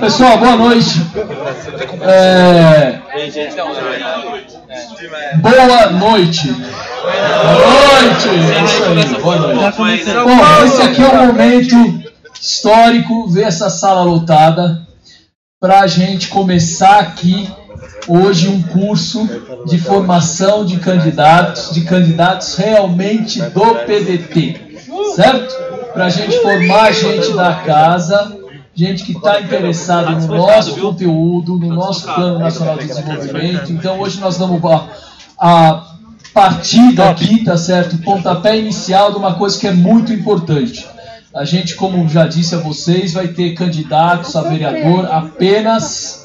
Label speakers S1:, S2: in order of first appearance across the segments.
S1: Pessoal, boa noite. É... Boa noite. Boa noite. Aí, boa noite. Bom, esse aqui é o momento histórico, ver essa sala lotada, para a gente começar aqui hoje um curso de formação de candidatos, de candidatos realmente do PDT, certo? Para a gente formar gente da casa, gente que está interessada no nosso conteúdo, no nosso Plano Nacional de Desenvolvimento. Então hoje nós vamos a, a partida aqui, tá certo? O pontapé inicial de uma coisa que é muito importante. A gente, como já disse a vocês, vai ter candidatos a vereador apenas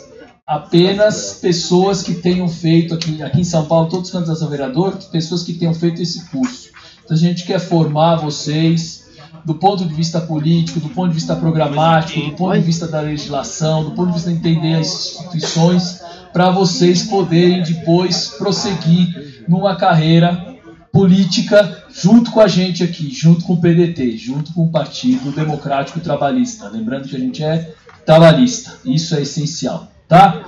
S1: apenas pessoas que tenham feito aqui, aqui em São Paulo, todos os candidatos a vereador, pessoas que tenham feito esse curso. Então a gente quer formar vocês do ponto de vista político, do ponto de vista programático, do ponto de vista da legislação, do ponto de vista de entender as instituições, para vocês poderem depois prosseguir numa carreira política junto com a gente aqui, junto com o PDT, junto com o Partido Democrático Trabalhista. Lembrando que a gente é trabalhista, isso é essencial tá?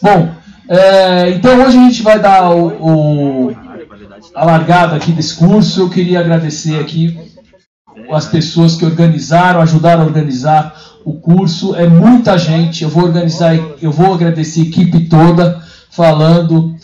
S1: Bom, é, então hoje a gente vai dar o, o, a largada aqui desse curso. Eu queria agradecer aqui as pessoas que organizaram, ajudaram a organizar o curso. É muita gente. Eu vou organizar, eu vou agradecer a equipe toda falando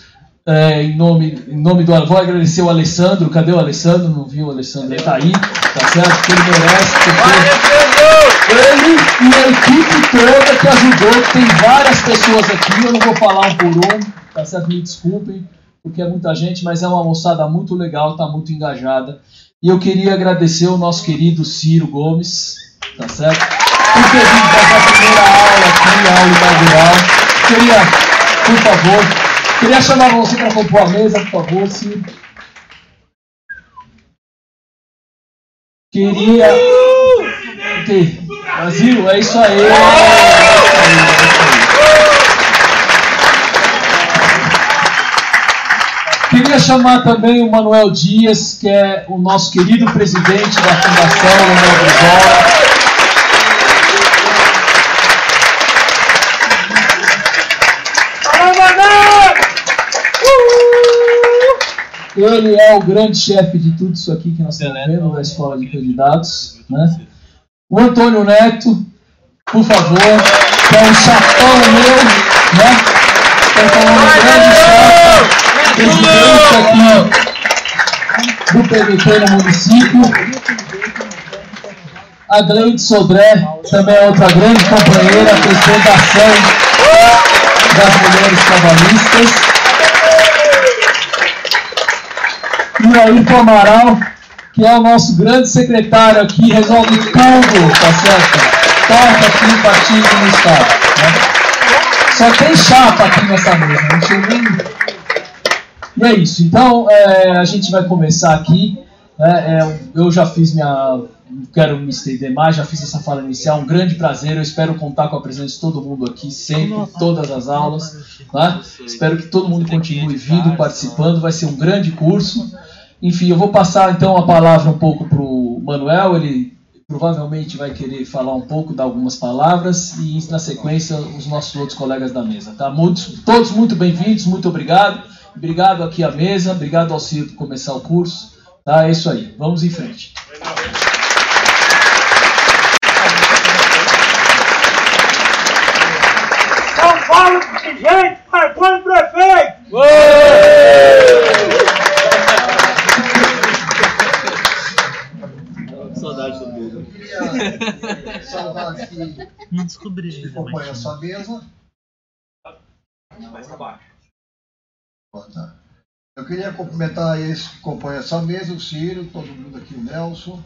S1: é, em, nome, em nome do. Vou agradecer o Alessandro. Cadê o Alessandro? Não viu o Alessandro? Ele está aí, tá certo? Que ele merece. Porque ele e a equipe toda que ajudou, tem várias pessoas aqui. Eu não vou falar um por um, tá certo? Me desculpem, porque é muita gente, mas é uma moçada muito legal, está muito engajada. E eu queria agradecer o nosso querido Ciro Gomes, tá certo? Por ter vindo fazer a primeira aula aqui, a aula inaugural. Queria, por favor, Queria chamar você para compor a mesa, por favor, Ciro. Queria. Brasil, é isso aí. É Queria chamar também o Manuel Dias, que é o nosso querido presidente da Fundação Leonel Brizola. Ele é o grande chefe de tudo isso aqui que nós estamos vendo da escola de candidatos. Né? O Antônio Neto, por favor, que é um chapão meu, né? Então, é um grande chapa, presidente aqui do PVT no município. A Gleide Sodré, também é outra grande companheira, presidente da ação das mulheres trabalhistas. E o Amaral, que é o nosso grande secretário aqui, resolve tudo, tá certo? Toca aqui partido no Estado. Né? Só tem chapa aqui nessa mesa, não tinha nem... E é isso, então é, a gente vai começar aqui. Né? É, eu já fiz minha. Não quero me estender mais, já fiz essa fala inicial. Um grande prazer. Eu espero contar com a presença de todo mundo aqui, sempre, todas as aulas. Né? Espero que todo mundo continue vindo, participando. Vai ser um grande curso. Enfim, eu vou passar então a palavra um pouco para o Manuel, ele provavelmente vai querer falar um pouco, dar algumas palavras e na sequência os nossos outros colegas da mesa. Tá? Muitos, todos muito bem-vindos, muito obrigado. Obrigado aqui à mesa, obrigado ao Ciro por começar o curso. Tá? É isso aí, vamos em frente.
S2: São Paulo, gente, marcando prefeito!
S3: saudar aqui
S4: Não descobri.
S3: que acompanha essa mesa.
S2: Mais para baixo.
S3: Eu queria cumprimentar esse que compõe essa mesa, o Ciro, todo mundo aqui, o Nelson,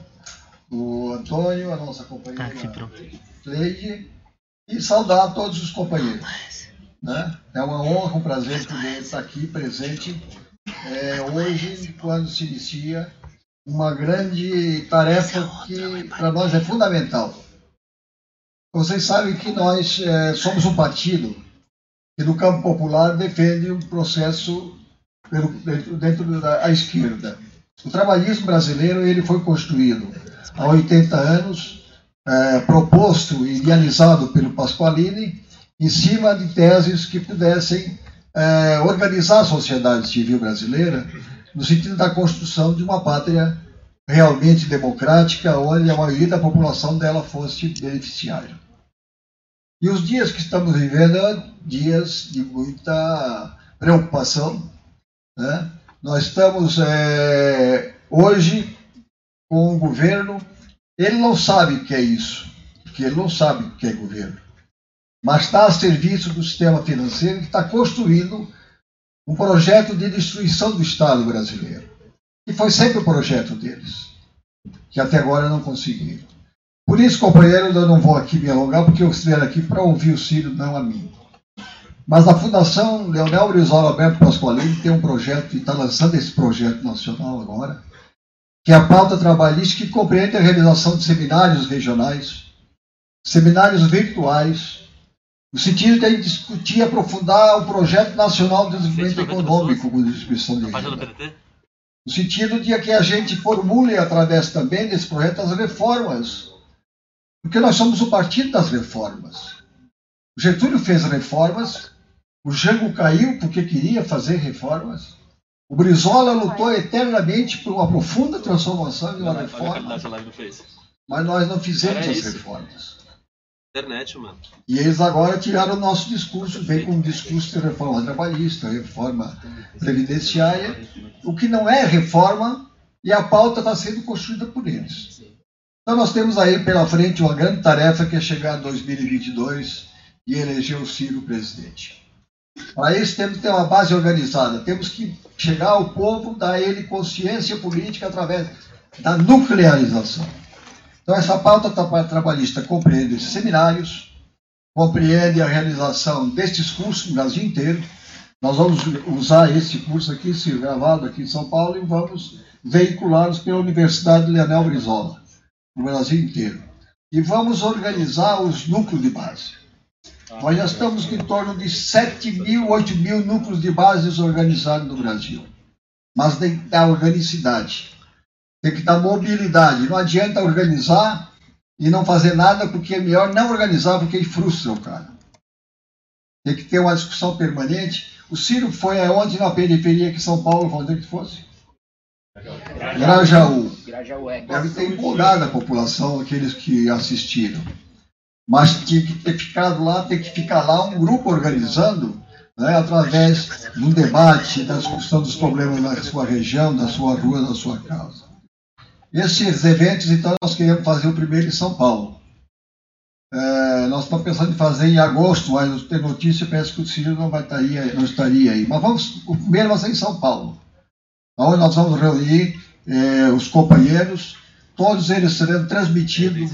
S3: o Antônio, a nossa companheira
S4: pronto.
S3: Cleide, e saudar todos os companheiros. Né? É uma honra, um prazer poder estar aqui presente é, hoje, quando se inicia uma grande tarefa que para nós é fundamental. Vocês sabem que nós é, somos um partido que no campo popular defende um processo dentro da esquerda. O trabalhismo brasileiro ele foi construído há 80 anos é, proposto e idealizado pelo Pasqualini em cima de teses que pudessem é, organizar a sociedade civil brasileira no sentido da construção de uma pátria realmente democrática, onde a maioria da população dela fosse beneficiária. E os dias que estamos vivendo são dias de muita preocupação. Né? Nós estamos é, hoje com um governo, ele não sabe o que é isso, porque ele não sabe o que é governo, mas está a serviço do sistema financeiro que está construindo um projeto de destruição do Estado brasileiro. E foi sempre o projeto deles, que até agora não conseguiram. Por isso, companheiro, eu não vou aqui me alongar, porque eu estiver aqui para ouvir o Ciro, não a mim. Mas a Fundação Leonel Brizola Alberto Pasqualini tem um projeto, e está lançando esse projeto nacional agora, que é a pauta trabalhista que compreende a realização de seminários regionais, seminários virtuais, no sentido de discutir e aprofundar o projeto nacional de desenvolvimento econômico com distribuição de renda. No sentido de que a gente formule, através também desse projeto, as reformas. Porque nós somos o partido das reformas. O Getúlio fez reformas, o Jango caiu porque queria fazer reformas. O Brizola lutou eternamente por uma profunda transformação e uma reforma. Mas nós não fizemos as reformas.
S4: Internet, mano.
S3: E eles agora tiraram o nosso discurso, vem com um discurso de reforma trabalhista, reforma previdenciária, o que não é reforma e a pauta está sendo construída por eles. Então nós temos aí pela frente uma grande tarefa que é chegar a 2022 e eleger o Ciro presidente. Para isso temos que ter uma base organizada, temos que chegar ao povo, dar ele consciência política através da nuclearização. Então essa pauta trabalhista compreende seminários, compreende a realização destes cursos no Brasil inteiro. Nós vamos usar esse curso aqui, gravado aqui em São Paulo, e vamos veiculá-los pela Universidade Leonel Brizola, no Brasil inteiro. E vamos organizar os núcleos de base. Nós já estamos em torno de 7 mil, 8 mil núcleos de bases organizados no Brasil. Mas tem que dar organicidade, tem que dar mobilidade. Não adianta organizar e não fazer nada, porque é melhor não organizar, porque frustra o cara. Tem que ter uma discussão permanente. O Ciro foi aonde na periferia que São Paulo, onde que fosse? Grajaú. Deve ter empolgado a população, aqueles que assistiram mas tinha que ter ficado lá, tem que ficar lá um grupo organizando, né, através de um debate, da discussão dos problemas da sua região, da sua rua, da sua casa. Esses eventos, então, nós queremos fazer o primeiro em São Paulo. É, nós estamos pensando em fazer em agosto, mas tem notícia, parece que o Ciro não, vai estar aí, não estaria aí. Mas vamos, o primeiro vai ser em São Paulo, onde nós vamos reunir é, os companheiros, todos eles serão transmitidos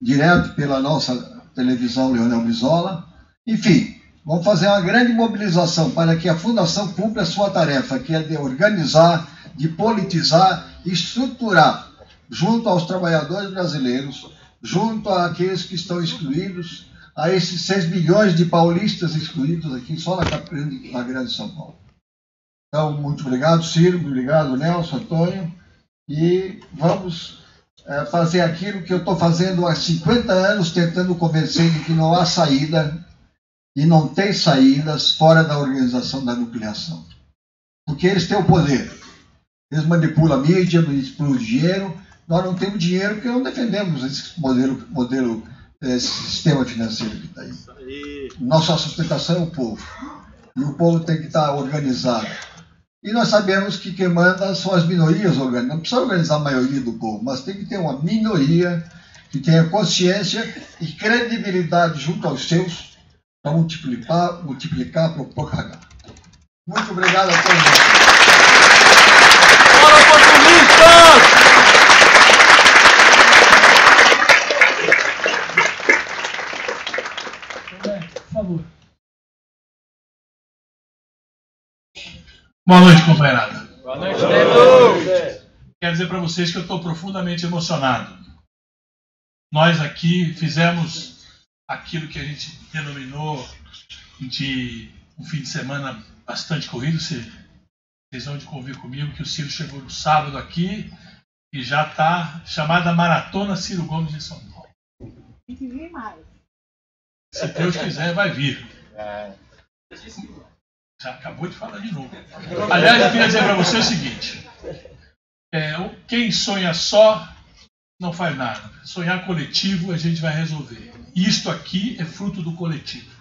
S3: direto pela nossa televisão Leonel Brizola. Enfim, vamos fazer uma grande mobilização para que a Fundação cumpra a sua tarefa, que é de organizar, de politizar e estruturar, junto aos trabalhadores brasileiros, junto àqueles que estão excluídos, a esses 6 milhões de paulistas excluídos aqui só na, na Grande São Paulo. Então, muito obrigado, Ciro, muito obrigado, Nelson, Antônio, e vamos é, fazer aquilo que eu estou fazendo há 50 anos, tentando convencer de que não há saída e não tem saídas fora da organização da nucleação. Porque eles têm o poder. Eles manipulam a mídia, manipulam o dinheiro. Nós não temos dinheiro porque não defendemos esse modelo, modelo esse sistema financeiro que está aí. Nossa sustentação é o povo. E o povo tem que estar organizado. E nós sabemos que quem manda são as minorias organizadas. Não precisa organizar a maioria do povo, mas tem que ter uma minoria que tenha consciência e credibilidade junto aos seus para multiplicar, multiplicar, para propagar. Muito obrigado a todos.
S4: Fala, oportunistas!
S1: Por favor. Boa noite, companheirada.
S4: Boa noite.
S1: Quero dizer para vocês que eu estou profundamente emocionado. Nós aqui fizemos aquilo que a gente denominou de um fim de semana bastante corrido. Vocês vão de convir comigo que o Ciro chegou no sábado aqui e já está chamada Maratona Ciro Gomes de São Paulo.
S5: Tem que vir mais.
S6: Se Deus quiser, vai vir. Já acabou de falar de novo. Aliás, eu queria dizer para você o seguinte: é, quem sonha só não faz nada. Sonhar coletivo a gente vai resolver. Isto aqui é fruto do coletivo.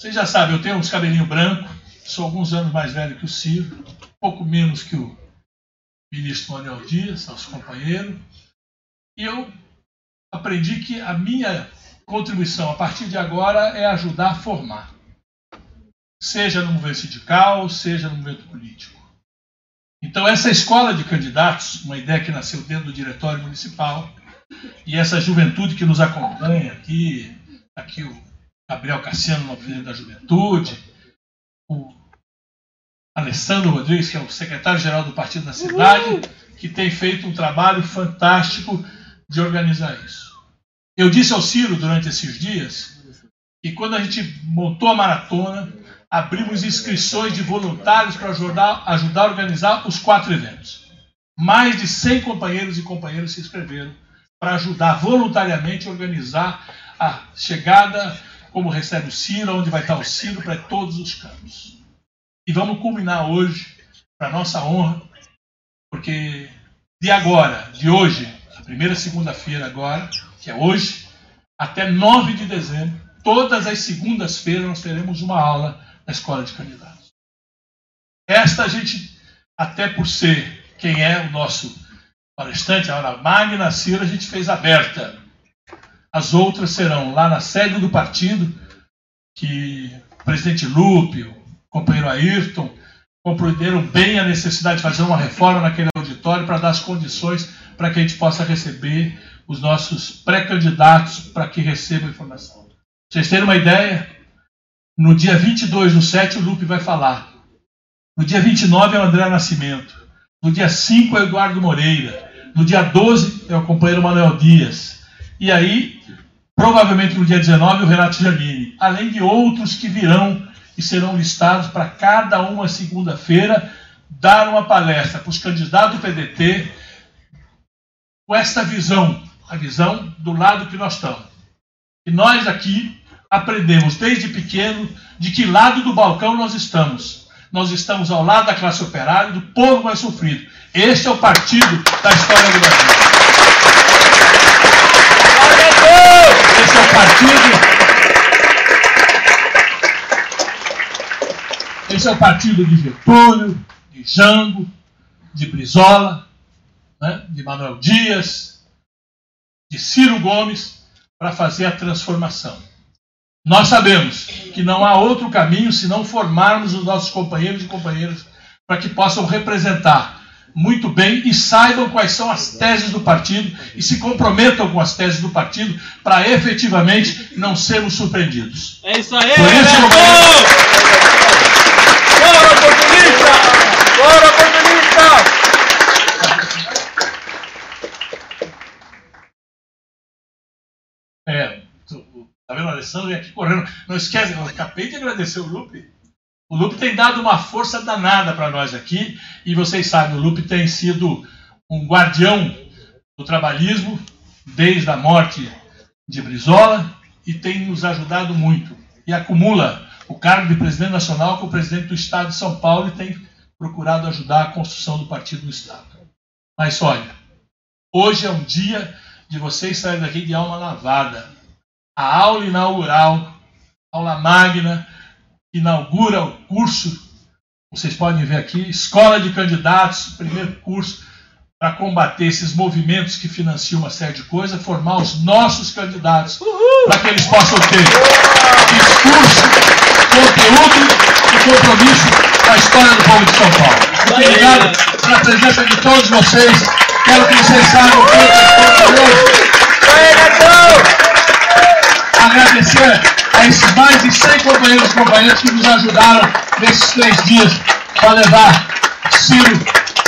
S6: Vocês já sabem, eu tenho uns cabelinhos brancos, sou alguns anos mais velho que o Ciro, pouco menos que o ministro Manuel Dias, nosso companheiro. E eu aprendi que a minha contribuição a partir de agora é ajudar a formar. Seja no movimento sindical, seja no movimento político. Então, essa escola de candidatos, uma ideia que nasceu dentro do diretório municipal, e essa juventude que nos acompanha aqui, aqui o Gabriel Cassiano, nosso presidente da juventude, o Alessandro Rodrigues, que é o secretário-geral do partido da cidade, que tem feito um trabalho fantástico de organizar isso. Eu disse ao Ciro durante esses dias que quando a gente montou a maratona, abrimos inscrições de voluntários para ajudar, ajudar a organizar os quatro eventos. Mais de 100 companheiros e companheiras se inscreveram para ajudar voluntariamente a organizar a chegada, como recebe o Ciro, onde vai estar o Ciro, para todos os campos. E vamos culminar hoje, para nossa honra, porque de agora, de hoje, a primeira segunda-feira agora, que é hoje, até 9 de dezembro, todas as segundas-feiras nós teremos uma aula escola de candidatos. Esta a gente, até por ser quem é o nosso palestrante, a hora magna, Ciro, a gente fez aberta. As outras serão lá na sede do partido, que o presidente Lupe, o companheiro Ayrton, compreenderam bem a necessidade de fazer uma reforma naquele auditório para dar as condições para que a gente possa receber os nossos pré-candidatos para que recebam informação. Vocês terem uma ideia, no dia 22 do 7 o Lupe vai falar. No dia 29 é o André Nascimento. No dia 5 é o Eduardo Moreira. No dia 12 é o companheiro Manuel Dias. E aí, provavelmente no dia 19, o Renato Giannini. Além de outros que virão e serão listados para cada uma segunda-feira dar uma palestra para os candidatos do PDT com esta visão, a visão do lado que nós estamos. E nós aqui aprendemos desde pequeno de que lado do balcão nós estamos. Nós estamos ao lado da classe operária, do povo mais sofrido. Este é o partido da história do Brasil. Esse é o partido. Esse é o partido de Getúlio, de Jango, de Brizola, né, de Manuel Dias, de Ciro Gomes, para fazer a transformação. Nós sabemos que não há outro caminho senão formarmos os nossos companheiros e companheiras para que possam representar muito bem e saibam quais são as teses do partido e se comprometam com as teses do partido para efetivamente não sermos surpreendidos.
S2: É isso aí,
S6: Por esse
S2: Roberto! Bora, oportunista! Bora, oportunista!
S6: É, tu- tá vendo o Alessandro vem aqui correndo. Não esquece, eu acabei de agradecer o Lupe. O Lupe tem dado uma força danada para nós aqui. E vocês sabem, o Lupe tem sido um guardião do trabalhismo desde a morte de Brizola e tem nos ajudado muito. E acumula o cargo de presidente nacional com o presidente do Estado de São Paulo e tem procurado ajudar a construção do partido no Estado. Mas olha, hoje é um dia de vocês saírem daqui de alma lavada. A aula inaugural, aula magna, inaugura o curso, vocês podem ver aqui, Escola de Candidatos, primeiro curso, para combater esses movimentos que financiam uma série de coisas, formar os nossos candidatos, para que eles possam ter discurso, conteúdo e compromisso com a história do povo de São Paulo. Muito obrigado pela presença de todos vocês. Quero que vocês saibam que hoje agradecer a esses mais de 100 companheiros e companheiras que nos ajudaram nesses três dias para levar Ciro,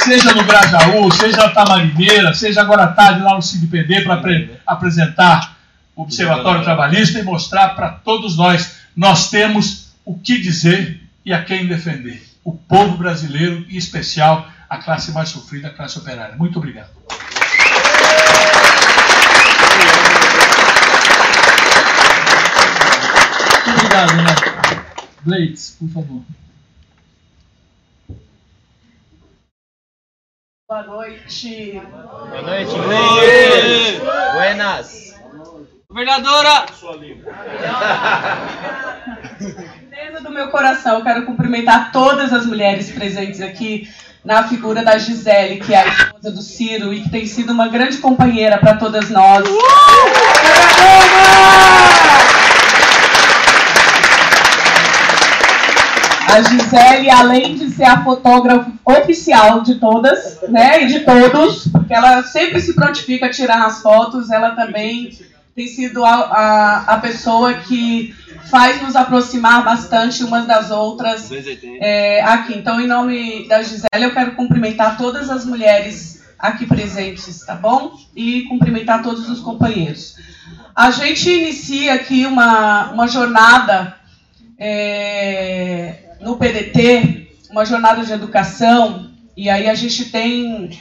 S6: seja no Grajaú, seja na Tamarineira, seja agora à tarde lá no CIDPD para apre- apresentar o Observatório Trabalhista e mostrar para todos nós, nós temos o que dizer e a quem defender. O povo brasileiro, em especial a classe mais sofrida, a classe operária. Muito obrigado.
S1: Blades, por favor.
S7: Boa noite.
S8: Boa noite, Gleice. Buenas.
S4: Governadora!
S7: Dentro do meu coração, eu quero cumprimentar todas as mulheres presentes aqui na figura da Gisele, que é a esposa do Ciro e que tem sido uma grande companheira para todas nós. A Gisele, além de ser a fotógrafa oficial de todas, né, e de todos, porque ela sempre se prontifica a tirar as fotos, ela também tem sido a, a, a pessoa que faz nos aproximar bastante umas das outras é, aqui. Então, em nome da Gisele, eu quero cumprimentar todas as mulheres aqui presentes, tá bom? E cumprimentar todos os companheiros. A gente inicia aqui uma, uma jornada é, no PDT, uma jornada de educação, e aí a gente tem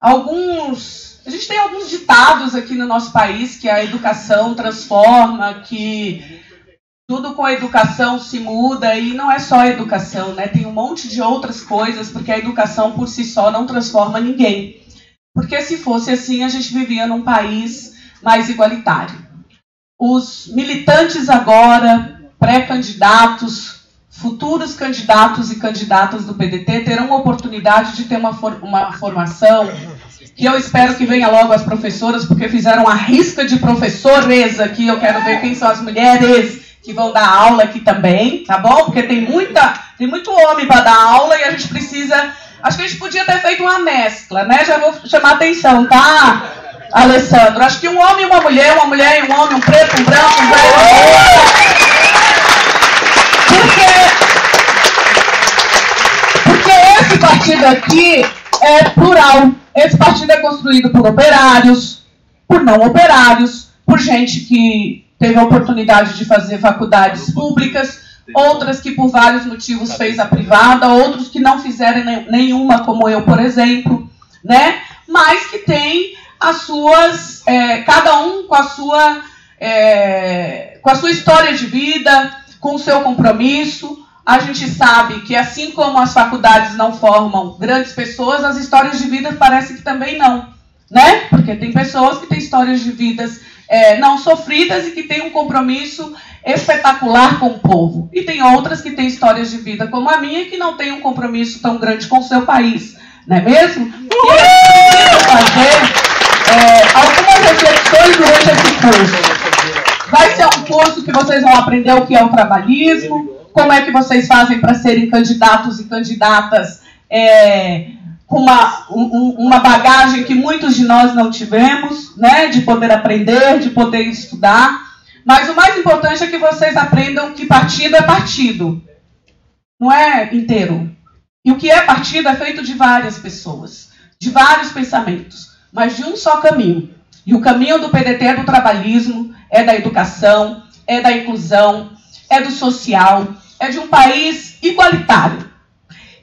S7: alguns. A gente tem alguns ditados aqui no nosso país que a educação transforma, que tudo com a educação se muda e não é só a educação, né? Tem um monte de outras coisas, porque a educação por si só não transforma ninguém. Porque se fosse assim, a gente vivia num país mais igualitário. Os militantes agora, pré-candidatos, futuros candidatos e candidatas do PDT terão a oportunidade de ter uma, for uma formação que eu espero que venha logo as professoras, porque fizeram a risca de professores aqui. Eu quero ver quem são as mulheres que vão dar aula aqui também, tá bom? Porque tem muita, tem muito homem para dar aula e a gente precisa. Acho que a gente podia ter feito uma mescla, né? Já vou chamar atenção, tá, Alessandro? Acho que um homem e uma mulher, uma mulher e um homem, um preto, um branco, um velho, Porque, porque esse partido aqui é plural. Esse partido é construído por operários, por não operários, por gente que teve a oportunidade de fazer faculdades públicas, outras que por vários motivos fez a privada, outros que não fizeram nenhuma, como eu, por exemplo, né? Mas que tem as suas, é, cada um com a sua, é, com a sua história de vida, com o seu compromisso. A gente sabe que assim como as faculdades não formam grandes pessoas, as histórias de vida parece que também não, né? Porque tem pessoas que têm histórias de vidas é, não sofridas e que têm um compromisso espetacular com o povo. E tem outras que têm histórias de vida como a minha que não têm um compromisso tão grande com o seu país, não é mesmo? E eu fazer é, algumas reflexões durante esse curso. Vai ser um curso que vocês vão aprender o que é o trabalhismo, como é que vocês fazem para serem candidatos e candidatas é, com uma, um, uma bagagem que muitos de nós não tivemos, né, de poder aprender, de poder estudar. Mas o mais importante é que vocês aprendam que partido é partido, não é inteiro. E o que é partido é feito de várias pessoas, de vários pensamentos, mas de um só caminho. E o caminho do PDT é do trabalhismo, é da educação, é da inclusão, é do social, é de um país igualitário.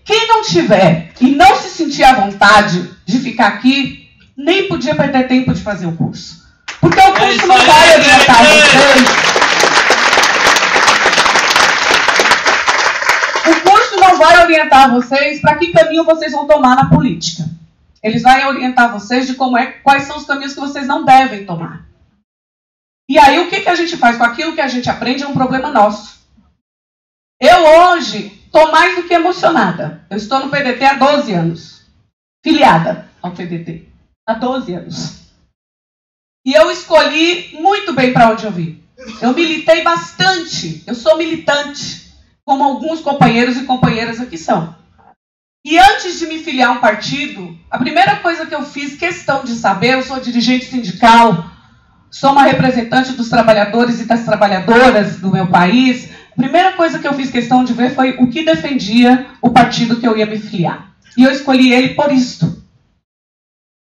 S7: Quem não tiver e não se sentir à vontade de ficar aqui, nem podia perder tempo de fazer o curso. Porque o curso não vai orientar vocês. O curso não vai orientar vocês para que caminho vocês vão tomar na política. Eles vão orientar vocês de como é, quais são os caminhos que vocês não devem tomar. E aí o que, que a gente faz com aquilo que a gente aprende é um problema nosso. Eu hoje Estou mais do que emocionada. Eu estou no PDT há 12 anos. Filiada ao PDT. Há 12 anos. E eu escolhi muito bem para onde eu vim. Eu militei bastante. Eu sou militante, como alguns companheiros e companheiras aqui são. E antes de me filiar a um partido, a primeira coisa que eu fiz questão de saber, eu sou dirigente sindical, sou uma representante dos trabalhadores e das trabalhadoras do meu país, primeira coisa que eu fiz questão de ver foi o que defendia o partido que eu ia me filiar. E eu escolhi ele por isto.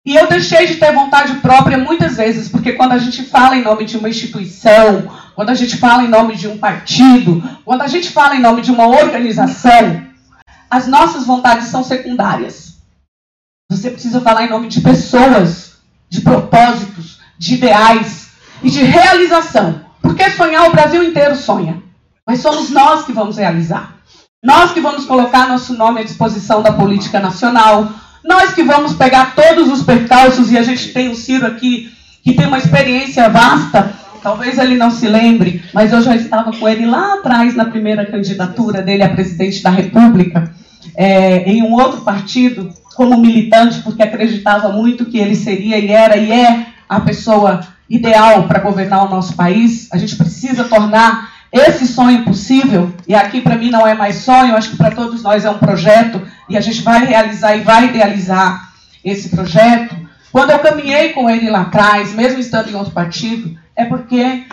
S7: E eu deixei de ter vontade própria muitas vezes, porque quando a gente fala em nome de uma instituição, quando a gente fala em nome de um partido, quando a gente fala em nome de uma organização, as nossas vontades são secundárias. Você precisa falar em nome de pessoas, de propósitos, de ideais e de realização. Porque sonhar o Brasil inteiro sonha. mas somos nós que vamos realizar. Nós que vamos colocar nosso nome à disposição da política nacional, nós que vamos pegar todos os percalços, e a gente tem o Ciro aqui, que tem uma experiência vasta, talvez ele não se lembre, mas eu já estava com ele lá atrás, na primeira candidatura dele a presidente da República, é, em um outro partido, como militante, porque acreditava muito que ele seria e era e é a pessoa ideal para governar o nosso país. A gente precisa tornar esse sonho possível, e aqui para mim não é mais sonho, acho que para todos nós é um projeto, e a gente vai realizar e vai idealizar esse projeto. Quando eu caminhei com ele lá atrás, mesmo estando em outro partido, é porque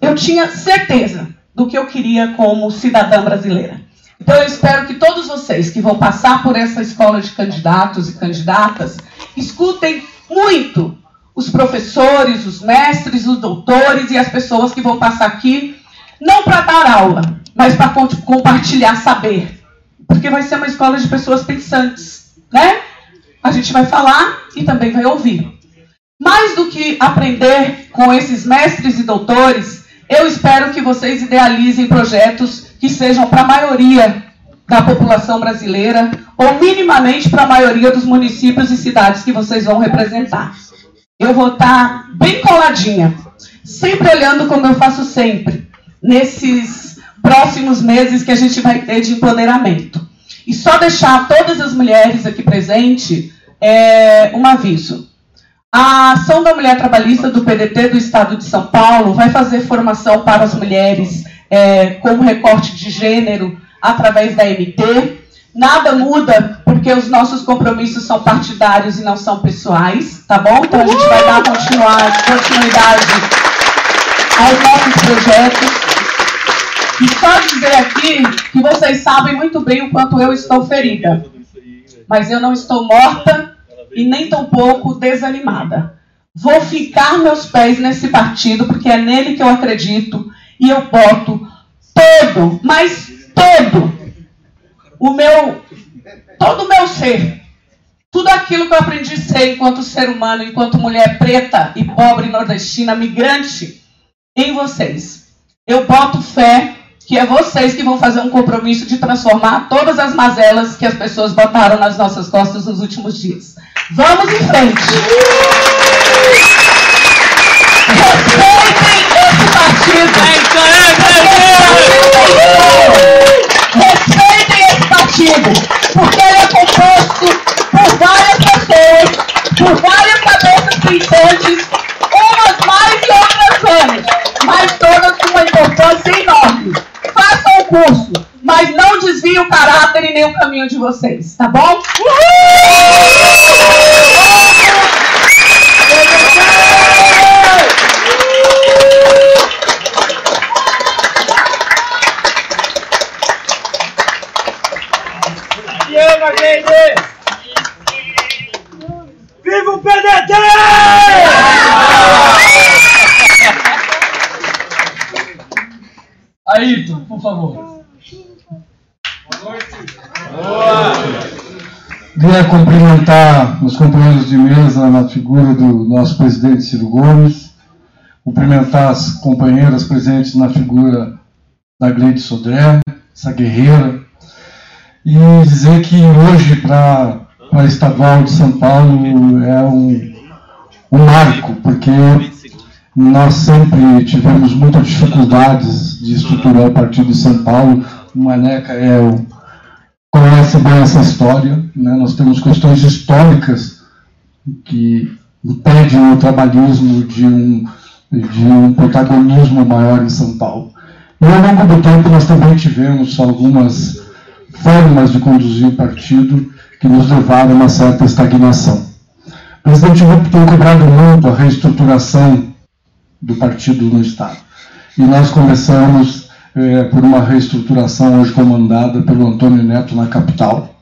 S7: eu tinha certeza do que eu queria como cidadã brasileira. Então eu espero que todos vocês que vão passar por essa escola de candidatos e candidatas escutem muito os professores, os mestres, os doutores e as pessoas que vão passar aqui, não para dar aula, mas para compartilhar saber. Porque vai ser uma escola de pessoas pensantes, né? A gente vai falar e também vai ouvir. Mais do que aprender com esses mestres e doutores, eu espero que vocês idealizem projetos que sejam para a maioria da população brasileira, ou minimamente para a maioria dos municípios e cidades que vocês vão representar eu vou estar bem coladinha, sempre olhando como eu faço sempre, nesses próximos meses que a gente vai ter de empoderamento. E só deixar todas as mulheres aqui presentes é, um aviso. A Ação da Mulher Trabalhista do PDT do Estado de São Paulo vai fazer formação para as mulheres é, com recorte de gênero através da MT. Nada muda porque os nossos compromissos são partidários e não são pessoais, tá bom? Então a gente vai dar continuidade aos nossos projetos. E só dizer aqui que vocês sabem muito bem o quanto eu estou ferida. Mas eu não estou morta e nem tampouco desanimada. Vou ficar meus pés nesse partido porque é nele que eu acredito e eu boto todo, mas todo o meu, todo o meu ser, tudo aquilo que eu aprendi a ser enquanto ser humano, enquanto mulher preta e pobre nordestina, migrante, em vocês. Eu boto fé que é vocês que vão fazer um compromisso de transformar todas as mazelas que as pessoas botaram nas nossas costas nos últimos dias. Vamos em frente! Respeitem esse partido! Respeitem porque ele é composto por várias pessoas, por várias cabeças pensantes, umas mais e outras menos, mas todas com uma importância enorme. Façam o curso, mas não desviem o caráter e nem o caminho de vocês, tá bom? Uhul!
S2: Viva o PDT!
S1: Ayrton, por favor.
S2: Boa noite.
S9: Boa! Queria cumprimentar os companheiros de mesa na figura do nosso presidente Ciro Gomes, cumprimentar as companheiras presentes na figura da Gleide Sodré, essa guerreira, e dizer que hoje, para a Estadual de São Paulo, é um, um marco, porque nós sempre tivemos muitas dificuldades de estruturar o partido de São Paulo. O Maneca é o, conhece bem essa história. Né? Nós temos questões históricas que impedem o trabalhismo de um, de um protagonismo maior em São Paulo. E ao longo do tempo nós também tivemos algumas formas de conduzir o partido que nos levaram a uma certa estagnação. O presidente Rupp tem cobrado muito a reestruturação do partido no Estado. E nós começamos é, por uma reestruturação hoje comandada pelo Antônio Neto na capital,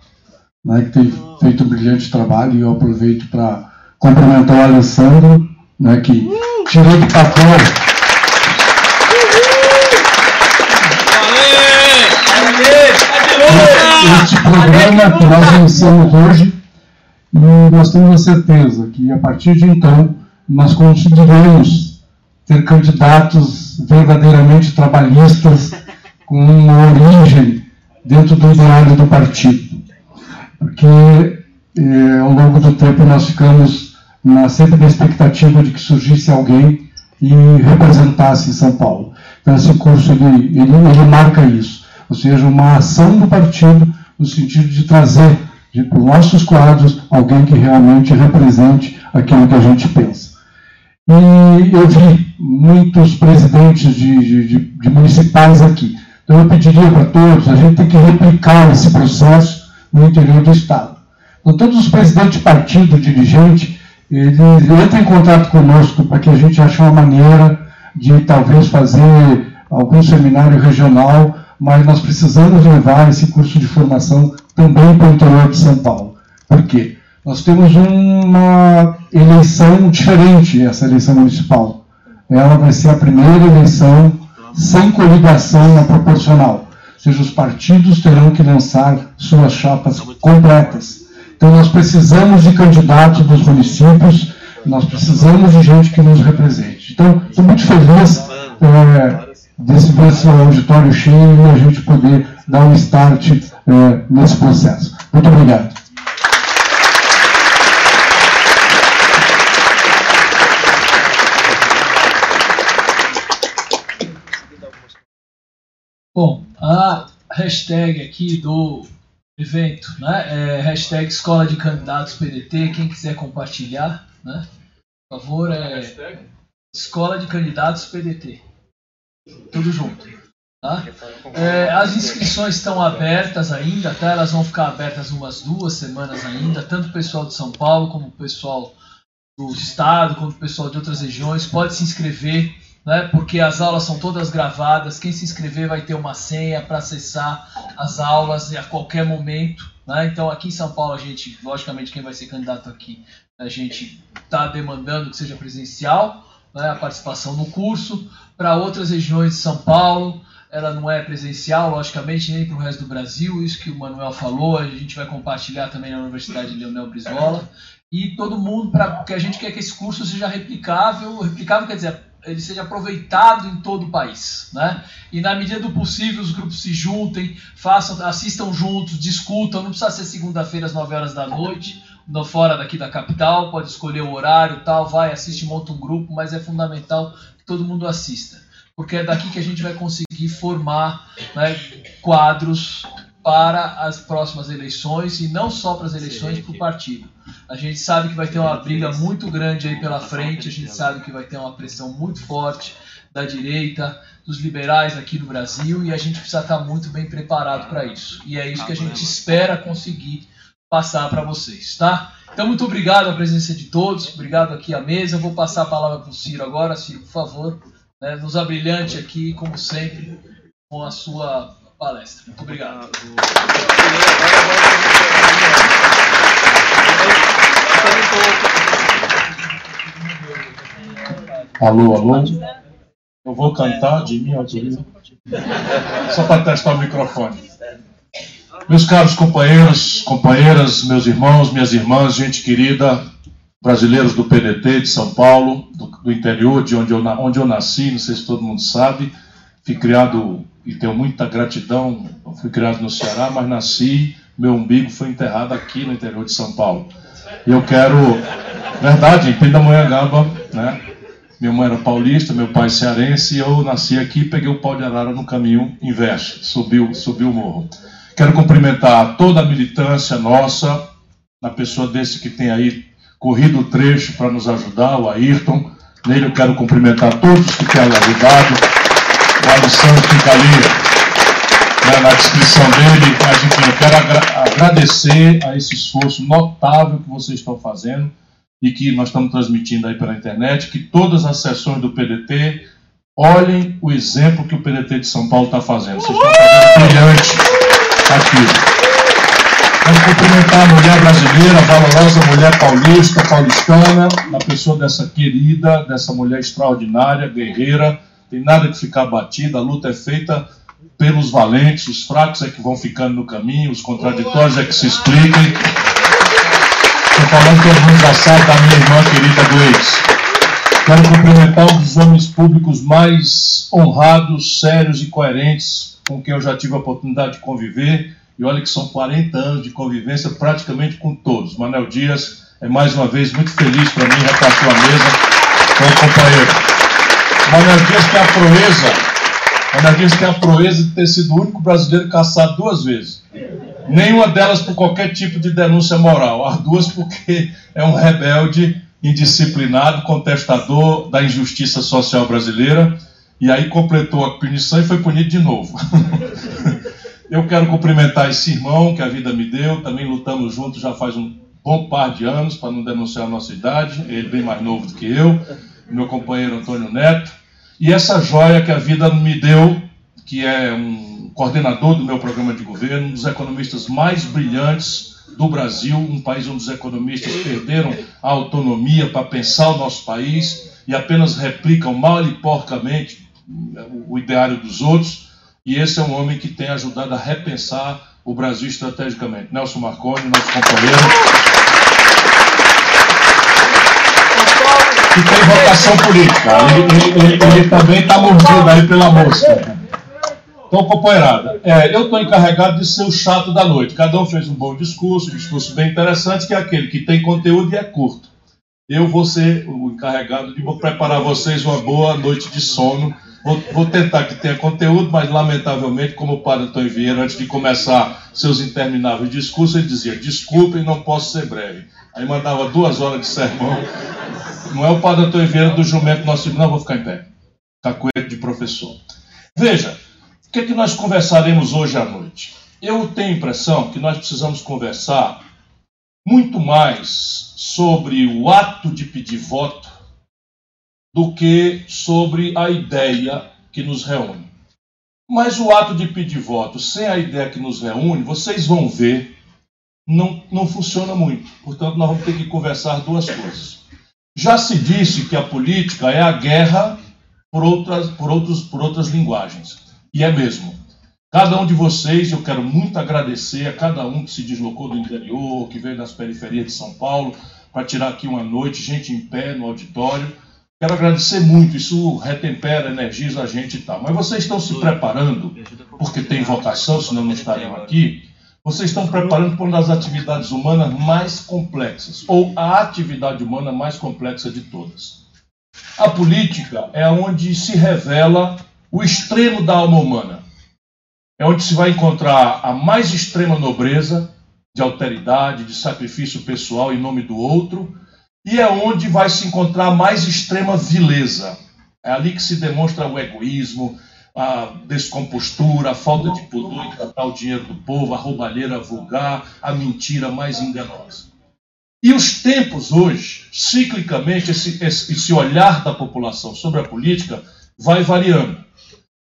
S9: né, que tem feito um brilhante trabalho e eu aproveito para cumprimentar o Alessandro, né, que tirou do papel este programa que nós iniciamos hoje e nós temos a certeza que a partir de então nós conseguiremos ter candidatos verdadeiramente trabalhistas com uma origem dentro do ideário do partido. Porque eh, ao longo do tempo nós ficamos na, sempre na expectativa de que surgisse alguém e representasse São Paulo. Então esse curso ele, ele, ele marca isso, ou seja, uma ação do partido no sentido de trazer para os nossos quadros alguém que realmente represente aquilo que a gente pensa. E eu vi muitos presidentes de, de, de municipais aqui. Então eu pediria para todos, a gente tem que replicar esse processo no interior do Estado. Então todos os presidentes de partido, dirigente, eles entram em contato conosco para que a gente ache uma maneira de talvez fazer algum seminário regional, mas nós precisamos levar esse curso de formação também para o interior de São Paulo. Por quê? Nós temos uma eleição diferente, essa eleição municipal. Ela vai ser a primeira eleição sem coligação na proporcional. Ou seja, os partidos terão que lançar suas chapas completas. Então, nós precisamos de candidatos dos municípios, nós precisamos de gente que nos represente. Então, estou muito feliz é, desse, desse auditório cheio e a gente poder dar um start é, nesse processo. Muito obrigado.
S1: Bom, a hashtag aqui do evento, né? É hashtag Escola de Candidatos PDT. Quem quiser compartilhar, né? Por favor, é Escola de Candidatos PDT. Tudo junto. Tá? É, as inscrições estão abertas ainda, tá? Elas vão ficar abertas umas duas semanas ainda, tanto o pessoal de São Paulo como o pessoal do estado, como o pessoal de outras regiões pode se inscrever né? porque as aulas são todas gravadas. Quem se inscrever vai ter uma senha para acessar as aulas a qualquer momento. Né? Então, aqui em São Paulo, a gente, logicamente, quem vai ser candidato aqui, a gente está demandando que seja presencial né? a participação no curso. Para outras regiões de São Paulo, ela não é presencial, logicamente, nem para o resto do Brasil. Isso que o Manuel falou, a gente vai compartilhar também na Universidade Leonel Brizola. E todo mundo, pra, porque a gente quer que esse curso seja replicável. Replicável quer dizer ele seja aproveitado em todo o país, né? E na medida do possível os grupos se juntem, façam, assistam juntos, discutam. Não precisa ser segunda-feira às 9 horas da noite, no fora daqui da capital. Pode escolher o horário, tal, vai, assiste, monta um grupo, mas é fundamental que todo mundo assista, porque é daqui que a gente vai conseguir formar né, quadros para as próximas eleições e não só para as eleições para o partido. A gente sabe que vai ter uma briga muito grande aí pela frente, a gente sabe que vai ter uma pressão muito forte da direita, dos liberais aqui no Brasil e a gente precisa estar muito bem preparado para isso. E é isso que a gente espera conseguir passar para vocês, tá? Então, muito obrigado a presença de todos, obrigado aqui à mesa. Eu vou passar a palavra para o Ciro agora. Ciro, por favor, né, nos abrilhante aqui, como sempre, com a sua palestra. Muito obrigado.
S6: Alô, alô. Eu vou cantar de minha autoria. Só para testar o microfone. Meus caros companheiros, companheiras, meus irmãos, minhas irmãs, gente querida, brasileiros do PDT de São Paulo, do, do interior, de onde eu, onde eu nasci, não sei se todo mundo sabe. Fui criado e tenho muita gratidão. Fui criado no Ceará, mas nasci, meu umbigo foi enterrado aqui no interior de São Paulo. E eu quero, verdade, em Pindamonhangaba, né? Minha mãe era paulista, meu pai cearense, e eu nasci aqui peguei o pau de arara no caminho inverso, subiu, subiu o morro. Quero cumprimentar toda a militância nossa, na pessoa desse que tem aí corrido o trecho para nos ajudar, o Ayrton. Nele eu quero cumprimentar todos que têm ajudado. O Alisson fica ali né, na descrição dele. Mas enfim, eu quero agra agradecer a esse esforço notável que vocês estão fazendo e que nós estamos transmitindo aí pela internet, que todas as sessões do PDT olhem o exemplo que o PDT de São Paulo está fazendo. Vocês estão fazendo brilhante aqui. Quero cumprimentar a mulher brasileira, a valorosa mulher paulista, paulistana, na pessoa dessa querida, dessa mulher extraordinária, guerreira. Tem nada de ficar batida, a luta é feita pelos valentes, os fracos é que vão ficando no caminho, os contraditórios é que se expliquem. Estou falando mundo já sabe da minha irmã querida Gleice. Quero cumprimentar um dos homens públicos mais honrados, sérios e coerentes com quem eu já tive a oportunidade de conviver. E olha que são 40 anos de convivência praticamente com todos. Manel Dias é mais uma vez muito feliz para mim repartir a mesa com o companheiro. Manel Dias tem a proeza, Manel Dias tem a proeza de ter sido o único brasileiro caçado duas vezes. Nenhuma delas por qualquer tipo de denúncia moral. As duas porque é um rebelde indisciplinado, contestador da injustiça social brasileira, e aí completou a punição e foi punido de novo. Eu quero cumprimentar esse irmão que a vida me deu, também lutamos juntos já faz um bom par de anos, para não denunciar a nossa idade, ele bem mais novo do que eu, meu companheiro Antônio Neto, e essa joia que a vida me deu, que é um coordenador do meu programa de governo, um dos economistas mais brilhantes do Brasil, um país onde os economistas perderam a autonomia para pensar o nosso país e apenas replicam mal e porcamente o ideário dos outros. E esse é um homem que tem ajudado a repensar o Brasil estrategicamente. Nelson Marconi, nosso companheiro. Que tem vocação política. Ele, ele, ele, também está mordido aí pela moça. Então, companheirada, é, eu estou encarregado de ser o chato da noite. Cada um fez um bom discurso, um discurso bem interessante, que é aquele que tem conteúdo e é curto. Eu vou ser o encarregado de preparar vocês uma boa noite de sono. Vou, vou tentar que tenha conteúdo, mas lamentavelmente, como o padre Antônio Vieira, antes de começar seus intermináveis discursos, ele dizia: desculpem, não posso ser breve. Aí mandava duas horas de sermão. Não é o padre Antônio Vieira do jumento nosso, não, vou ficar em pé. Cacoete de professor. Veja, o que, é que nós conversaremos hoje à noite? Eu tenho a impressão que nós precisamos conversar muito mais sobre o ato de pedir voto do que sobre a ideia que nos reúne. Mas o ato de pedir voto sem a ideia que nos reúne, vocês vão ver, não, não funciona muito. Portanto, nós vamos ter que conversar duas coisas. Já se disse que a política é a guerra por outras, por outros, por outras linguagens. E é mesmo. Cada um de vocês, eu quero muito agradecer a cada um que se deslocou do interior, que veio das periferias de São Paulo, para tirar aqui uma noite, gente em pé no auditório. Quero agradecer muito, isso retempera, energiza a gente e tal. Mas vocês estão se preparando, porque tem vocação, senão não estariam aqui. Vocês estão preparando para uma das atividades humanas mais complexas, ou a atividade humana mais complexa de todas. A política é onde se revela o extremo da alma humana. É onde se vai encontrar a mais extrema nobreza, de alteridade, de sacrifício pessoal em nome do outro, e é onde vai se encontrar a mais extrema vileza. É ali que se demonstra o egoísmo, a descompostura, a falta de pudor em tratar o dinheiro do povo, a roubalheira vulgar, a mentira mais enganosa. E os tempos hoje, ciclicamente, esse, esse, olhar da população sobre a política vai variando.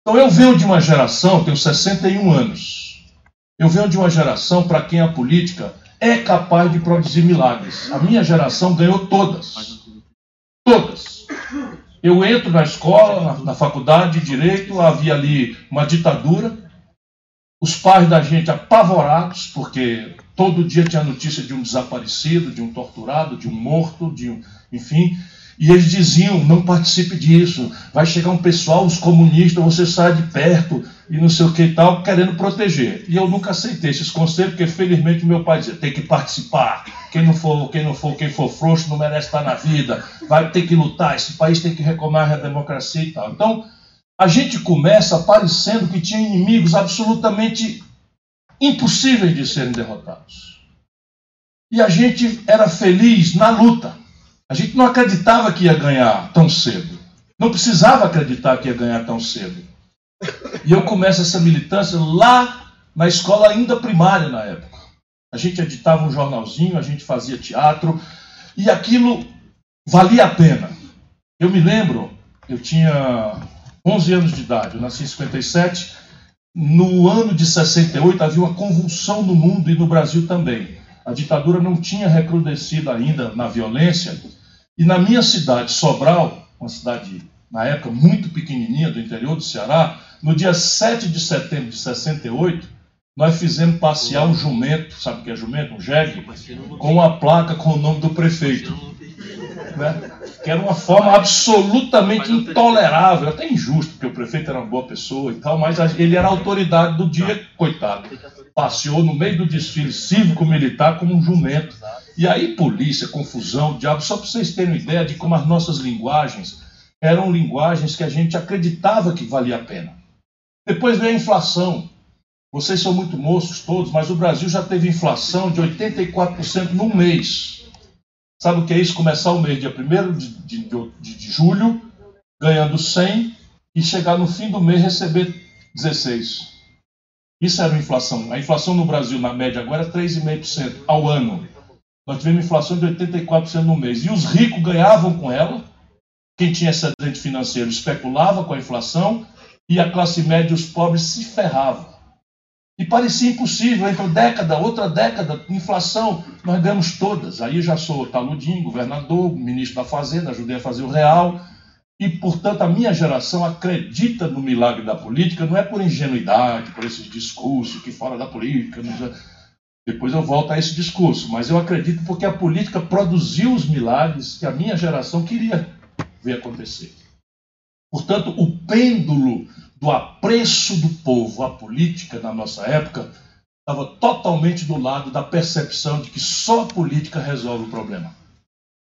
S6: Então eu venho de uma geração, tenho 61 anos. Eu venho de uma geração para quem a política é capaz de produzir milagres. A minha geração ganhou todas. Todas. Eu entro na escola, na, faculdade de direito, havia ali uma ditadura. Os pais da gente apavorados, porque todo dia tinha notícia de um desaparecido, de um torturado, de um morto, de um, enfim. E eles diziam: não participe disso, vai chegar um pessoal, os comunistas, você sai de perto e não sei o que e tal, querendo proteger. E eu nunca aceitei esses conselhos, porque felizmente meu pai dizia: tem que participar. Quem não for, quem não for, quem for frouxo não merece estar na vida, vai ter que lutar, esse país tem que reclamar a democracia e tal. Então, a gente começa parecendo que tinha inimigos absolutamente impossíveis de serem derrotados. E a gente era feliz na luta. A gente não acreditava que ia ganhar tão cedo. Não precisava acreditar que ia ganhar tão cedo. E eu começo essa militância lá na escola ainda primária na época. A gente editava um jornalzinho, a gente fazia teatro e aquilo valia a pena. Eu me lembro, eu tinha 11 anos de idade, eu nasci em 57. No ano de 68 havia uma convulsão no mundo e no Brasil também. A ditadura não tinha recrudescido ainda na violência. E na minha cidade, Sobral, uma cidade na época muito pequenininha do interior do Ceará, no dia 7 de setembro de 68, nós fizemos passear um jumento, sabe o que é jumento? Um jegue, com uma placa com o nome do prefeito. né? que era uma forma absolutamente intolerável, até injusto, porque o prefeito era uma boa pessoa e tal, mas ele era a autoridade do dia, coitado. Passeou no meio do desfile cívico-militar como um jumento. E aí, polícia, confusão, diabo, só para vocês terem uma ideia de como as nossas linguagens eram linguagens que a gente acreditava que valia a pena. Depois veio a inflação. Vocês são muito moços todos, mas o Brasil já teve inflação de 84% num mês. Sabe o que é isso? Começar o mês dia 1 de, de, de, de julho, ganhando 100, e chegar no fim do mês receber 16. Isso era a inflação. A inflação no Brasil, na média, agora é 3,5% ao ano. Nós tivemos inflação de 84% no mês. E os ricos ganhavam com ela. Quem tinha excedente financeiro especulava com a inflação. E a classe média e os pobres se ferravam. E parecia impossível, entre década, outra década, inflação, nós ganhamos todas. Aí já sou taludinho, governador, ministro da Fazenda, ajudei a fazer o real. E, portanto, a minha geração acredita no milagre da política, não é por ingenuidade, por esses discursos que fora da política. Depois eu volto a esse discurso, mas eu acredito porque a política produziu os milagres que a minha geração queria ver acontecer. Portanto, o pêndulo do apreço do povo à política na nossa época estava totalmente do lado da percepção de que só a política resolve o problema.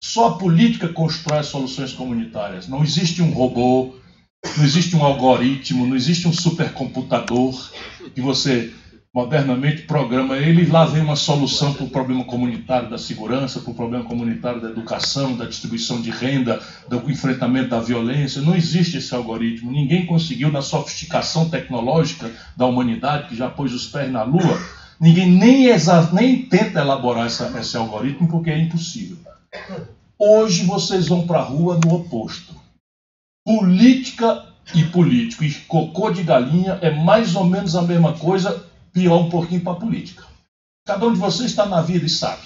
S6: Só a política constrói soluções comunitárias. Não existe um robô, não existe um algoritmo, não existe um supercomputador que você modernamente programa ele lá vem uma solução para o problema comunitário da segurança, para o problema comunitário da educação, da distribuição de renda, do enfrentamento da violência. Não existe esse algoritmo. Ninguém conseguiu, na sofisticação tecnológica da humanidade, que já pôs os pés na Lua, ninguém nem, nem tenta elaborar essa, esse algoritmo porque é impossível. Hoje vocês vão para a rua no oposto. Política e político e cocô de galinha é mais ou menos a mesma coisa pior um pouquinho para a política. Cada um de vocês está na vida e sabe.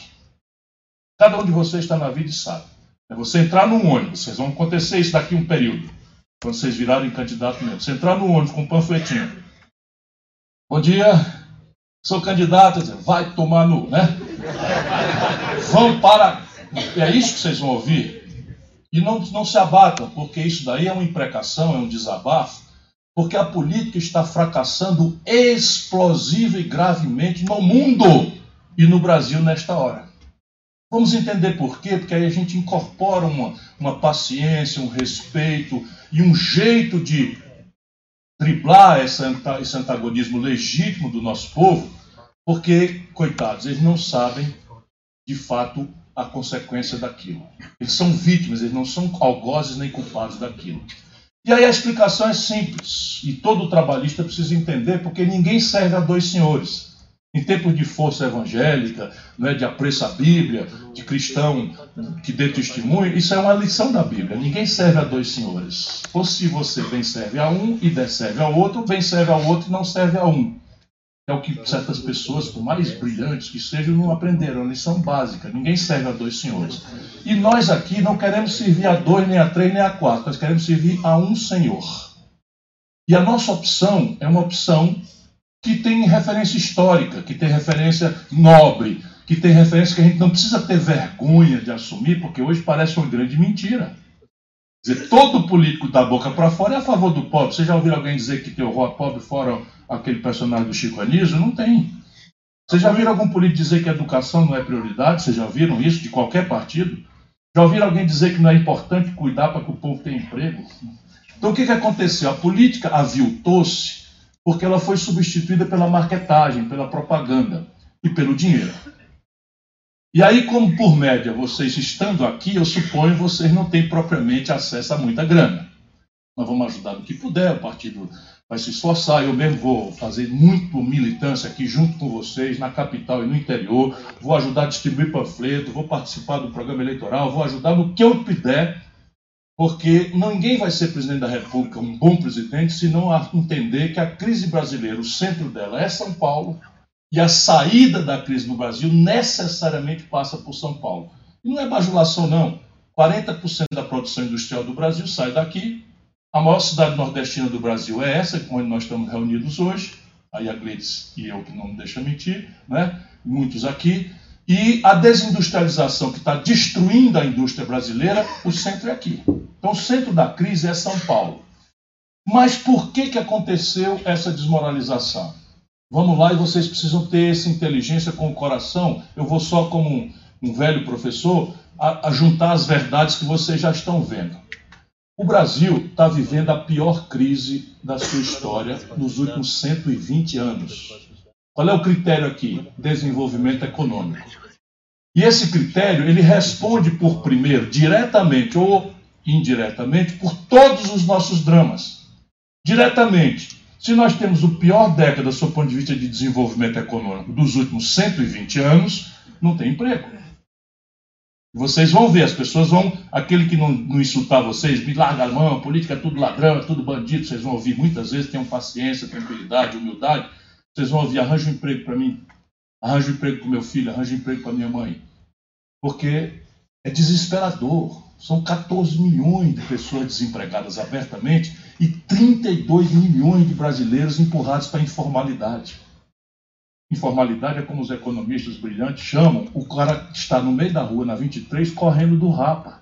S6: Cada um de vocês está na vida e sabe. É você entrar num ônibus, vocês vão acontecer isso daqui um período, quando vocês virarem candidato mesmo. Você entrar num ônibus com um panfletinho. Bom dia, sou candidato, vai tomar no, né? Vão para. É isso que vocês vão ouvir. E não, não se abatam, porque isso daí é uma imprecação, é um desabafo porque a política está fracassando explosiva e gravemente no mundo e no Brasil nesta hora. Vamos entender por quê? Porque aí a gente incorpora uma, uma paciência, um respeito e um jeito de driblar esse antagonismo legítimo do nosso povo, porque, coitados, eles não sabem de fato a consequência daquilo. Eles são vítimas, eles não são algozes nem culpados daquilo. E aí a explicação é simples, e todo trabalhista precisa entender, porque ninguém serve a dois senhores. Em tempos de força evangélica, é, de apreço à Bíblia, de cristão que dê testemunho, isso é uma lição da Bíblia. Ninguém serve a dois senhores. Ou se você bem serve a um e der serve ao outro, bem serve ao outro e não serve a um. É o que certas pessoas, por mais brilhantes que sejam, não aprenderam. A lição básica: ninguém serve a dois senhores. E nós aqui não queremos servir a dois, nem a três, nem a quatro. Nós queremos servir a um Senhor. E a nossa opção é uma opção que tem referência histórica, que tem referência nobre, que tem referência que a gente não precisa ter vergonha de assumir, porque hoje parece uma grande mentira. Dizer, todo político da boca para fora é a favor do pobre. Você já ouviu alguém dizer que tem o pobre fora aquele personagem do Chico Anísio? Não tem. Vocês já viram algum político dizer que a educação não é prioridade? Vocês já viram isso de qualquer partido? Já ouviram alguém dizer que não é importante cuidar para que o povo tenha emprego? Então o que, que aconteceu? A política aviltou-se porque ela foi substituída pela marketagem, pela propaganda e pelo dinheiro. E aí, como por média vocês estando aqui, eu suponho vocês não têm propriamente acesso a muita grana. Nós vamos ajudar no que puder, o partido vai se esforçar. Eu mesmo vou fazer muito militância aqui junto com vocês, na capital e no interior. Vou ajudar a distribuir panfleto, vou participar do programa eleitoral, vou ajudar no que eu puder, porque ninguém vai ser presidente da República, um bom presidente, se não entender que a crise brasileira, o centro dela é São Paulo e a saída da crise no Brasil necessariamente passa por São Paulo. E não é bajulação, não. 40% da produção industrial do Brasil sai daqui. A maior cidade nordestina do Brasil é essa, onde nós estamos reunidos hoje. Aí a Gleides e eu, que não me deixa mentir, né? muitos aqui. e a desindustrialização que está destruindo a indústria brasileira, o centro é aqui. Então, o centro da crise é São Paulo. Mas por que, que aconteceu essa desmoralização? Vamos lá e vocês precisam ter essa inteligência com o coração. Eu vou só, como um, um velho professor, a, a juntar as verdades que vocês já estão vendo. O Brasil está vivendo a pior crise da sua história nos últimos 120 anos. Qual é o critério aqui? Desenvolvimento econômico. E esse critério, ele responde por primeiro, diretamente ou indiretamente, por todos os nossos dramas. Diretamente, se nós temos o pior década, do ponto de vista de desenvolvimento econômico, dos últimos 120 anos, não tem emprego. Vocês vão ver, as pessoas vão, aquele que não, não insultar vocês, me larga a mão, política é tudo ladrão, é tudo bandido, vocês vão ouvir muitas vezes, tenham paciência, tranquilidade, humildade, vocês vão ouvir, arranja um emprego para mim, arranja um emprego para meu filho, arranja um emprego para minha mãe. Porque é desesperador. São 14 milhões de pessoas desempregadas abertamente e 32 milhões de brasileiros empurrados para a informalidade. Informalidade é como os economistas brilhantes chamam o cara que está no meio da rua, na 23, correndo do rapa,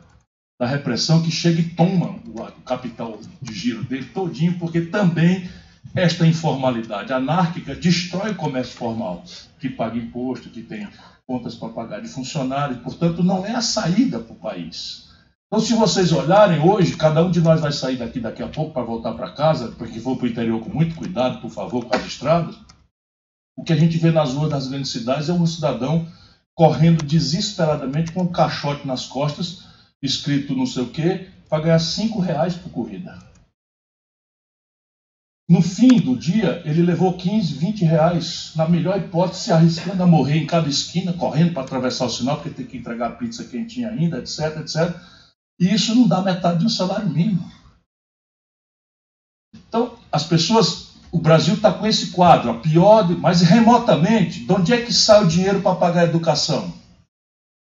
S6: da repressão que chega e toma o capital de giro dele todinho, porque também esta informalidade anárquica destrói o comércio formal, que paga imposto, que tem contas para pagar de funcionários, portanto, não é a saída para o país. Então, se vocês olharem hoje, cada um de nós vai sair daqui daqui a pouco para voltar para casa, porque for para o interior com muito cuidado, por favor, com as estradas. O que a gente vê nas ruas das grandes cidades é um cidadão correndo desesperadamente com um caixote nas costas, escrito não sei o quê, para ganhar cinco reais por corrida. No fim do dia, ele levou 15, 20 reais, na melhor hipótese, se arriscando a morrer em cada esquina, correndo para atravessar o sinal, porque tem que entregar a pizza quentinha ainda, etc, etc. E isso não dá metade de um salário mínimo. Então, as pessoas, o Brasil está com esse quadro, a pior, mas remotamente, de onde é que sai o dinheiro para pagar a educação?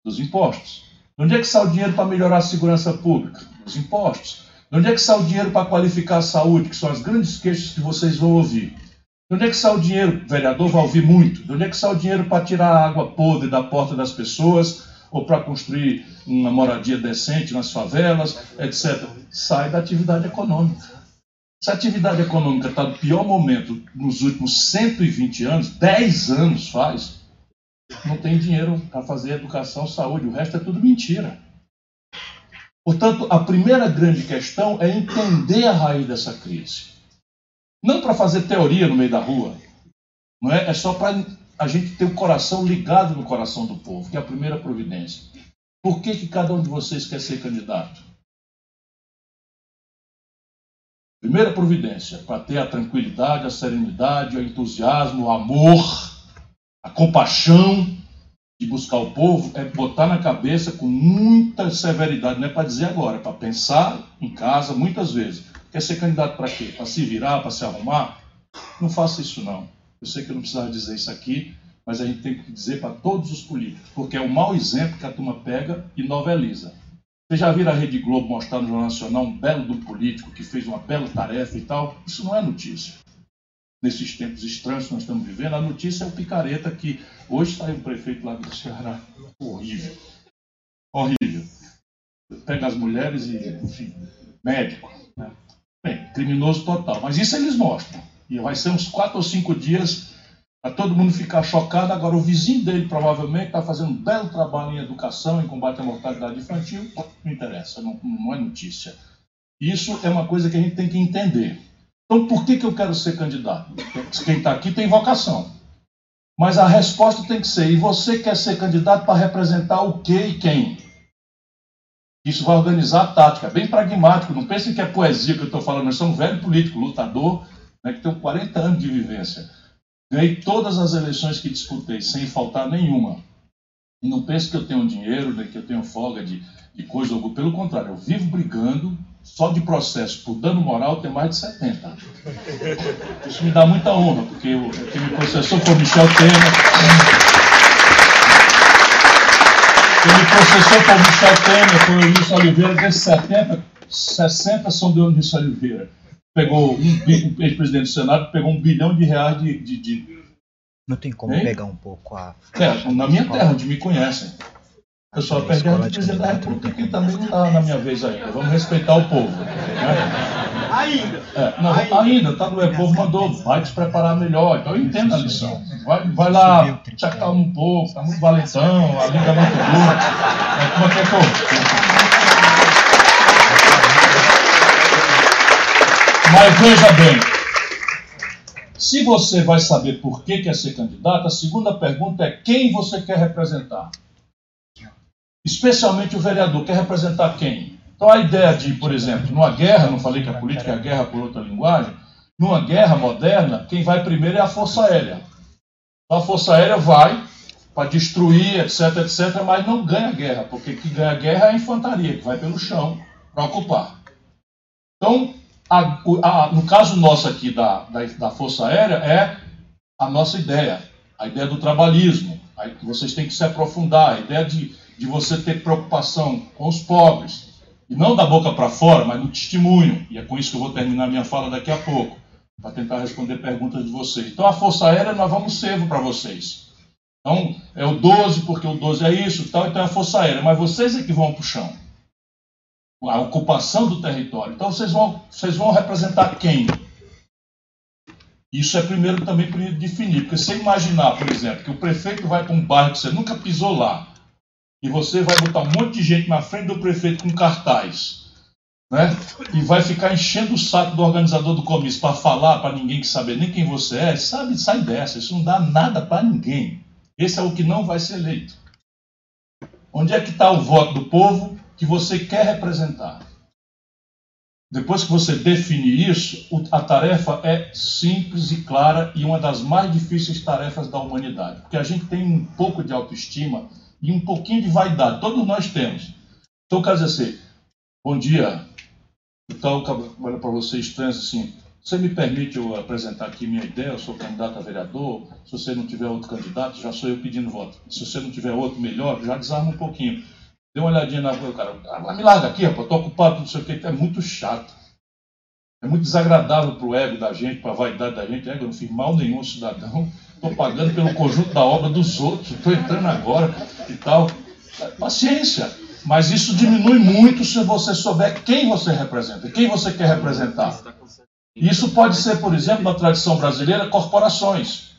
S6: Dos impostos. De onde é que sai o dinheiro para melhorar a segurança pública? Dos impostos. De onde é que sai o dinheiro para qualificar a saúde, que são as grandes queixas que vocês vão ouvir? De onde é que sai o dinheiro? O vereador vai ouvir muito. De onde é que sai o dinheiro para tirar a água podre da porta das pessoas ou para construir uma moradia decente nas favelas, etc. Sai da atividade econômica. Se a atividade econômica está no pior momento nos últimos 120 anos, 10 anos faz, não tem dinheiro para fazer educação, saúde. O resto é tudo mentira. Portanto, a primeira grande questão é entender a raiz dessa crise. Não para fazer teoria no meio da rua, não é? É só para a gente ter o coração ligado no coração do povo, que é a primeira providência. Por que, que cada um de vocês quer ser candidato? Primeira providência, para ter a tranquilidade, a serenidade, o entusiasmo, o amor, a compaixão de buscar o povo é botar na cabeça com muita severidade, não é para dizer agora, é para pensar em casa muitas vezes. Quer ser candidato para quê? Para se virar, para se arrumar? Não faça isso não. Eu sei que eu não precisava dizer isso aqui, mas a gente tem que dizer para todos os políticos, porque é o mau exemplo que a turma pega e noveliza. Vocês já viram a Rede Globo mostrar no Jornal Nacional um belo do político que fez uma bela tarefa e tal? Isso não é notícia nesses tempos estranhos que nós estamos vivendo, a notícia é o picareta que hoje saiu um prefeito lá do Ceará. Horrível. Horrível. Pega as mulheres e, enfim, médico. Né? Bem, criminoso total. Mas isso eles mostram. E vai ser uns quatro ou cinco dias para todo mundo ficar chocado. Agora, o vizinho dele provavelmente está fazendo um belo trabalho em educação, em combate à mortalidade infantil. Não interessa, não, não é notícia. Isso é uma coisa que a gente tem que entender. Então, por que, que eu quero ser candidato? Quem está aqui tem vocação. Mas a resposta tem que ser: e você quer ser candidato para representar o que e quem? Isso vai organizar a tática, bem pragmático. Não pensem que é poesia que eu estou falando, eu sou um velho político, lutador, né, que tenho 40 anos de vivência. Ganhei todas as eleições que disputei, sem faltar nenhuma. E não pense que eu tenho dinheiro, né, que eu tenho folga de, de coisa alguma. Pelo contrário, eu vivo brigando só de processo por dano moral tem mais de 70. Isso me dá muita honra, porque o, quem me processou foi o Michel Temer. Quem me processou foi Michel Temer, foi o Luiz Oliveira, desses 70, 60 são do Luiz Oliveira. Pegou um, ex-presidente do Senado pegou um bilhão de reais de, de, de,
S10: Não tem como
S6: Hein?
S10: pegar um pouco a.
S6: É, na minha terra, onde me conhecem. Eu só perdi a presidente da República, que também não está na minha vez ainda. Vamos respeitar o povo. Né?
S11: Ainda.
S6: É, não, ainda, tá no povo mandou, vai te preparar melhor. Então eu entendo a lição. Vai, vai lá, te acalma um pouco, tá muito valentão, a língua é muito dura. É, como é que é que Mas veja bem, se você vai saber por que quer ser candidato, a segunda pergunta é quem você quer representar. Especialmente o vereador, quer representar quem? Então a ideia de, por exemplo, numa guerra, não falei que a política é a guerra por outra linguagem, numa guerra moderna, quem vai primeiro é a Força Aérea. Então a Força Aérea vai para destruir, etc, etc, mas não ganha guerra, porque quem ganha guerra é a infantaria, que vai pelo chão para ocupar. Então, a- a- no caso nosso aqui da, da, da Força Aérea, é a nossa ideia, a ideia do trabalhismo. Vocês têm que se aprofundar, a ideia de, de você ter preocupação com os pobres. E não da boca para fora, mas no testemunho. E é com isso que eu vou terminar minha fala daqui a pouco, para tentar responder perguntas de vocês. Então, a Força Aérea, nós vamos servo para vocês. Então, é o 12, porque o 12 é isso tal, então é a Força Aérea. Mas vocês é que vão para o chão a ocupação do território. Então vocês vão, vocês vão representar quem? Isso é primeiro também para definir, porque você imaginar, por exemplo, que o prefeito vai para um bairro que você nunca pisou lá, e você vai botar um monte de gente na frente do prefeito com cartaz, né? E vai ficar enchendo o saco do organizador do comício para falar para ninguém que saber nem quem você é, sabe, sai dessa, isso não dá nada para ninguém. Esse é o que não vai ser eleito. Onde é que está o voto do povo que você quer representar? Depois que você definir isso, a tarefa é simples e clara e uma das mais difíceis tarefas da humanidade. Porque a gente tem um pouco de autoestima e um pouquinho de vaidade. Todos nós temos. Então, quer dizer assim, bom dia. Então, olha para vocês trans assim, você me permite eu apresentar aqui minha ideia? Eu sou candidato a vereador. Se você não tiver outro candidato, já sou eu pedindo voto. Se você não tiver outro melhor, já desarma um pouquinho. Dê uma olhadinha na o cara. Ah, me larga aqui, rapaz, tô ocupado, não sei o que. É muito chato. É muito desagradável pro ego da gente, pra vaidade da gente. Ego, eu não fiz mal nenhum cidadão. Estou pagando pelo conjunto da obra dos outros. Estou entrando agora e tal. Paciência. Mas isso diminui muito se você souber quem você representa, quem você quer representar. Isso pode ser, por exemplo, na tradição brasileira, corporações.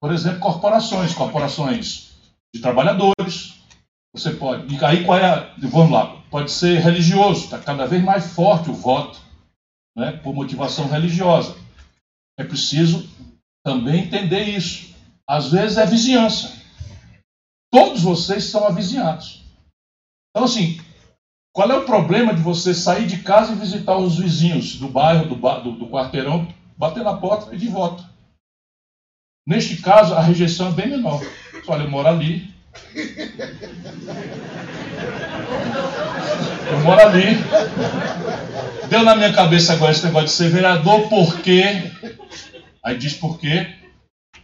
S6: Por exemplo, corporações, corporações de trabalhadores. Você pode. E aí qual é a. Vamos lá. Pode ser religioso, está cada vez mais forte o voto, né, por motivação religiosa. É preciso também entender isso. Às vezes é vizinhança. Todos vocês são avizinhados. Então, assim, qual é o problema de você sair de casa e visitar os vizinhos do bairro, do, do, do quarteirão, bater na porta e pedir voto? Neste caso, a rejeição é bem menor. Você, Olha, eu moro ali. Eu moro ali. Deu na minha cabeça agora esse negócio de ser vereador, por quê? Aí diz por quê.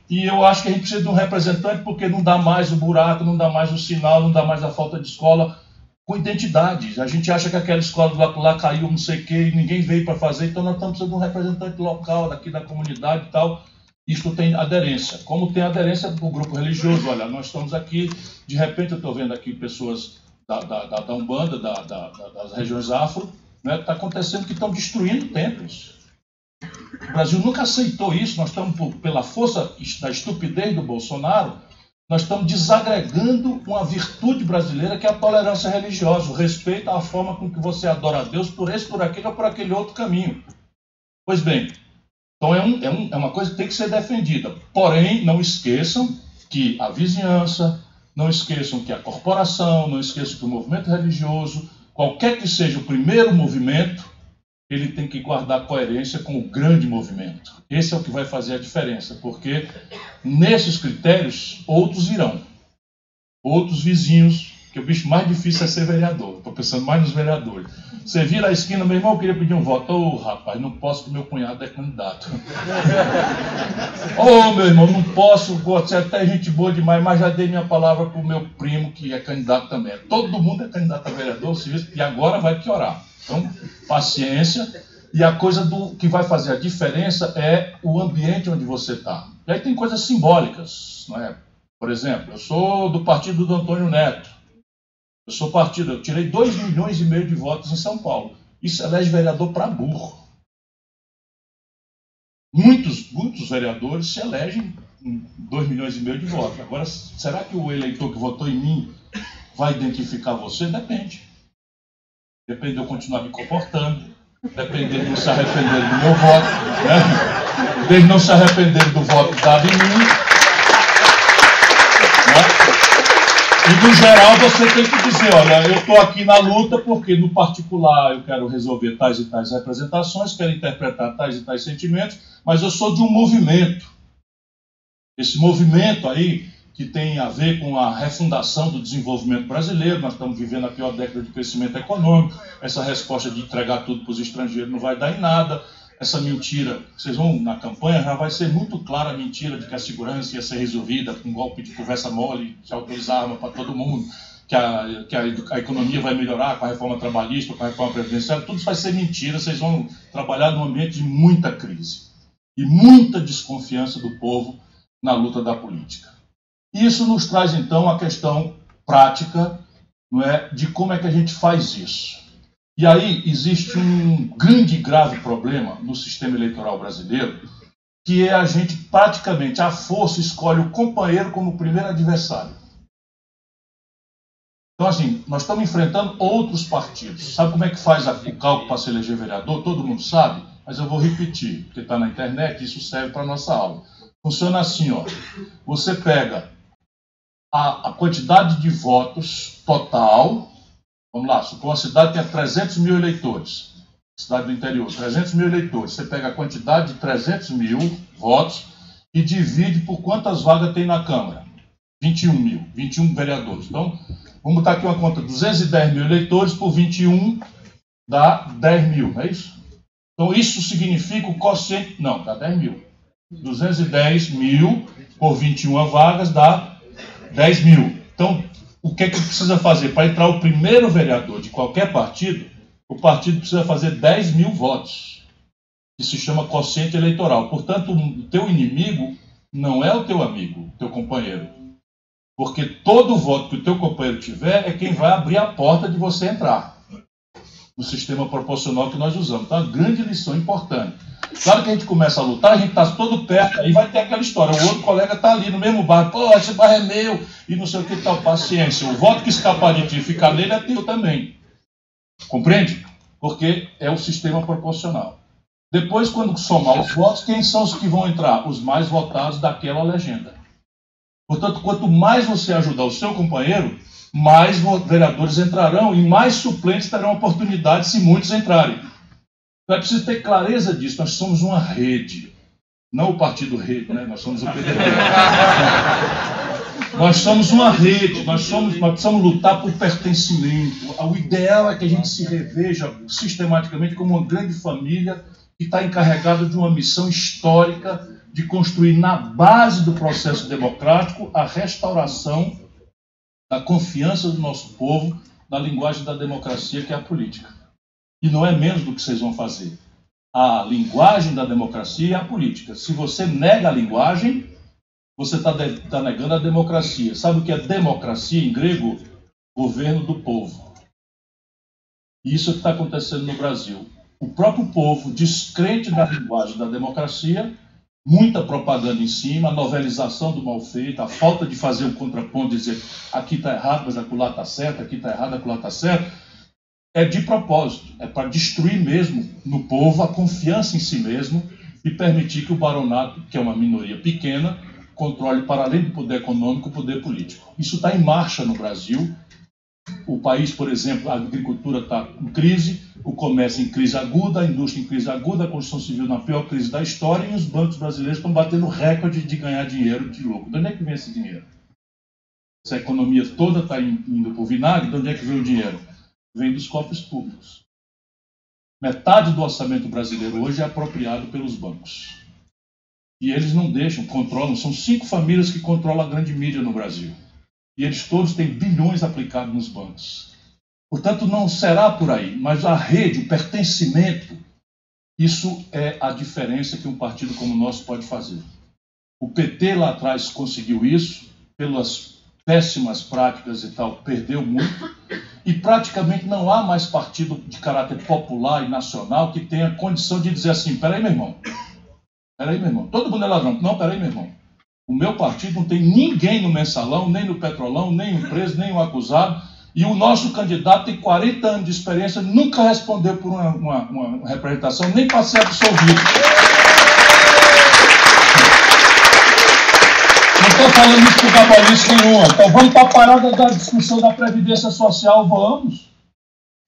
S6: E eu acho que a gente precisa de um representante porque não dá mais o buraco, não dá mais o sinal, não dá mais a falta de escola com identidade. A gente acha que aquela escola do lado lá caiu, não sei o quê, e ninguém veio para fazer, então nós estamos precisando de um representante local, daqui da comunidade e tal. Isso tem aderência. Como tem aderência do grupo religioso. Olha, nós estamos aqui, de repente eu estou vendo aqui pessoas da, da, da, da Umbanda, da, da- da- das regiões afro, né? Está acontecendo que estão destruindo templos. O Brasil nunca aceitou isso. Nós estamos, pela força da estupidez do Bolsonaro, nós estamos desagregando uma virtude brasileira que é a tolerância religiosa, o respeito à forma com que você adora a Deus por esse, por aquele ou por aquele outro caminho. Pois bem, então é, um- é um- é uma coisa que tem que ser defendida. Porém, não esqueçam que a vizinhança, não esqueçam que a corporação, não esqueçam que o movimento religioso, qualquer que seja o primeiro movimento, ele tem que guardar coerência com o grande movimento. Esse é o que vai fazer a diferença, porque nesses critérios outros irão. Outros vizinhos, que o bicho mais difícil é ser vereador. Estou pensando mais nos vereadores. Você vira a esquina, meu irmão, eu queria pedir um voto. Ô, rapaz, não posso porque meu cunhado é candidato. Ô, meu irmão, não posso, você é até gente boa demais, mas já dei minha palavra pro meu primo, que é candidato também. Todo mundo é candidato a vereador, e agora vai piorar. Então, paciência, E a coisa do que vai fazer a diferença é o ambiente onde você está. E aí tem coisas simbólicas, não é? Por exemplo, eu sou do partido do Antônio Neto. Eu sou partido, eu tirei 2 milhões e meio de votos em São Paulo. Isso elege vereador para burro. Muitos, muitos vereadores se elegem com 2 milhões e meio de votos. Agora, será que o eleitor que votou em mim vai identificar você? Depende. Depende de eu continuar me comportando, depende de não se arrepender do meu voto, né? de não se arrepender do voto dado em mim. Né? E no geral você tem que dizer, olha, eu estou aqui na luta porque no particular eu quero resolver tais e tais representações, quero interpretar tais e tais sentimentos, mas eu sou de um movimento. Esse movimento aí que tem a ver com a refundação do desenvolvimento brasileiro. Nós estamos vivendo a pior década de crescimento econômico. Essa resposta de entregar tudo para os estrangeiros não vai dar em nada. Essa mentira, vocês vão na campanha, já vai ser muito clara a mentira de que a segurança ia ser resolvida com um golpe de conversa mole, que autorizar arma para todo mundo, que, a, que a, a, economia vai melhorar com a reforma trabalhista, com a reforma previdenciária. Tudo isso vai ser mentira. Vocês vão trabalhar num ambiente de muita crise e muita desconfiança do povo na luta da política. Isso nos traz então a questão prática não é, de como é que a gente faz isso. E aí existe um grande e grave problema no sistema eleitoral brasileiro, que é a gente praticamente à força escolhe o companheiro como primeiro adversário. Então, assim, nós estamos enfrentando outros partidos. Sabe como é que faz o cálculo para se eleger vereador? Todo mundo sabe, mas eu vou repetir, porque está na internet, isso serve para a nossa aula. Funciona assim, ó. Você pega a, a quantidade de votos total. Vamos lá, supor uma cidade tem 300 mil eleitores. Cidade do interior, 300 mil eleitores. Você pega a quantidade de 300 mil votos e divide por quantas vagas tem na Câmara. 21 mil, 21 vereadores. Então, vamos botar aqui uma conta: 210 mil eleitores por 21 dá 10 mil, não é isso? Então, isso significa o quociente. Não, dá 10 mil. 210 mil por 21 vagas dá 10 mil. Então, o que é que precisa fazer? Para entrar o primeiro vereador de qualquer partido, o partido precisa fazer 10 mil votos, que se chama quociente eleitoral. Portanto, o teu inimigo não é o teu amigo, o teu companheiro. Porque todo voto que o teu companheiro tiver é quem vai abrir a porta de você entrar no sistema proporcional que nós usamos. Então, uma grande lição importante. Claro que a gente começa a lutar, a gente está todo perto, aí vai ter aquela história. O outro colega está ali no mesmo bairro, pô, esse bairro é meu, e não sei o que tal. Paciência. O voto que escapar de ti e ficar nele é teu também. Compreende? Porque é o sistema proporcional. Depois, quando somar os votos, quem são os que vão entrar? Os mais votados daquela legenda. Portanto, quanto mais você ajudar o seu companheiro, mais vereadores entrarão e mais suplentes terão oportunidade se muitos entrarem. Então é preciso ter clareza disso. Nós somos uma rede. Não o partido rede, né? Nós somos o PDT. nós somos uma rede, nós, somos, nós precisamos lutar por pertencimento. O ideal é que a gente se reveja sistematicamente como uma grande família que está encarregada de uma missão histórica de construir na base do processo democrático a restauração da confiança do nosso povo na linguagem da democracia, que é a política. E não é menos do que vocês vão fazer. A linguagem da democracia é a política. Se você nega a linguagem, você está tá negando a democracia. Sabe o que é democracia em grego? Governo do povo. E isso é que está acontecendo no Brasil. O próprio povo, descrente da linguagem da democracia, muita propaganda em cima, a novelização do mal feito, a falta de fazer um contraponto, dizer aqui está errado, mas acolá está certo, aqui está errado, acolá está certo é de propósito, é para destruir mesmo no povo a confiança em si mesmo e permitir que o baronato, que é uma minoria pequena, controle, para além do poder econômico, o poder político. Isso está em marcha no Brasil. O país, por exemplo, a agricultura está em crise, o comércio em crise aguda, a indústria em crise aguda, a construção civil na pior crise da história e os bancos brasileiros estão batendo recorde de ganhar dinheiro de lucro. De onde é que vem esse dinheiro? Se a economia toda está indo para o vinagre, de onde é que vem o dinheiro? Vem dos cofres públicos. Metade do orçamento brasileiro hoje é apropriado pelos bancos. E eles não deixam, controlam. São cinco famílias que controlam a grande mídia no Brasil. E eles todos têm bilhões aplicados nos bancos. Portanto, não será por aí, mas a rede, o pertencimento, Isso é a diferença que um partido como o nosso pode fazer. O PT lá atrás conseguiu isso, pelas péssimas práticas e tal, perdeu muito, e praticamente não há mais partido de caráter popular e nacional que tenha condição de dizer assim: peraí, meu irmão, peraí, meu irmão, todo mundo é ladrão. Não, peraí, meu irmão. O meu partido não tem ninguém no mensalão, nem no petrolão, nem o preso, nem o acusado. E o nosso candidato tem 40 anos de experiência, nunca respondeu por uma, uma, uma representação, nem para ser absolvido. Estou falando isso com cabalice nenhuma. Então vamos para a parada da discussão da Previdência Social, vamos.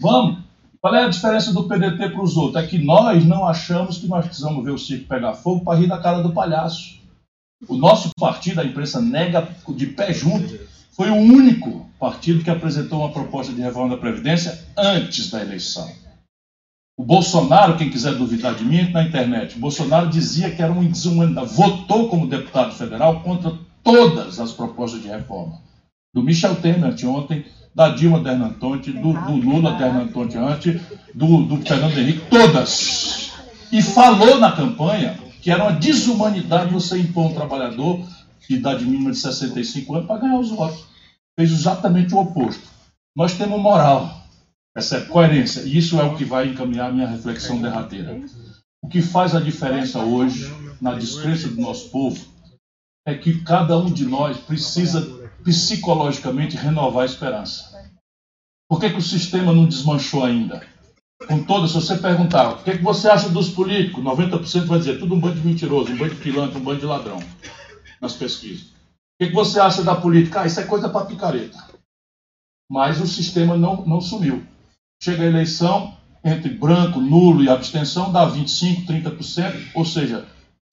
S6: Vamos. Qual é a diferença do PDT para os outros? É que nós não achamos que nós precisamos ver o circo pegar fogo para rir da cara do palhaço. O nosso partido, a imprensa nega de pé junto, foi o único partido que apresentou uma proposta de reforma da Previdência antes da eleição. O Bolsonaro, quem quiser duvidar de mim, na internet. O Bolsonaro dizia que era um desumanidade, votou como deputado federal contra todas as propostas de reforma. Do Michel Temer anteontem, da Dilma Dernantonte, do, do Lula Dernantonte antes, do, do Fernando Henrique, todas. E falou na campanha que era uma desumanidade você impor um trabalhador de idade mínima de 65 anos para ganhar os votos. Fez exatamente o oposto. Nós temos moral, essa é coerência, e isso é o que vai encaminhar a minha reflexão derradeira. O que faz a diferença hoje, na descrença do nosso povo, é que cada um de nós precisa psicologicamente renovar a esperança. Por que, que o sistema não desmanchou ainda? com todas, se você perguntar o que, que você acha dos políticos, 90% vai dizer tudo um bando de mentiroso, um bando de pilantra, um bando de ladrão, nas pesquisas. O que, que você acha da política? Ah, isso é coisa para picareta. Mas o sistema não, não sumiu. Chega a eleição, entre branco, nulo e abstenção, dá 25%, 30%, ou seja,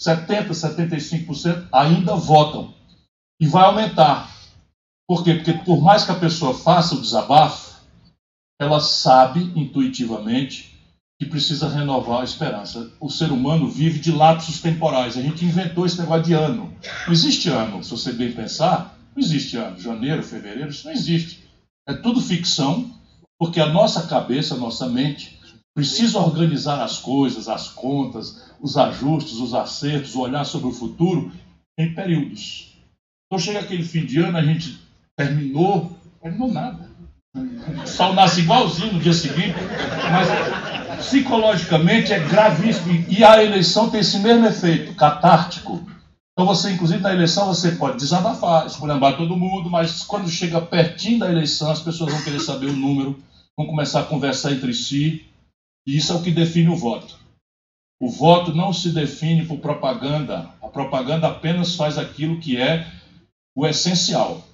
S6: 70%, 75% ainda votam. E vai aumentar. Por quê? Porque por mais que a pessoa faça o desabafo, ela sabe intuitivamente que precisa renovar a esperança. O ser humano vive de lapsos temporais. A gente inventou esse negócio de ano. Não existe ano, se você bem pensar, não existe ano. Janeiro, fevereiro, isso não existe. É tudo ficção, porque a nossa cabeça, a nossa mente, precisa organizar as coisas, as contas, os ajustes, os acertos, olhar sobre o futuro em períodos. Então chega aquele fim de ano, a gente terminou, terminou nada. O sol nasce igualzinho no dia seguinte, mas psicologicamente é gravíssimo. E a eleição tem esse mesmo efeito catártico. Então você, inclusive, na eleição você pode desabafar, esculhambar todo mundo, mas quando chega pertinho da eleição, as pessoas vão querer saber o número, vão começar a conversar entre si, e isso é o que define o voto. O voto não se define por propaganda. A propaganda apenas faz aquilo que é o essencial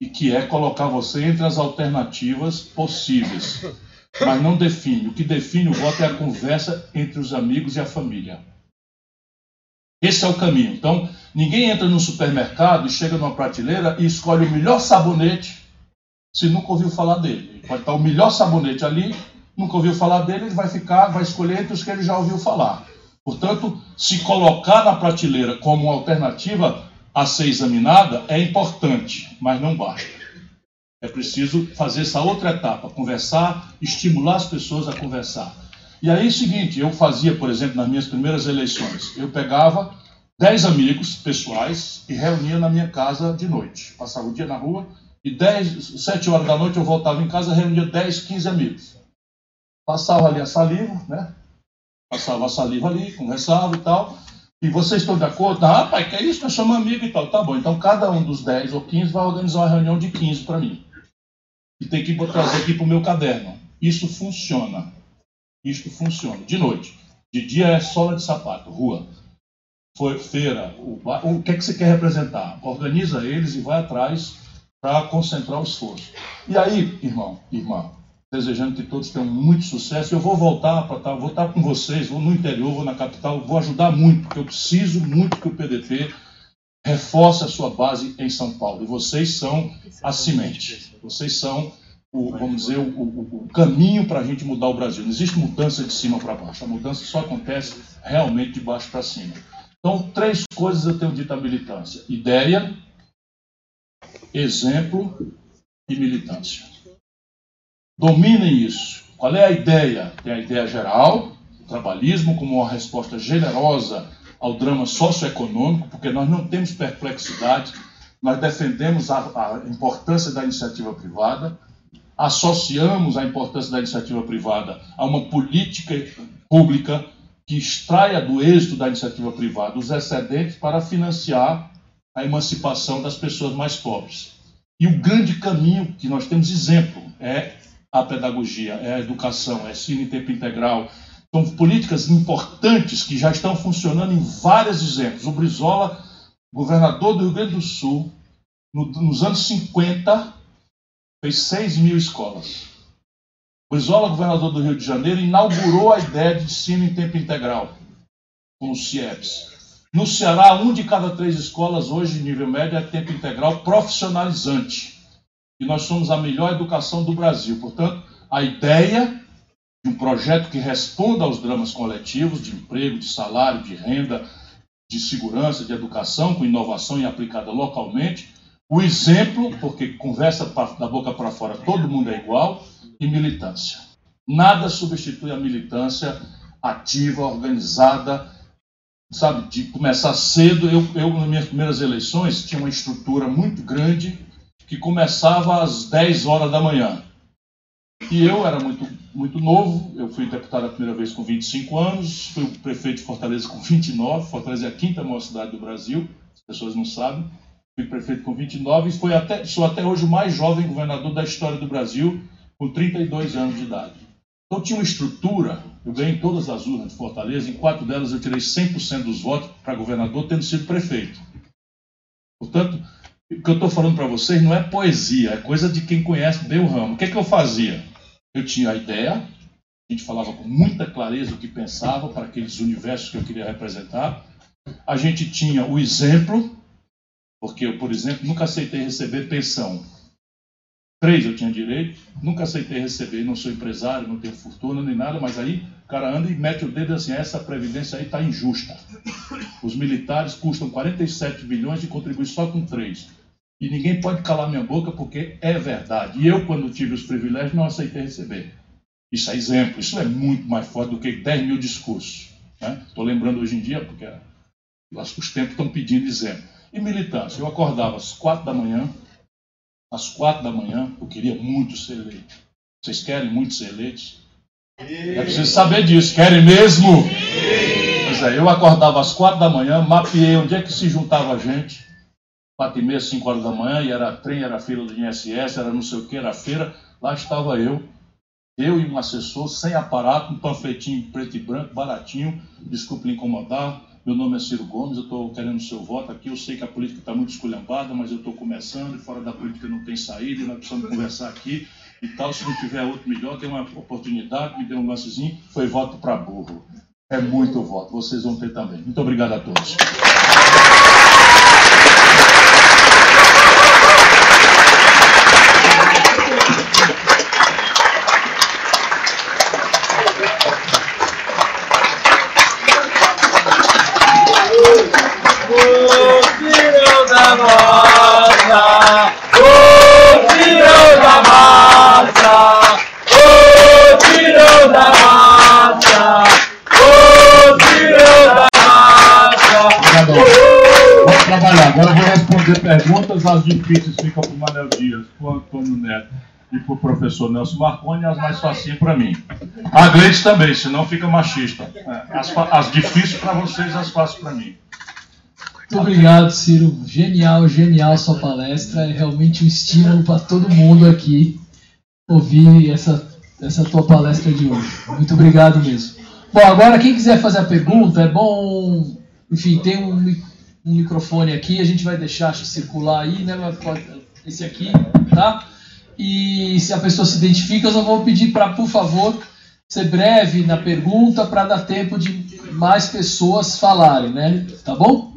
S6: e que é colocar você entre as alternativas possíveis, mas não define. O que define o voto é a conversa entre os amigos e a família. Esse é o caminho. Então, ninguém entra no supermercado e chega numa prateleira e escolhe o melhor sabonete se nunca ouviu falar dele. Pode estar o melhor sabonete ali, nunca ouviu falar dele, ele vai ficar, vai escolher entre os que ele já ouviu falar. Portanto, se colocar na prateleira como uma alternativa a ser examinada é importante, mas não basta. É preciso fazer essa outra etapa, conversar, estimular as pessoas a conversar. E aí é o seguinte, eu fazia, por exemplo, nas minhas primeiras eleições, eu pegava 10 amigos pessoais e reunia na minha casa de noite. Passava o dia na rua e 10, 7 horas da noite eu voltava em casa e reunia 10, 15 amigos. Passava ali a saliva, né? Passava a saliva ali, conversava e tal. E vocês estão de acordo? Ah, pai, que é isso? Nós somos amigos e tal. Tá bom, então cada um dos 10 ou 15 vai organizar uma reunião de 15 para mim. E tem que trazer aqui para o meu caderno. Isso funciona. Isto funciona. De noite. De dia é sola de sapato, rua. Foi feira. O, o que é que você quer representar? Organiza eles e vai atrás para concentrar o esforço. E aí, irmão, irmã, desejando que todos tenham muito sucesso. Eu vou voltar para estar, vou estar com vocês, vou no interior, vou na capital, vou ajudar muito, porque eu preciso muito que o PDT reforce a sua base em São Paulo. E vocês são a semente. Vocês são o, vamos dizer, o, o, o caminho para a gente mudar o Brasil. Não existe mudança de cima para baixo. A mudança só acontece realmente de baixo para cima. Então, três coisas eu tenho dito à militância: ideia, exemplo e militância. Dominem isso. Qual é a ideia? Tem a ideia geral, trabalhismo, como uma resposta generosa ao drama socioeconômico, porque nós não temos perplexidade, nós defendemos a, a importância da iniciativa privada, associamos a importância da iniciativa privada a uma política pública que extraia do êxito da iniciativa privada os excedentes para financiar a emancipação das pessoas mais pobres. E o grande caminho que nós temos exemplo é a pedagogia, é a educação, é ensino em tempo integral. São políticas importantes que já estão funcionando em vários exemplos. O Brizola, governador do Rio Grande do Sul, no, nos anos 50, fez 6 mil escolas. O Brizola, governador do Rio de Janeiro, inaugurou a ideia de ensino em tempo integral com os CIEPs. No Ceará, um de cada três escolas hoje, nível médio, é tempo integral profissionalizante. E nós somos a melhor educação do Brasil. Portanto, a ideia de um projeto que responda aos dramas coletivos de emprego, de salário, de renda, de segurança, de educação, com inovação e aplicada localmente. O exemplo, porque conversa da boca para fora, todo mundo é igual, e militância. Nada substitui a militância ativa, organizada, sabe, de começar cedo. Eu, eu, nas minhas primeiras eleições, tinha uma estrutura muito grande que começava às 10 horas da manhã. E eu era muito, muito novo, eu fui deputado a primeira vez com 25 anos, fui prefeito de Fortaleza com 29, Fortaleza é a quinta maior cidade do Brasil, as pessoas não sabem. Fui prefeito com 29 e foi até, sou até hoje o mais jovem governador da história do Brasil, com 32 anos de idade. Então tinha uma estrutura, eu ganhei todas as urnas de Fortaleza, em quatro delas eu tirei 100% dos votos para governador, tendo sido prefeito. Portanto, o que eu estou falando para vocês não é poesia, é coisa de quem conhece bem o ramo. O que, é que eu fazia? Eu tinha a ideia, a gente falava com muita clareza o que pensava para aqueles universos que eu queria representar. A gente tinha o exemplo, porque eu, por exemplo, nunca aceitei receber pensão. Três eu tinha direito, nunca aceitei receber, não sou empresário, não tenho fortuna nem nada, mas aí o cara anda e mete o dedo assim, essa previdência aí está injusta. Os militares custam 47 bilhões e contribuem só com três. E ninguém pode calar minha boca porque é verdade. E eu, quando tive os privilégios, não aceitei receber. Isso é exemplo, isso é muito mais forte do que 10 mil discursos. Estou né? lembrando hoje em dia, porque os tempos estão pedindo exemplo. E militância, eu acordava às quatro da manhã, às quatro da manhã, eu queria muito ser eleito. Vocês querem muito ser eleitos? É preciso saber disso. Querem mesmo? Pois é, eu acordava às quatro da manhã, mapeei onde é que se juntava a gente. Quatro e meia, cinco horas da manhã, e era trem, era fila do INSS, era não sei o que, era feira. Lá estava eu, eu e um assessor, sem aparato, um panfletinho preto e branco, baratinho, desculpe incomodar, meu nome é Ciro Gomes, eu estou querendo o seu voto aqui. Eu sei que a política está muito esculhambada, mas eu estou começando e fora da política não tem saída e nós precisamos conversar aqui e tal. Se não tiver outro melhor, tem uma oportunidade, me dê um lancezinho. Foi voto para burro. É muito voto, vocês vão ter também. Muito obrigado a todos. Agora eu vou responder perguntas, as difíceis ficam para o Manel Dias, para o Antônio Neto e para o professor Nelson Marconi, as mais facinhas para mim. A Gleice também, senão fica machista. É, as, as difíceis para vocês, as fáceis para mim.
S1: Muito obrigado, Ciro. Genial, genial sua palestra. É realmente um estímulo para todo mundo aqui ouvir essa, essa tua palestra de hoje. Muito obrigado mesmo. Bom, agora quem quiser fazer a pergunta, é bom. Enfim, tem um um microfone aqui, a gente vai deixar circular aí, né? Esse aqui, tá? E se a pessoa se identifica, eu só vou pedir para, por favor, ser breve na pergunta para dar tempo de mais pessoas falarem, né? Tá bom?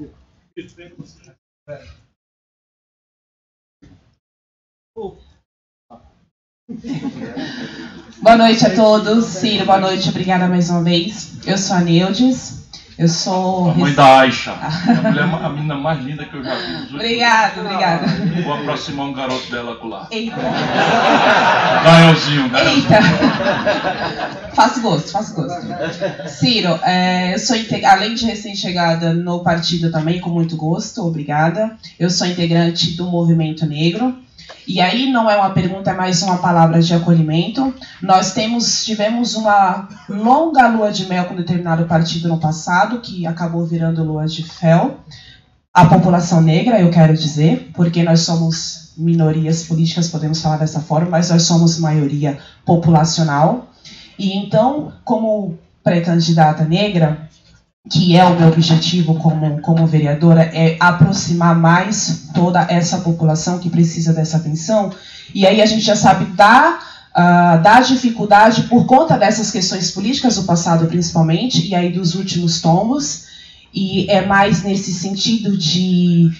S7: Boa noite a todos. Ciro, boa noite. Obrigada mais uma vez. Eu sou a Neudes. Eu sou.
S6: A mãe da Aisha. A, mulher, a menina mais linda que eu já vi.
S7: Obrigada, obrigada.
S6: Vou aproximar um garoto dela lá.
S7: Eita.
S6: Gaelzinho, Gaelzinho.
S7: Eita. Faço gosto, faço gosto. Ciro, é, eu sou além de recém-chegada no partido também, com muito gosto, obrigada. Eu sou integrante do Movimento Negro. E aí não é uma pergunta, é mais uma palavra de acolhimento. Nós temos, tivemos uma longa lua de mel com determinado partido no passado, que acabou virando lua de fel. A população negra, eu quero dizer, porque nós somos minorias políticas, podemos falar dessa forma, mas nós somos maioria populacional. E então, como pré-candidata negra, que é o meu objetivo como, como vereadora, é aproximar mais toda essa população que precisa dessa atenção. E aí a gente já sabe da, uh, da dificuldade por conta dessas questões políticas do passado, principalmente, e aí dos últimos tomos. E é mais nesse sentido de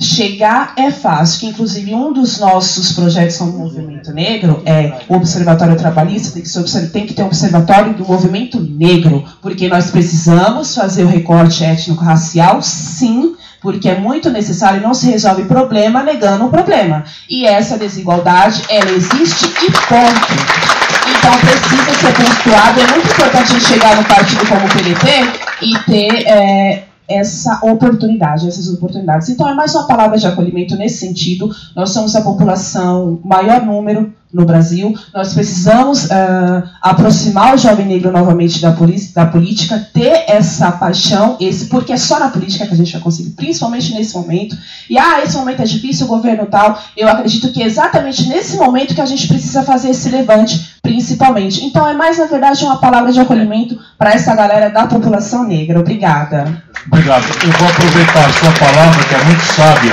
S7: Chegar é fácil, que inclusive um dos nossos projetos como Movimento Negro é o Observatório Trabalhista, tem que, ser, tem que ter um observatório do movimento negro, porque nós precisamos fazer o recorte étnico-racial, sim, porque é muito necessário não se resolve problema negando o problema. E essa desigualdade, ela existe e ponto. Então precisa ser pontuado. É muito importante chegar no partido como o PDT e ter é, essa oportunidade, essas oportunidades. Então, é mais uma palavra de acolhimento nesse sentido. Nós somos a população maior número no Brasil. Nós precisamos uh, aproximar o jovem negro novamente da, da, política, ter essa paixão, esse, porque é só na política que a gente vai conseguir, principalmente nesse momento. E ah, esse momento é difícil, o governo tal. Eu acredito que é exatamente nesse momento que a gente precisa fazer esse levante, principalmente. Então é mais, na verdade, uma palavra de acolhimento para essa galera da população negra. Obrigada.
S6: Obrigado. Eu vou aproveitar a sua palavra, que é muito sábia.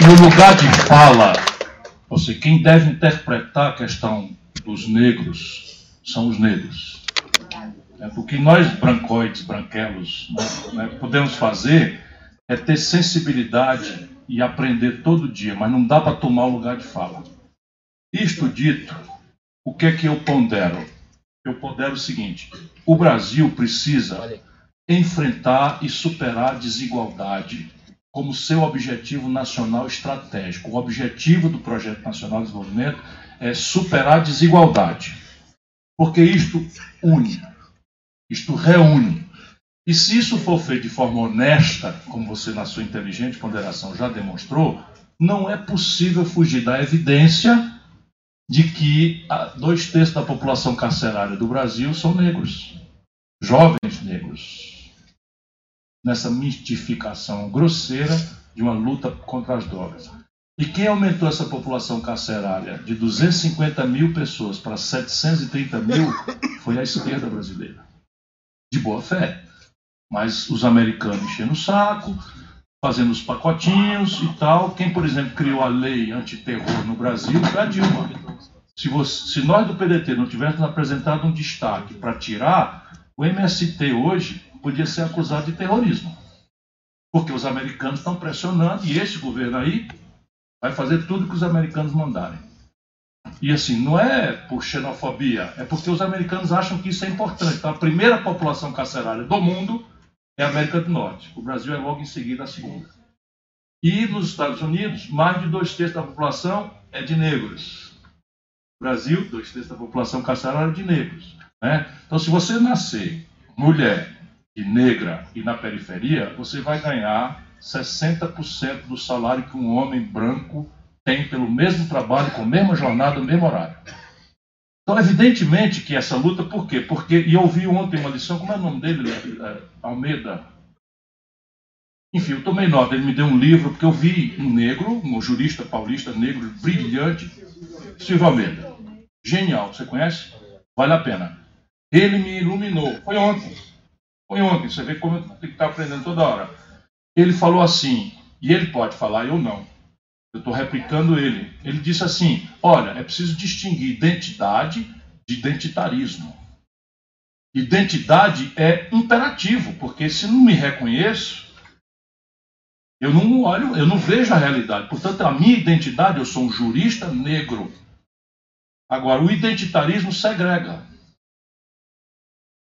S6: No lugar de fala, ou seja, quem deve interpretar a questão dos negros são os negros. É, o que nós, brancoides, branquelos, né, podemos fazer é ter sensibilidade e aprender todo dia, mas não dá para tomar o lugar de fala. Isto dito, o que é que eu pondero? Eu pondero o seguinte: o Brasil precisa enfrentar e superar a desigualdade como seu objetivo nacional estratégico. O objetivo do Projeto Nacional de Desenvolvimento é superar a desigualdade, porque isto une, isto reúne. E se isso for feito de forma honesta, como você na sua inteligente ponderação já demonstrou, não é possível fugir da evidência de que dois terços da população carcerária do Brasil são negros, jovens negros nessa mistificação grosseira de uma luta contra as drogas. E quem aumentou essa população carcerária de 250 mil pessoas para 730 mil foi a esquerda brasileira. De boa fé. Mas os americanos enchendo o saco, fazendo os pacotinhos e tal. Quem, por exemplo, criou a lei antiterror no Brasil foi a Dilma. Se, você, se nós do PDT não tivéssemos apresentado um destaque para tirar, o MST hoje podia ser acusado de terrorismo. Porque os americanos estão pressionando e esse governo aí vai fazer tudo que os americanos mandarem. E assim, não é por xenofobia, é porque os americanos acham que isso é importante. Então, a primeira população carcerária do mundo é a América do Norte. O Brasil é logo em seguida a segunda. E nos Estados Unidos, mais de dois terços da população é de negros. Brasil, dois terços da população carcerária é de negros. Né? Então, se você nascer mulher, e negra e na periferia, você vai ganhar 60% do salário que um homem branco tem pelo mesmo trabalho, com a mesma jornada, mesmo horário. Então, evidentemente que essa luta, por quê? Porque, e eu ouvi ontem uma lição, como é o nome dele? É, Almeida. Enfim, eu tomei nota, ele me deu um livro, porque eu vi um negro, um jurista paulista negro, brilhante, Silvio Almeida. Genial, você conhece? Vale a pena. Ele me iluminou. Foi ontem. Foi ontem, você vê como tenho que estar aprendendo toda hora. Ele falou assim, e ele pode falar, eu não. Eu estou replicando ele. Ele disse assim: olha, é preciso distinguir identidade de identitarismo. Identidade é imperativo, porque se não me reconheço, eu não olho, eu não vejo a realidade. Portanto, a minha identidade, eu sou um jurista negro. Agora, o identitarismo segrega.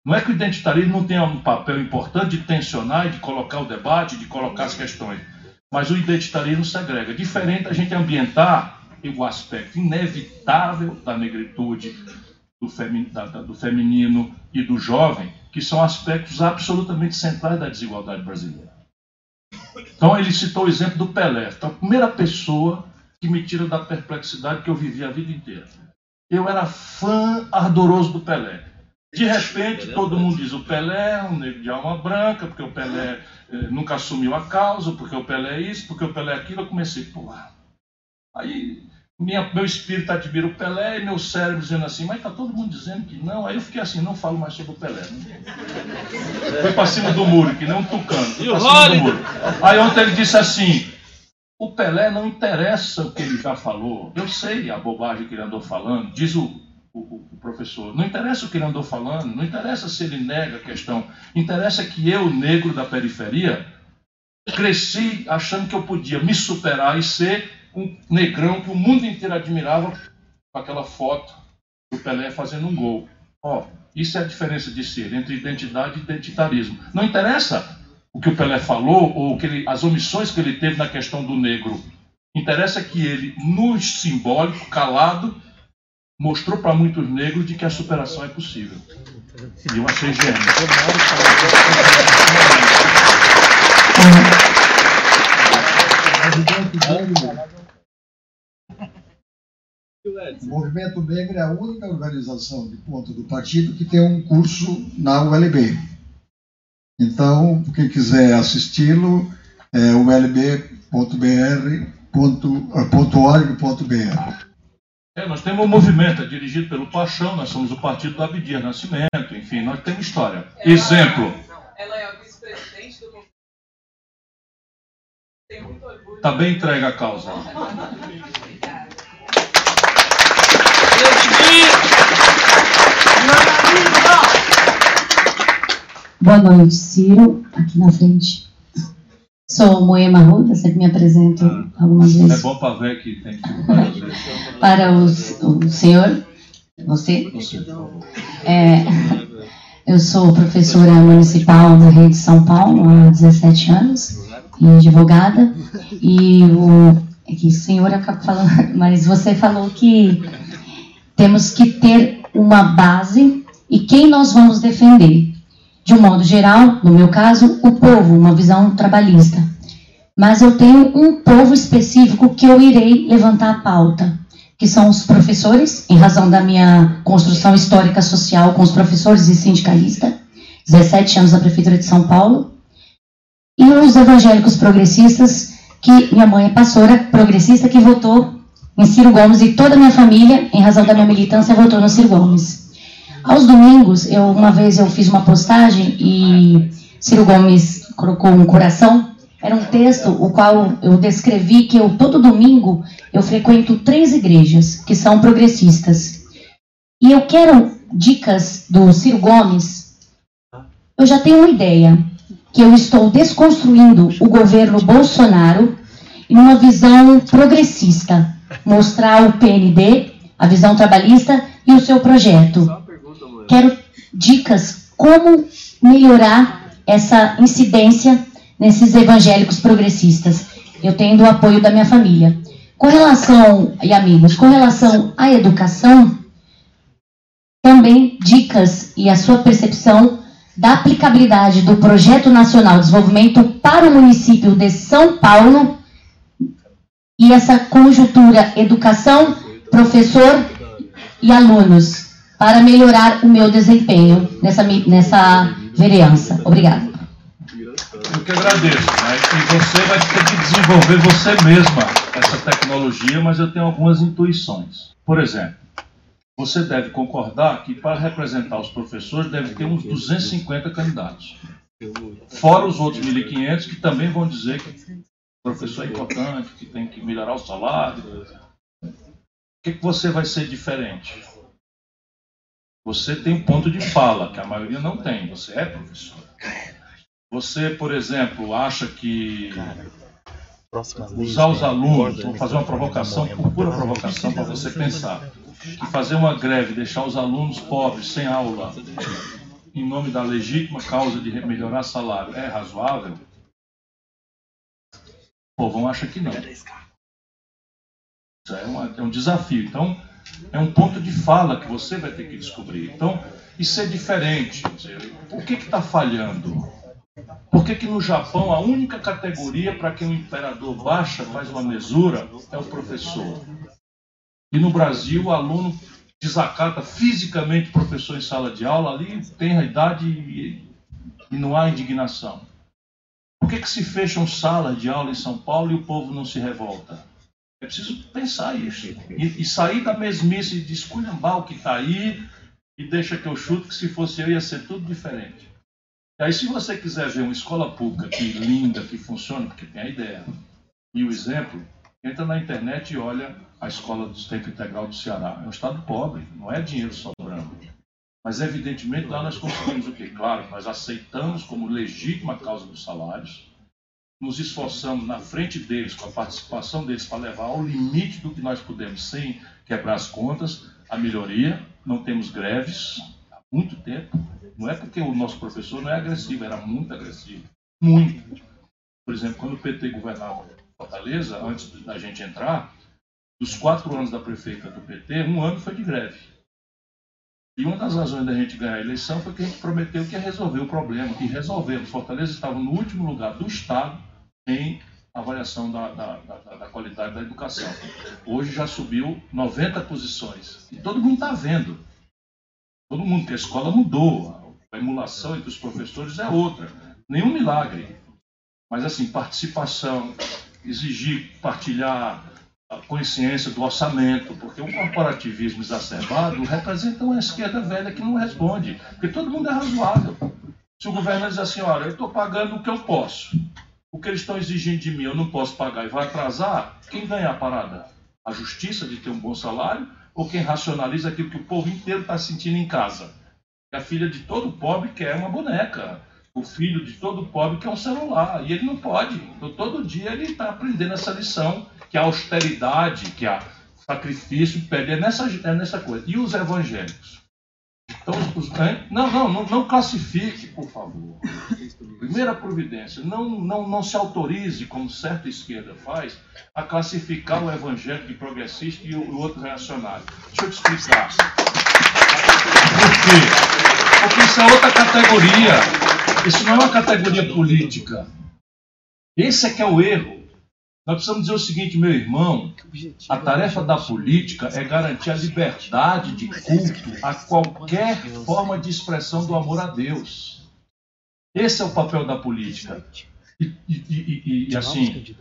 S6: Não é que o identitarismo não tenha um papel importante de tensionar de colocar o debate, de colocar as questões, mas o identitarismo segrega. Diferente a gente ambientar o aspecto inevitável da negritude, do, femi da, do feminino e do jovem, que são aspectos absolutamente centrais da desigualdade brasileira. Então ele citou o exemplo do Pelé, então, a primeira pessoa que me tira da perplexidade que eu vivi a vida inteira. Eu era fã ardoroso do Pelé. De repente, todo mundo diz: o Pelé é um negro de alma branca, porque o Pelé eh, nunca assumiu a causa, porque o Pelé é isso, porque o Pelé é aquilo. Eu comecei, pô. Aí minha, meu espírito admira o Pelé e meu cérebro dizendo assim, mas está todo mundo dizendo que não. Aí eu fiquei assim, não falo mais sobre o Pelé. Né? Foi para cima do muro, que nem um tucano. E o muro. Aí ontem ele disse assim, o Pelé não interessa o que ele já falou. Eu sei a bobagem que ele andou falando, diz o, o, professor. Não interessa o que ele andou falando, não interessa se ele nega a questão. Interessa que eu, negro da periferia, cresci achando que eu podia me superar e ser um negrão que o mundo inteiro admirava com aquela foto do Pelé fazendo um gol. Ó, isso é a diferença de ser entre identidade e identitarismo. Não interessa o que o Pelé falou ou que ele, as omissões que ele teve na questão do negro. Interessa que ele, no simbólico, calado, mostrou para muitos negros de que a superação é possível. E eu achei gênio.
S3: O Movimento Negro é a única organização de ponto do partido que tem um curso na ULB. Então, quem quiser assisti-lo, é ulb.br.org.br.
S6: É, nós temos um movimento é dirigido pelo Paixão, nós somos o partido do Abdias Nascimento, enfim, nós temos história. Ela, Exemplo. Ela é a vice-presidente do movimento. Está bem entregue a causa.
S12: Boa noite, Ciro, aqui na frente. Sou Moema Ruda, sempre me apresento algumas
S6: é
S12: vezes.
S6: É bom para ver que tem
S12: que Para os, o senhor, você. É, eu sou professora municipal da rede São Paulo há 17 anos e advogada. E o é que o senhor acaba falando, mas você falou que temos que ter uma base e quem nós vamos defender de um modo geral, no meu caso, o povo, uma visão trabalhista. Mas eu tenho um povo específico que eu irei levantar a pauta, que são os professores, em razão da minha construção histórica social com os professores e sindicalistas, 17 anos na Prefeitura de São Paulo, e os evangélicos progressistas, que minha mãe é pastora progressista que votou em Ciro Gomes e toda a minha família, em razão da minha militância, votou no Ciro Gomes. Aos domingos, eu uma vez eu fiz uma postagem e Ciro Gomes colocou um coração. Era um texto o qual eu descrevi que eu todo domingo eu frequento três igrejas que são progressistas. E eu quero dicas do Ciro Gomes. Eu já tenho uma ideia que eu estou desconstruindo o governo Bolsonaro em uma visão progressista, mostrar o PND, a visão trabalhista e o seu projeto. Quero dicas como melhorar essa incidência nesses evangélicos progressistas. Eu tenho o apoio da minha família. Com relação, e amigos, com relação à educação, também dicas e a sua percepção da aplicabilidade do Projeto Nacional de Desenvolvimento para o município de São Paulo e essa conjuntura educação, professor e alunos para melhorar o meu desempenho nessa, nessa vereança. Obrigada.
S6: Eu que agradeço. Né? E você vai ter que desenvolver você mesma essa tecnologia, mas eu tenho algumas intuições. Por exemplo, você deve concordar que para representar os professores deve ter uns 250 candidatos. Fora os outros 1.500 que também vão dizer que o professor é importante, que tem que melhorar o salário. O que, que você vai ser diferente? Você tem um ponto de fala, que a maioria não tem. Você é professor. Você, por exemplo, acha que usar os alunos, vou fazer uma provocação, por pura provocação para você pensar, que fazer uma greve, deixar os alunos pobres sem aula em nome da legítima causa de melhorar salário, é razoável? O povão acha que não. Isso é, uma, é um desafio. Então, é um ponto de fala que você vai ter que descobrir. Então, isso é diferente. O que está falhando? Por que, que no Japão a única categoria para quem o imperador baixa, faz uma mesura, é o professor? E no Brasil o aluno desacata fisicamente o professor em sala de aula, ali tem a idade e, e não há indignação. Por que, que se fecham salas de aula em São Paulo e o povo não se revolta? É preciso pensar isso. E, e sair da mesmice de esculhambar o que está aí e deixa que eu chuto que se fosse eu ia ser tudo diferente. E aí, se você quiser ver uma escola pública que linda, que funciona, porque tem a ideia e o exemplo, entra na internet e olha a escola do tempo integral do Ceará. É um estado pobre, não é dinheiro sobrando. Mas, evidentemente, lá nós conseguimos o quê? Claro, nós aceitamos como legítima causa dos salários, nos esforçamos na frente deles, com a participação deles, para levar ao limite do que nós podemos, sem quebrar as contas, a melhoria. Não temos greves há muito tempo. Não é porque o nosso professor não é agressivo, era muito agressivo. Muito. Por exemplo, quando o PT governava Fortaleza, antes da gente entrar, dos quatro anos da prefeita do PT, um ano foi de greve. E uma das razões da gente ganhar a eleição foi que a gente prometeu que ia resolver o problema. E resolvemos. Fortaleza estava no último lugar do Estado em avaliação da, da, da, da qualidade da educação. Hoje já subiu 90 posições. E todo mundo está vendo. Todo mundo, que a escola mudou a emulação entre os professores é outra. Nenhum milagre. Mas, assim, participação, exigir partilhar a consciência do orçamento, porque o corporativismo exacerbado representa uma esquerda velha que não responde, porque todo mundo é razoável. Se o governo diz assim, olha, eu estou pagando o que eu posso, o que eles estão exigindo de mim eu não posso pagar e vai atrasar, quem ganha a parada? A justiça de ter um bom salário ou quem racionaliza aquilo que o povo inteiro está sentindo em casa? A filha de todo pobre quer uma boneca. O filho de todo pobre quer um celular. E ele não pode. Então, todo dia ele está aprendendo essa lição, que a austeridade, que a sacrifício pede. É nessa, é nessa coisa. E os evangélicos? Então, os, não, não, não, não classifique, por favor. Primeira providência, não, não, não se autorize, como certa esquerda faz, a classificar o evangélico de progressista e o, o outro reacionário. Deixa eu te explicar. Por quê? Porque isso é outra categoria. Isso não é uma categoria política. Esse é que é o erro. Nós precisamos dizer o seguinte, meu irmão: a tarefa da política é garantir a liberdade de culto a qualquer forma de expressão do amor a Deus. Esse é o papel da política. E, e, e, e assim,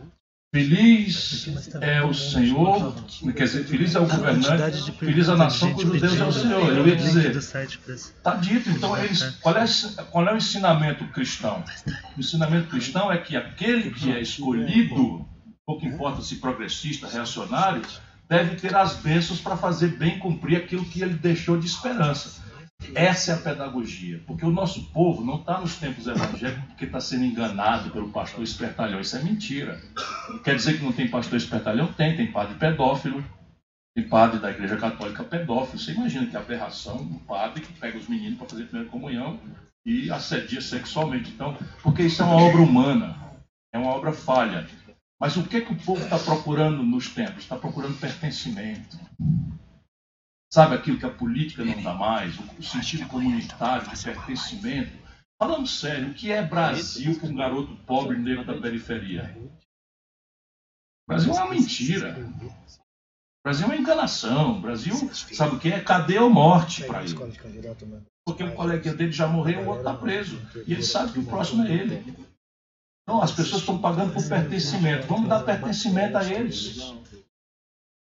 S6: Feliz é o Senhor, quer dizer, feliz é o governante, feliz a nação cujo Deus é o Senhor. Eu ia dizer, está dito. Então, eles, qual, é, qual é o ensinamento cristão? O ensinamento cristão é que aquele que é escolhido, pouco importa se progressista, reacionário, deve ter as bênçãos para fazer bem cumprir aquilo que ele deixou de esperança. Essa é a pedagogia, porque o nosso povo não está nos tempos evangélicos porque está sendo enganado pelo pastor espertalhão. Isso é mentira. Quer dizer que não tem pastor espertalhão? Tem, tem padre pedófilo, tem padre da Igreja Católica pedófilo. Você imagina que aberração um padre que pega os meninos para fazer a primeira comunhão e assedia sexualmente. Então, porque isso é uma obra humana, é uma obra falha. Mas o que, que o povo está procurando nos tempos? Está procurando pertencimento. Sabe aquilo que a política não dá mais? O sentido comunitário de pertencimento. Falando sério, o que é Brasil para um garoto pobre negro da periferia? O Brasil é uma mentira. O Brasil é uma enganação. O Brasil, sabe o que é? Cadeia ou morte para ele. Porque um colega dele já morreu, o outro está preso. E ele sabe que o próximo é ele. Então as pessoas estão pagando por pertencimento. Vamos dar pertencimento a eles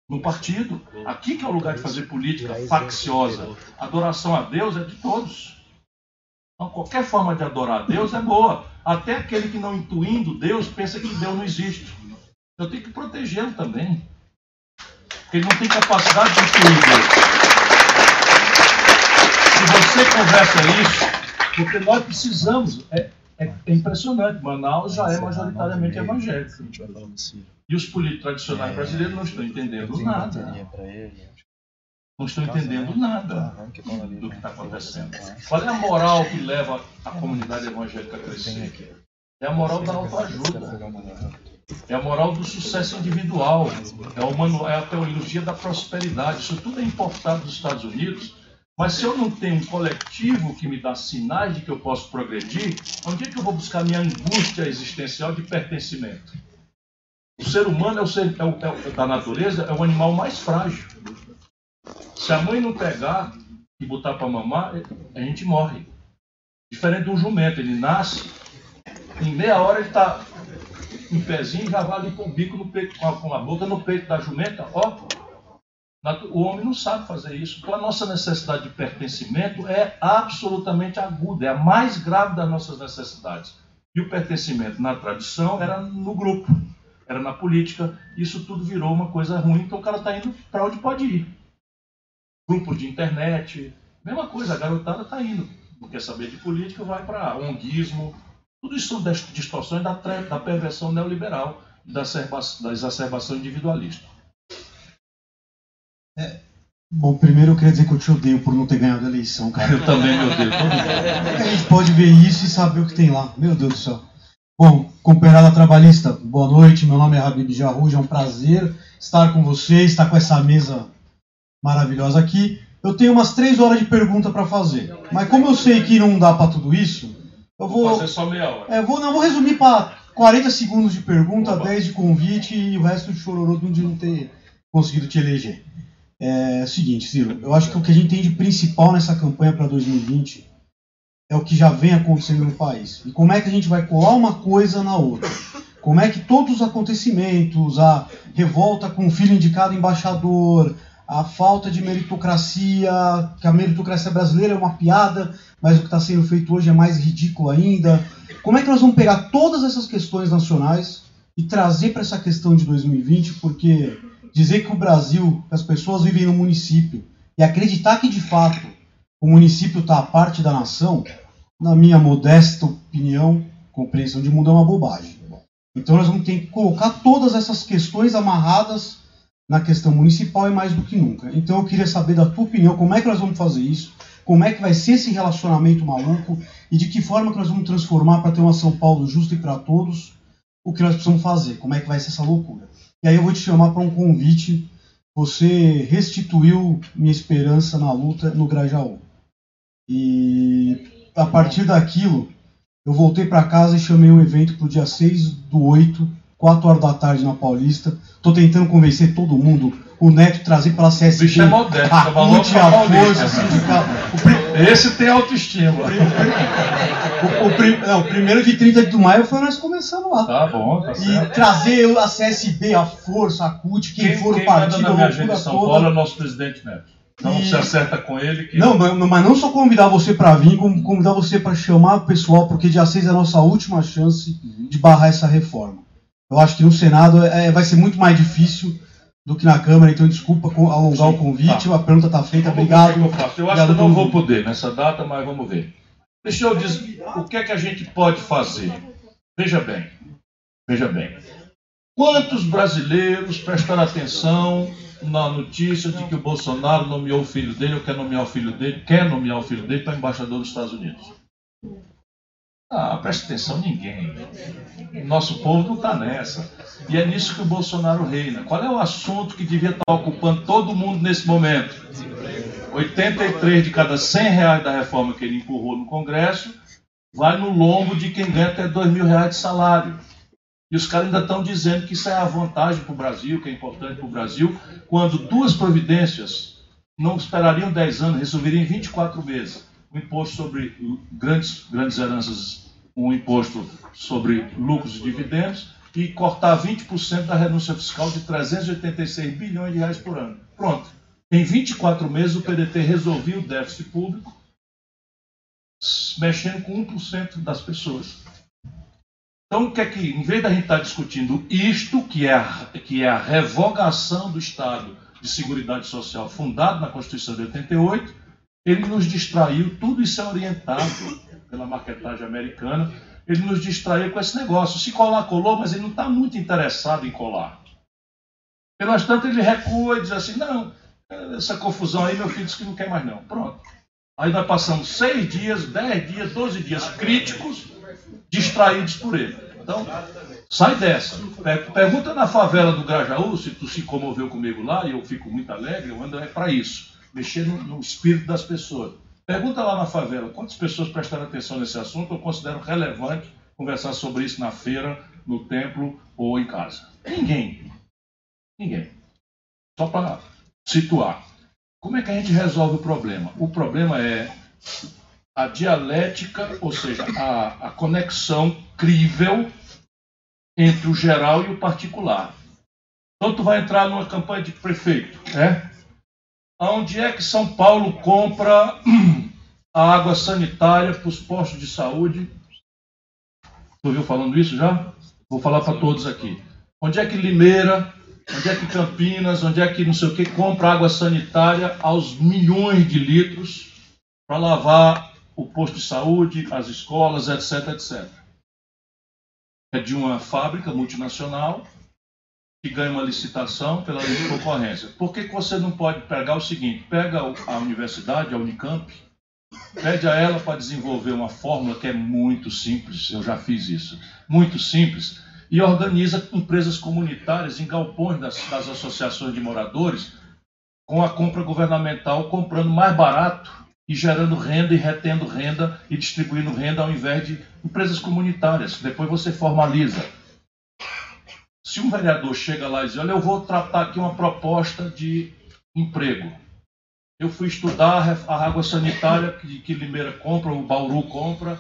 S6: no partido. Aqui que é o lugar de fazer política facciosa. Adoração a Deus é de todos. Então, qualquer forma de adorar a Deus é boa. Até aquele que não intuindo Deus pensa que Deus não existe. Eu tenho que protegê-lo também. Porque ele não tem capacidade de intuir Deus. Se você conversa isso, porque nós precisamos. É, é, é impressionante. Manaus já é majoritariamente evangélico. E os políticos tradicionais brasileiros não estão entendendo nada. não estão entendendo nada do que está acontecendo. Qual é a moral que leva a comunidade evangélica a crescer? É a moral da autoajuda. É a moral do sucesso individual. É, o manual, é a teologia da prosperidade. Isso tudo é importado dos Estados Unidos. Mas se eu não tenho um coletivo que me dá sinais de que eu posso progredir, onde é que eu vou buscar minha angústia existencial de pertencimento? O ser humano é o ser, é o, é, da natureza é o animal mais frágil. Se a mãe não pegar e botar para mamar, a gente morre. Diferente de um jumento, ele nasce, em meia hora ele está em pezinho e já vai ali com o bico no peito, com a boca no peito da jumenta, ó. O homem não sabe fazer isso. Então a nossa necessidade de pertencimento é absolutamente aguda, é a mais grave das nossas necessidades. E o pertencimento na tradição era no grupo, era na política. Isso tudo virou uma coisa ruim, então o cara está indo para onde pode ir. Grupos de internet, mesma coisa, a garotada está indo. Não quer saber de política, vai para onguismo, tudo isso são distorções da, da perversão neoliberal da, da exacerbação individualista.
S13: É, bom, primeiro eu queria dizer que eu te odeio por não ter ganhado a eleição, cara.
S6: Eu também me odeio.
S13: a gente pode ver isso e saber o que tem lá. Meu Deus do céu. Bom, companheirada trabalhista, boa noite. Meu nome é Habib Jarruj, é um prazer estar com vocês, estar com essa mesa maravilhosa aqui. Eu tenho umas três horas de pergunta para fazer, mas como eu sei que não dá para tudo isso, eu vou,
S6: vou fazer só meia hora.
S13: É, vou, não, vou resumir para 40 segundos de pergunta, Opa. 10 de convite e o resto de chororô de não ter conseguido te eleger. É, é o seguinte, Ciro, eu acho que o que a gente tem de principal nessa campanha para 2020 é o que já vem acontecendo no país. E como é que a gente vai colar uma coisa na outra? Como é que todos os acontecimentos, a revolta com o filho indicado embaixador, a falta de meritocracia, que a meritocracia brasileira é uma piada, mas o que está sendo feito hoje é mais ridículo ainda. Como é que nós vamos pegar todas essas questões nacionais e trazer para essa questão de 2020? Porque dizer que o Brasil, que as pessoas vivem no município e acreditar que de fato o município está a parte da nação, na minha modesta opinião, compreensão de mundo é uma bobagem. Então nós vamos ter que colocar todas essas questões amarradas na questão municipal e mais do que nunca. Então eu queria saber da tua opinião, como é que nós vamos fazer isso, como é que vai ser esse relacionamento maluco e de que forma que nós vamos transformar para ter uma São Paulo justa e para todos o que nós precisamos fazer, como é que vai ser essa loucura. E aí eu vou te chamar para um convite, você restituiu minha esperança na luta no Grajaú. E a partir daquilo, eu voltei para casa e chamei um evento para o dia 6 do 8 4 horas da tarde na Paulista. Tô tentando convencer todo mundo. O Neto trazer pela CSB.
S6: Bicho é modesto,
S13: a CUT, a força,
S6: sindical. Esse tem autoestima.
S13: O, o, não, o primeiro de 30 de maio foi nós começando lá.
S6: Tá bom, tá
S13: certo. E trazer a CSB, a força, a CUT, quem, quem for quem o partido,
S6: minha agenda de São toda. Paulo é o nosso presidente Neto. Então e... se acerta com ele. Que...
S13: Não, mas não só convidar você para vir, como convidar você para chamar o pessoal, porque dia 6 é a nossa última chance de barrar essa reforma. Eu acho que no Senado é, vai ser muito mais difícil do que na Câmara, então desculpa alongar Sim, o convite, tá. a pergunta está feita, vamos obrigado.
S6: Eu, faço. eu acho que eu não vou poder nessa data, mas vamos ver. Deixa eu dizer o que é que a gente pode fazer. Veja bem, veja bem. Quantos brasileiros prestaram atenção na notícia de que o Bolsonaro nomeou o filho dele ou quer nomear o filho dele, quer nomear o filho dele para embaixador dos Estados Unidos? Ah, preste atenção, ninguém. Nosso povo não está nessa. E é nisso que o Bolsonaro reina. Qual é o assunto que devia estar ocupando todo mundo nesse momento? 83 de cada 100 reais da reforma que ele empurrou no Congresso vai no lombo de quem ganha até 2 mil reais de salário. E os caras ainda estão dizendo que isso é a vantagem para o Brasil, que é importante para o Brasil, quando duas providências não esperariam 10 anos, resolveriam em 24 meses um imposto sobre grandes, grandes heranças, um imposto sobre lucros e dividendos e cortar 20% da renúncia fiscal de 386 bilhões de reais por ano. Pronto. Em 24 meses, o PDT resolveu o déficit público, mexendo com 1% das pessoas. Então, o que é que, em vez da gente estar discutindo isto, que é, a, que é a revogação do Estado de Seguridade Social fundado na Constituição de 88, ele nos distraiu, tudo isso é orientado pela marketagem americana, ele nos distraiu com esse negócio. Se colar, colou, mas ele não está muito interessado em colar. Pelas tanto, ele recua e diz assim: não, essa confusão aí, meu filho disse que não quer mais não. Pronto. Aí nós passamos seis dias, dez dias, doze dias críticos, distraídos por ele. Então, sai dessa. Pergunta na favela do Grajaú, se tu se comoveu comigo lá, e eu fico muito alegre, eu ando é para isso, mexer no, no espírito das pessoas. Pergunta lá na favela, quantas pessoas prestaram atenção nesse assunto? Eu considero relevante conversar sobre isso na feira, no templo ou em casa. Ninguém. Ninguém. Só para situar. Como é que a gente resolve o problema? O problema é a dialética, ou seja, a, a conexão crível entre o geral e o particular. Então tu vai entrar numa campanha de prefeito, né? Onde é que São Paulo compra a água sanitária para os postos de saúde? Tu ouviu falando isso já? Vou falar para todos aqui. Onde é que Limeira, onde é que Campinas, onde é que não sei o que, compra água sanitária aos milhões de litros para lavar o posto de saúde, as escolas, etc, etc. É de uma fábrica multinacional que ganha uma licitação pela lei de concorrência. Por que, que você não pode pegar o seguinte? Pega a universidade, a Unicamp, pede a ela para desenvolver uma fórmula que é muito simples, eu já fiz isso, muito simples, e organiza empresas comunitárias em galpões das, das associações de moradores com a compra governamental, comprando mais barato e gerando renda e retendo renda e distribuindo renda ao invés de empresas comunitárias. Depois você formaliza. Se um vereador chega lá e diz: Olha, eu vou tratar aqui uma proposta de emprego. Eu fui estudar a água sanitária que, Limeira compra, o Bauru compra,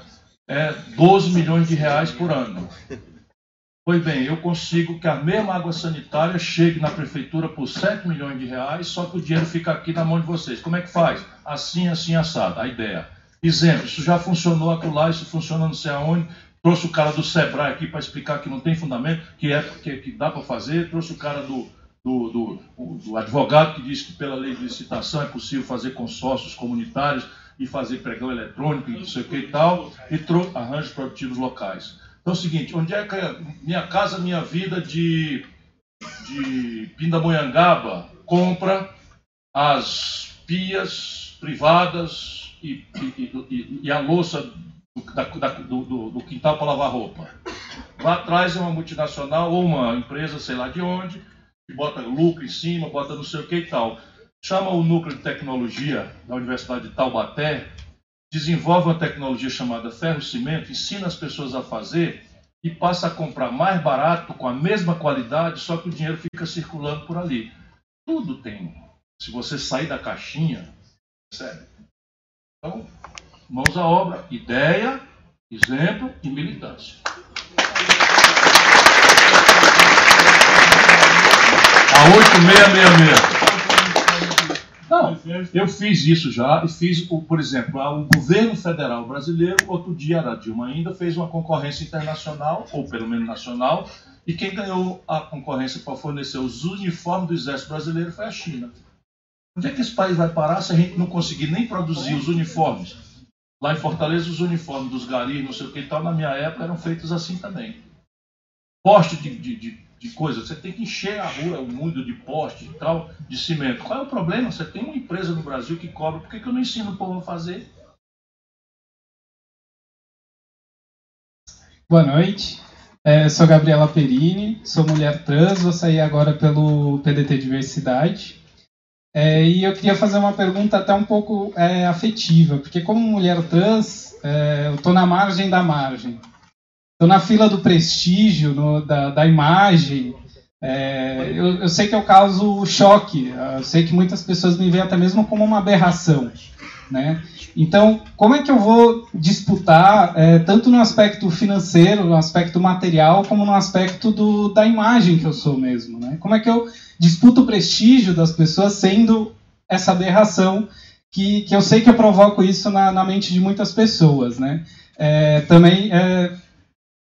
S6: é 12 milhões de reais por ano. Pois bem, eu consigo que a mesma água sanitária chegue na prefeitura por 7 milhões de reais, só que o dinheiro fica aqui na mão de vocês. Como é que faz? Assim, assim, assado. A ideia. Exemplo, isso já funcionou acolá, isso funciona não sei aonde. Trouxe o cara do Sebrae aqui para explicar que não tem fundamento, que é que, que dá para fazer. Trouxe o cara do, do, do, do, advogado que diz que pela lei de licitação é possível fazer consórcios comunitários e fazer pregão eletrônico e não sei o que e tal, e arranjos produtivos locais. Então é o seguinte, onde é que é Minha Casa Minha Vida de, de Pindamonhangaba compra as pias privadas e, e, e, e a louça do, da, do, do, do quintal para lavar roupa. Lá atrás é uma multinacional ou uma empresa, sei lá de onde, que bota lucro em cima, bota não sei o que e tal. Chama o núcleo de tecnologia da Universidade de Taubaté desenvolve uma tecnologia chamada ferro-cimento, ensina as pessoas a fazer e passa a comprar mais barato, com a mesma qualidade, só que o dinheiro fica circulando por ali. Tudo tem. Se você sair da caixinha, sério. Então, mãos à obra, ideia, exemplo e militância. A 8666. Não, eu fiz isso já e fiz, por exemplo, o governo federal brasileiro, outro dia a Dilma ainda fez uma concorrência internacional, ou pelo menos nacional, e quem ganhou a concorrência para fornecer os uniformes do exército brasileiro foi a China. Onde é que esse país vai parar se a gente não conseguir nem produzir os uniformes? Lá em Fortaleza, os uniformes dos garis, não sei o que e tal, na minha época eram feitos assim também. Poste de, de, de de coisas. Você tem que encher a rua, o mundo de poste e tal, de cimento. Qual é o problema? Você tem uma empresa no Brasil que cobra. Por que, que eu não ensino o povo a fazer?
S14: Boa noite. É, sou Gabriela Perini, sou mulher trans, vou sair agora pelo PDT Diversidade. É, e eu queria fazer uma pergunta até um pouco é, afetiva, porque como mulher trans, é, eu estou na margem da margem. Estou na fila do prestígio, no, da, da imagem. É, eu, eu, sei que eu causo choque. Eu sei que muitas pessoas me veem até mesmo como uma aberração. Né? Então, como é que eu vou disputar, é, tanto no aspecto financeiro, no aspecto material, como no aspecto do, da imagem que eu sou mesmo? Né? Como é que eu disputo o prestígio das pessoas sendo essa aberração que, que eu sei que eu provoco isso na, na mente de muitas pessoas? Né? É, também é,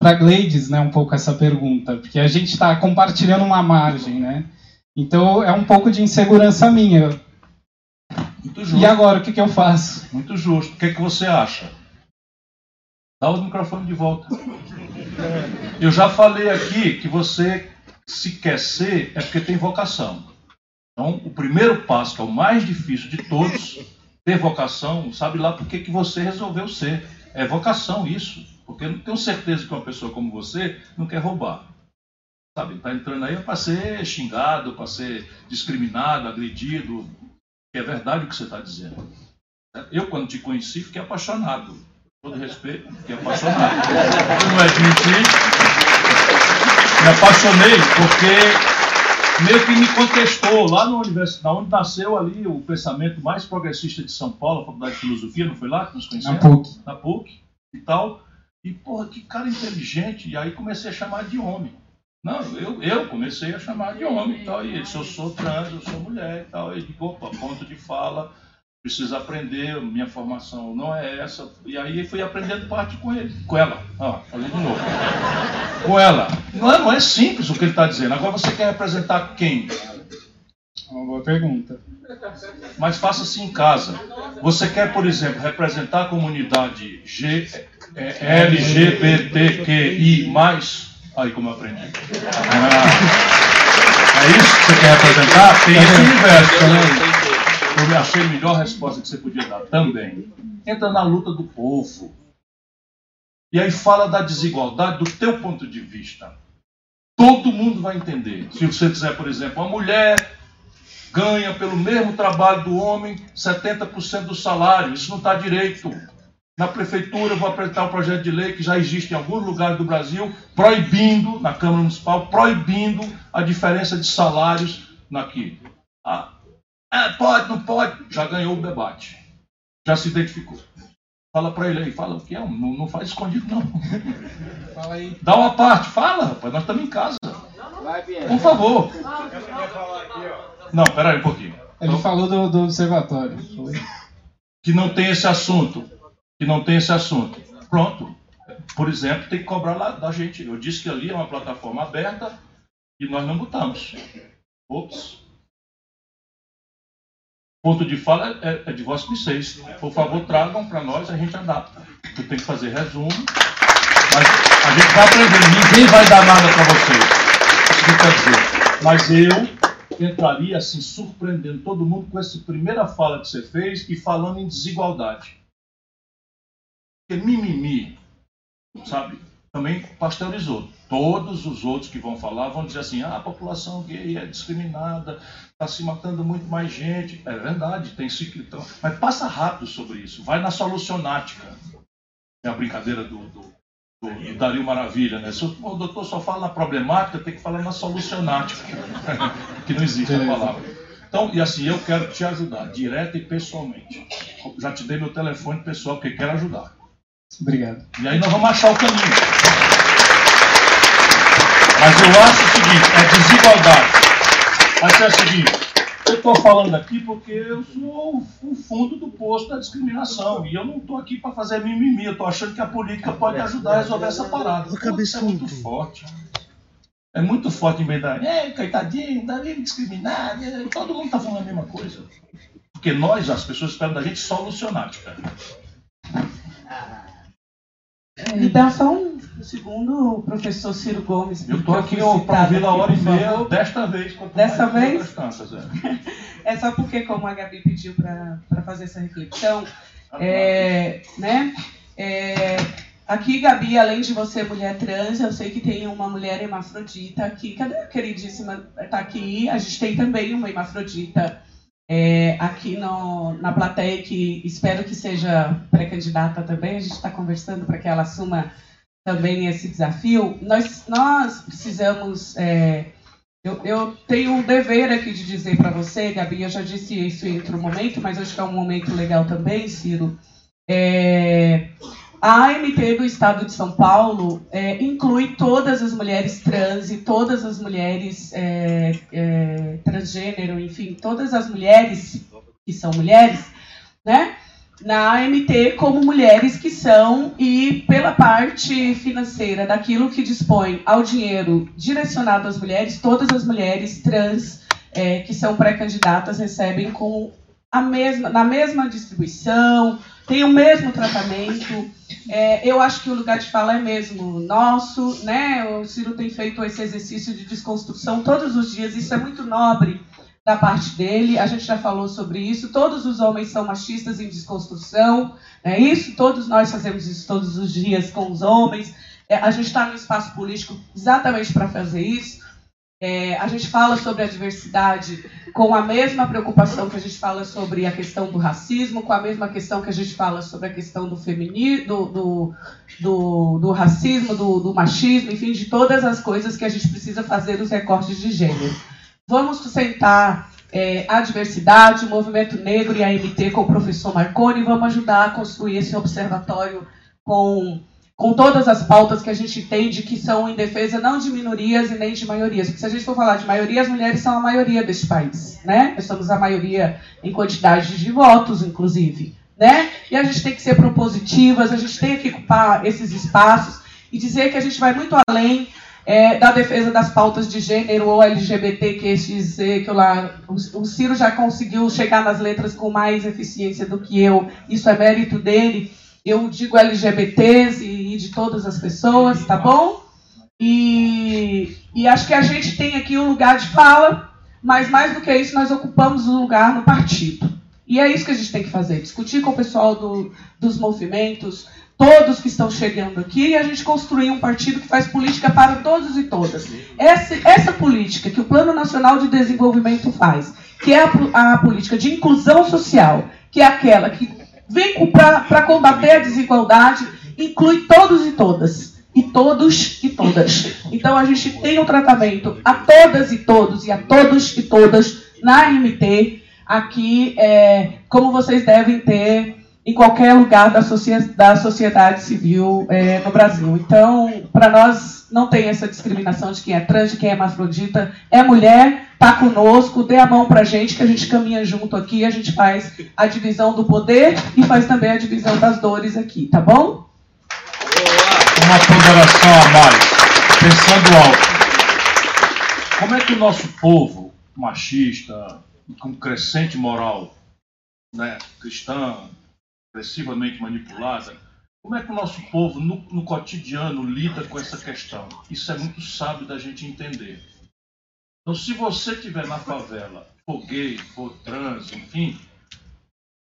S14: para Gleides, né, um pouco essa pergunta, porque a gente está compartilhando uma margem, né? Então é um pouco de insegurança minha.
S6: Muito justo.
S14: E agora, o que, que eu faço?
S6: Muito justo. O que, é que você acha? Dá o microfone de volta. Eu já falei aqui que você, se quer ser, é porque tem vocação. Então, o primeiro passo, que é o mais difícil de todos, ter vocação, sabe lá por que que você resolveu ser. É vocação isso. Porque eu não tenho certeza que uma pessoa como você não quer roubar. Sabe, está entrando aí para ser xingado, para ser discriminado, agredido. É verdade o que você está dizendo. Eu, quando te conheci, fiquei apaixonado. Com todo respeito, fiquei apaixonado. Eu não é mentir. Me apaixonei porque meio que me contestou lá na universidade, onde nasceu ali o pensamento mais progressista de São Paulo, a Faculdade de Filosofia, não foi lá que nos conhecemos?
S14: Na PUC.
S6: Na PUC e tal. E, porra, que cara inteligente. E aí comecei a chamar de homem. Não, eu, eu comecei a chamar de homem e tal. E ele disse, eu sou trans, eu sou mulher e tal. E digo, opa, ponto de fala, preciso aprender, minha formação não é essa. E aí fui aprendendo parte com ele, com ela. Ó, falei de novo. Com ela. Não é, não é simples o que ele está dizendo. Agora você quer representar quem?
S14: Uma boa pergunta.
S6: Mas faça assim em casa. Você quer, por exemplo, representar a comunidade G, é, LGBTQI+. Aí como aprendi. Ah, é isso que você quer representar? Tem esse universo. Né? Eu me achei a melhor resposta que você podia dar também. Entra na luta do povo. E aí fala da desigualdade do teu ponto de vista. Todo mundo vai entender. Se você quiser, por exemplo, uma mulher ganha pelo mesmo trabalho do homem 70% do salário. Isso não está direito. Na prefeitura, eu vou apresentar um projeto de lei que já existe em alguns lugares do Brasil, proibindo, na Câmara Municipal, proibindo a diferença de salários naqui. Ah, é, pode, não pode. Já ganhou o debate. Já se identificou. Fala para ele aí, fala o que é, não, não faz escondido não.
S14: Fala aí.
S6: Dá uma parte, fala, rapaz, nós estamos em casa. Por favor. Não, peraí um pouquinho.
S14: Ele falou do, do observatório. Foi.
S6: Que não tem esse assunto. Que não tem esse assunto. Pronto. Por exemplo, tem que cobrar lá da gente. Eu disse que ali é uma plataforma aberta e nós não botamos. Ops. Ponto de fala é, é de vós vocês. Por favor, tragam para nós, a gente adapta. Eu tenho que fazer resumo. Mas a gente vai aprender. Ninguém vai dar nada para vocês. Isso que quer dizer. Mas eu entraria assim, surpreendendo todo mundo com essa primeira fala que você fez e falando em desigualdade. Porque mimimi, sabe, também pasteurizou. Todos os outros que vão falar vão dizer assim: ah, a população gay é discriminada, está se matando muito mais gente. É verdade, tem ciclitão. Mas passa rápido sobre isso. Vai na solucionática. É a brincadeira do, do, do, do Dario Maravilha, né? Se o doutor só fala na problemática, tem que falar na solucionática. que não existe a palavra. Então, e assim, eu quero te ajudar, direto e pessoalmente. Já te dei meu telefone pessoal, porque quero ajudar.
S14: Obrigado.
S6: E aí nós vamos achar o caminho. Mas eu acho o seguinte, é desigualdade. Mas é o seguinte, eu estou falando aqui porque eu sou o fundo do poço da discriminação. E eu não estou aqui para fazer mimimi. Eu estou achando que a política pode ajudar a resolver essa parada. Isso é muito forte. É muito forte em da. É, coitadinho, tá ali discriminado. é, Todo mundo está falando a mesma coisa. Porque nós, as pessoas esperam da gente solucionática.
S7: Me dá só um segundo, o professor Ciro Gomes.
S6: Eu estou aqui para ouvir a hora e meia desta vez.
S7: Dessa vez?
S6: tantas, é.
S7: É só porque, como a Gabi pediu para fazer essa reflexão, é, né? é, aqui, Gabi, além de você mulher trans, eu sei que tem uma mulher hermafrodita aqui. Cadê a queridíssima? Está aqui. A gente tem também uma hermafrodita é, aqui no, na plateia, que espero que seja pré-candidata também. A gente está conversando para que ela assuma também esse desafio. Nós, nós precisamos. é, eu, eu tenho um dever aqui de dizer para você, Gabi, eu já disse isso em outro momento, mas acho que é um momento legal também, Ciro. É, a AMT do Estado de São Paulo é, inclui todas as mulheres trans e todas as mulheres é, é, transgênero, enfim, todas as mulheres que são mulheres, né? na AMT como mulheres que são e pela parte financeira daquilo que dispõe ao dinheiro direcionado às mulheres, todas as mulheres trans é, que são pré-candidatas recebem com a mesma, na mesma distribuição, tem o mesmo tratamento. É, eu acho que o lugar de fala é mesmo nosso, né? O Ciro tem feito esse exercício de desconstrução todos os dias, isso é muito nobre da parte dele, a gente já falou sobre isso. Todos os homens são machistas em desconstrução, é isso? Todos nós fazemos isso todos os dias com os homens. É, a gente está no espaço político exatamente para fazer isso. É, a gente fala sobre a diversidade com a mesma preocupação que a gente fala sobre a questão do racismo, com a mesma questão que a gente fala sobre a questão do feminismo, do, do, do, do racismo, do, do, machismo, enfim, de todas as coisas que a gente precisa fazer os recortes de gênero. Vamos sustentar é, a diversidade, o movimento negro e a MT com o professor Marconi, vamos ajudar a construir esse observatório com com todas as pautas que a gente entende que são em defesa não de minorias e nem de maiorias. Porque se a gente for falar de maioria, as mulheres são a maioria deste país, né? Nós somos a maioria em quantidade de votos, inclusive, né? E a gente tem que ser propositivas, a gente tem que ocupar esses espaços e dizer que a gente vai muito além é, da defesa das pautas de gênero ou LGBT, que, esses, que eu lá, o Ciro já conseguiu chegar nas letras com mais eficiência do que eu, isso é mérito dele eu digo LGBTs e, e de todas as pessoas, tá bom? E, e acho que a gente tem aqui um lugar de fala, mas mais do que isso, nós ocupamos o um lugar no partido. E é isso que a gente tem que fazer: discutir com o pessoal do, dos movimentos, todos que estão chegando aqui, e a gente construir um partido que faz política para todos e todas. Essa, essa política que o Plano Nacional de Desenvolvimento faz, que é a, a política de inclusão social, que é aquela que vem para combater a desigualdade, inclui todos e todas. E todos e todas. Então a gente tem um tratamento a todas e todos e a todos e todas na MT, aqui, é, como vocês devem ter em qualquer lugar da, da sociedade civil é, no Brasil. Então, para nós, não tem essa discriminação de quem é trans, de quem é hermafrodita, é mulher, está conosco, dê a mão para a gente, que a gente caminha junto aqui, a gente faz a divisão do poder e faz também a divisão das dores aqui, tá bom?
S6: Uma ponderação a mais, pensando alto. Como é que o nosso povo machista, com crescente moral né, cristã, agressivamente manipulada, como é que o nosso povo, no, no, cotidiano, lida com essa questão? Isso é muito sábio da gente entender. Então, se você estiver na favela, for gay, for trans, enfim,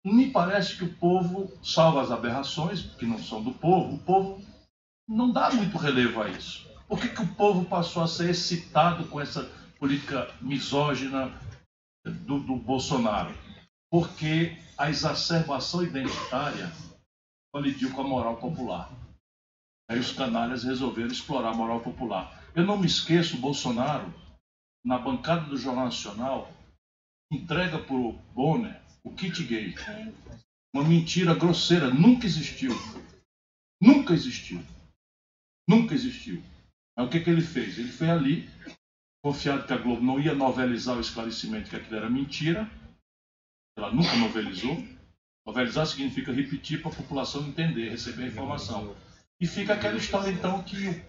S6: me parece que o povo, salva as aberrações, que não são do povo, o povo não dá muito relevo a isso. Por que, que o povo passou a ser excitado com essa política misógina do, do Bolsonaro? Porque a exacerbação identitária colidiu com a moral popular. Aí os canalhas resolveram explorar a moral popular. Eu não me esqueço, Bolsonaro, na bancada do Jornal Nacional, entrega para o Bonner o kit gay. Uma mentira grosseira, nunca existiu. Nunca existiu. Nunca existiu. Mas o que, que ele fez? Ele foi ali, confiado que a Globo não ia novelizar o esclarecimento que aquilo era mentira, ela nunca novelizou. Novelizar significa repetir para a população entender, receber a informação. E fica aquela história, então, que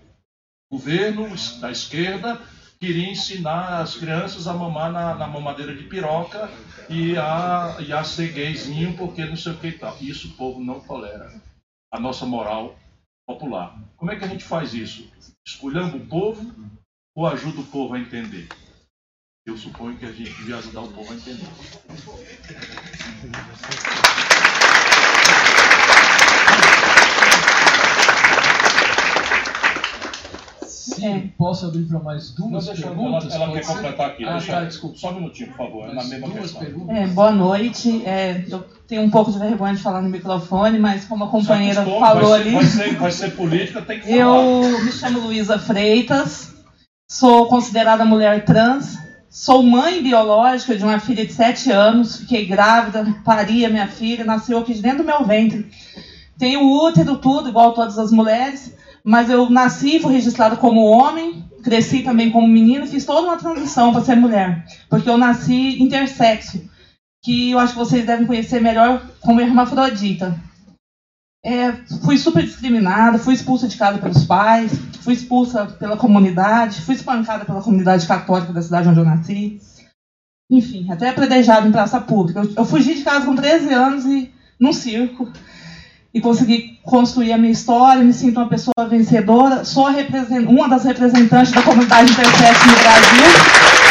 S6: o governo da esquerda queria ensinar as crianças a mamar na, na mamadeira de piroca e a, e a ser gayzinho porque não sei o que e tal. Isso o povo não tolera. A nossa moral popular. Como é que a gente faz isso? Escolhendo o povo ou ajuda o povo a entender? Eu suponho que a gente devia ajudar o povo a entender.
S1: Sim, é. posso abrir para mais duas não, perguntas?
S6: Ela, ela quer completar aqui.
S1: Ah,
S6: deixa
S1: tá, desculpa.
S6: Só um minutinho, por favor. É na mesma
S1: duas
S6: questão.
S1: perguntas.
S15: É, boa noite. É, eu tenho um pouco de vergonha de falar no microfone, mas como a companheira falou
S6: vai
S15: ali.
S6: Vai, ser, vai ser política, tem que falar.
S15: Eu me chamo Luísa Freitas, sou considerada mulher trans, Sou mãe biológica de uma filha de 7 anos, fiquei grávida, pari a minha filha, nasceu aqui dentro do meu ventre. Tenho útero, tudo, igual todas as mulheres, mas eu nasci, fui registrada como homem, cresci também como menina, fiz toda uma transição para ser mulher, porque eu nasci intersexo, que eu acho que vocês devem conhecer melhor como hermafrodita. É, fui super discriminada, fui expulsa de casa pelos pais, fui expulsa pela comunidade, fui espancada pela comunidade católica da cidade onde eu nasci. Enfim, até apredejada em praça pública. Eu, eu fugi de casa com 13 anos e num circo e consegui construir a minha história, me sinto uma pessoa vencedora, sou uma das representantes da comunidade intersex no Brasil.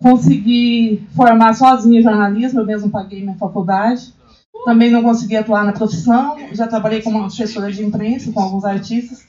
S15: Consegui formar sozinha jornalismo, eu mesmo paguei minha faculdade. Também não consegui atuar na profissão, já trabalhei como assessora de imprensa com alguns artistas.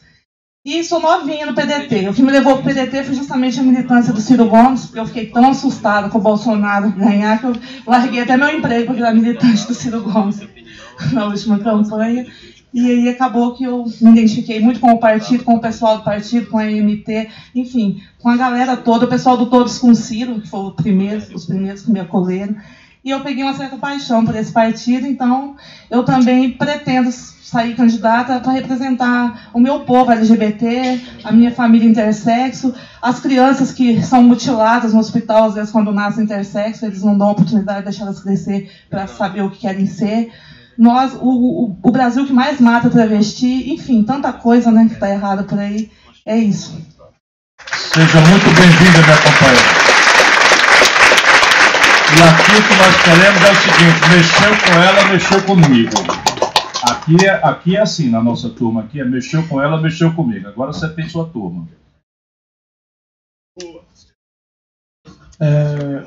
S15: E sou novinha no PDT. O que me levou para o PDT foi justamente a militância do Ciro Gomes, porque eu fiquei tão assustada com o Bolsonaro ganhar que eu larguei até meu emprego para virar militante do Ciro Gomes na última campanha. E aí acabou que eu me identifiquei muito com o partido, com o pessoal do partido, com a MT, enfim, com a galera toda, o pessoal do Todos com Ciro, que foi primeiro, os primeiros que me acolheram. E eu peguei uma certa paixão por esse partido, então eu também pretendo sair candidata para representar o meu povo LGBT, a minha família intersexo, as crianças que são mutiladas no hospital, às vezes quando nascem intersexo, eles não dão a oportunidade de deixar elas crescer para saber o que querem ser nós, o, o, o, Brasil que mais mata travesti, enfim, tanta coisa né, que está errada por aí. É isso.
S6: Seja muito bem-vinda, minha companheira. E aqui o que nós queremos é o seguinte: mexeu com ela, mexeu comigo. Aqui é, aqui é assim na nossa turma, aqui é mexeu com ela, mexeu comigo. Agora você tem sua turma.
S16: É...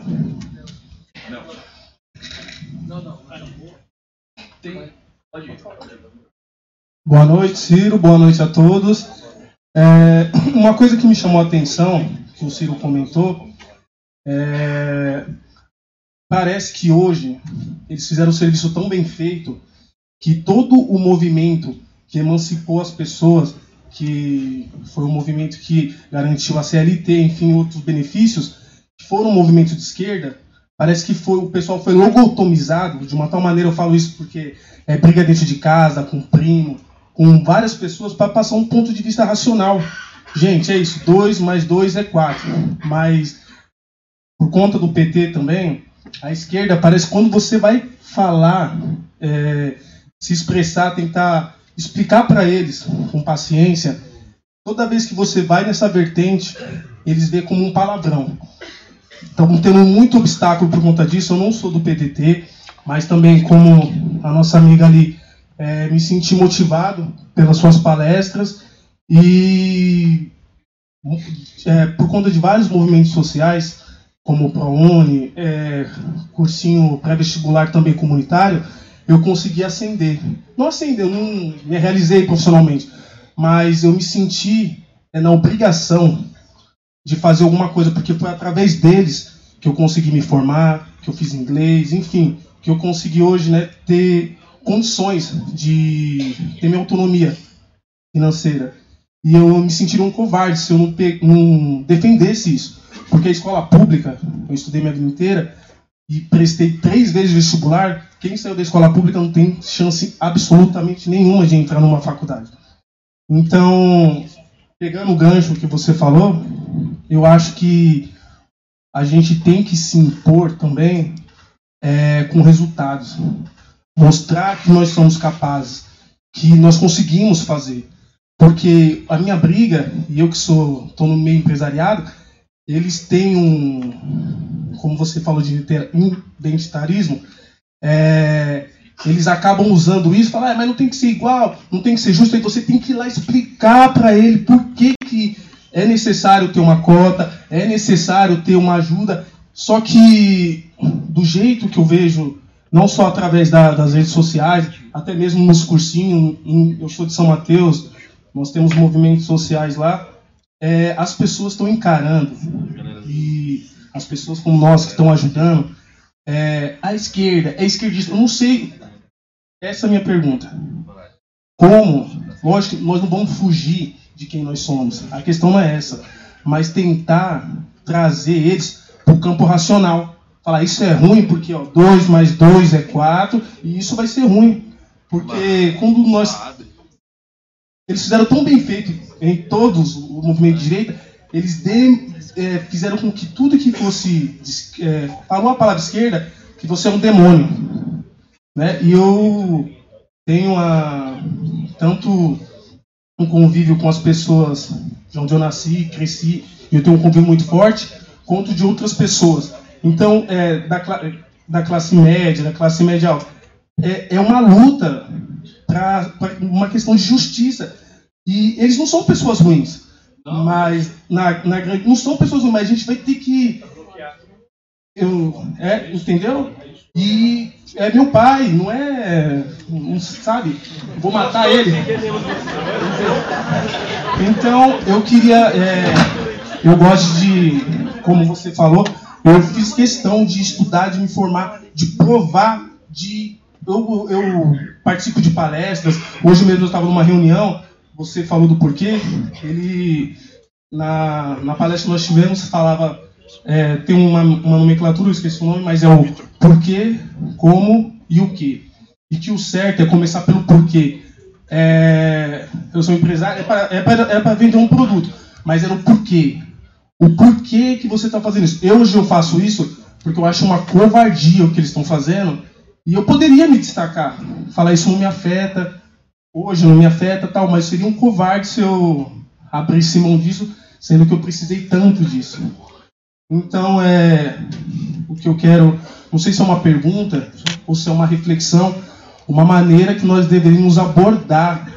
S16: Não, não. Boa noite, Ciro. Boa noite a todos. É, uma coisa que me chamou a atenção, que o Ciro comentou, é, parece que hoje eles fizeram um serviço tão bem feito que todo o movimento que emancipou as pessoas, que foi um movimento que garantiu a CLT, enfim, outros benefícios, foram um movimento de esquerda, Parece que foi, o pessoal foi logotomizado, de uma tal maneira, eu falo isso porque é briga dentro de casa, com primo, com várias pessoas, para passar um ponto de vista racional. Gente, é isso, 2 mais 2 é 4. Mas, por conta do PT também, a esquerda parece que quando você vai falar, é, se expressar, tentar explicar para eles com paciência, toda vez que você vai nessa vertente, eles vê como um palavrão. Estamos tendo muito obstáculo por conta disso. Eu não sou do PDT, mas também, como a nossa amiga ali, é, me senti motivado pelas suas palestras e é, por conta de vários movimentos sociais, como o ProUni, é, cursinho pré-vestibular também comunitário, eu consegui ascender. Não ascender, eu não me realizei profissionalmente, mas eu me senti é, na obrigação de fazer alguma coisa, porque foi através deles que eu consegui me formar, que eu fiz inglês, enfim, que eu consegui hoje né, ter condições de ter minha autonomia financeira. E eu me sentiria um covarde se eu não, não defendesse isso. Porque a escola pública, eu estudei minha vida inteira e prestei três vezes vestibular. Quem saiu da escola pública não tem chance absolutamente nenhuma de entrar numa faculdade. Então, pegando o gancho que você falou, eu acho que a gente tem que se impor também é, com resultados. Mostrar que nós somos capazes, que nós conseguimos fazer. Porque a minha briga, e eu que sou estou no meio empresariado, eles têm um, como você falou de identitarismo, é, eles acabam usando isso, falam, ah, mas não tem que ser igual, não tem que ser justo, aí você tem que ir lá explicar para ele por que, que é necessário ter uma cota, é necessário ter uma ajuda, só que do jeito que eu vejo, não só através da, das redes sociais, até mesmo nos cursinhos, em, eu sou de São Mateus, nós temos movimentos sociais lá, é, as pessoas estão encarando, e as pessoas como nós que estão ajudando, é, a esquerda, é esquerdista, eu não sei, essa é a minha pergunta. Como? Lógico que nós não vamos fugir de quem nós somos. A questão não é essa. Mas tentar trazer eles para o campo racional. Falar, isso é ruim porque 2 mais 2 é 4 e isso vai ser ruim. Porque quando nós. Eles fizeram tão bem feito em todos o movimento de direita, eles de, é, fizeram com que tudo que fosse. É, falou a palavra esquerda, que você é um demônio. Né? E eu tenho a, tanto um convívio com as pessoas de onde eu nasci, cresci, e eu tenho um convívio muito forte, quanto de outras pessoas. Então, é, da, da classe média, da classe média alta, é, é uma luta para uma questão de justiça. E eles não são pessoas ruins, não. mas na, na, não são pessoas ruins, mas a gente vai ter que eu, é, entendeu? E é meu pai, não é, não sabe? Vou matar ele. Então eu queria, é, eu gosto de, como você falou, eu fiz questão de estudar, de me formar, de provar, de eu, eu participo de palestras. Hoje mesmo eu estava numa reunião. Você falou do porquê. Ele na, na palestra que nós tivemos falava é, tem uma, uma nomenclatura, eu esqueci o nome, mas é o porquê, como e o que. E que o certo é começar pelo porquê. É, eu sou empresário, é para é é vender um produto, mas era o porquê. O porquê que você está fazendo isso. Eu, hoje eu faço isso porque eu acho uma covardia o que eles estão fazendo e eu poderia me destacar, falar isso não me afeta, hoje não me afeta, tal, mas seria um covarde se eu abrisse mão disso, sendo que eu precisei tanto disso. Então, é o que eu quero, não sei se é uma pergunta ou se é uma reflexão, uma maneira que nós deveríamos abordar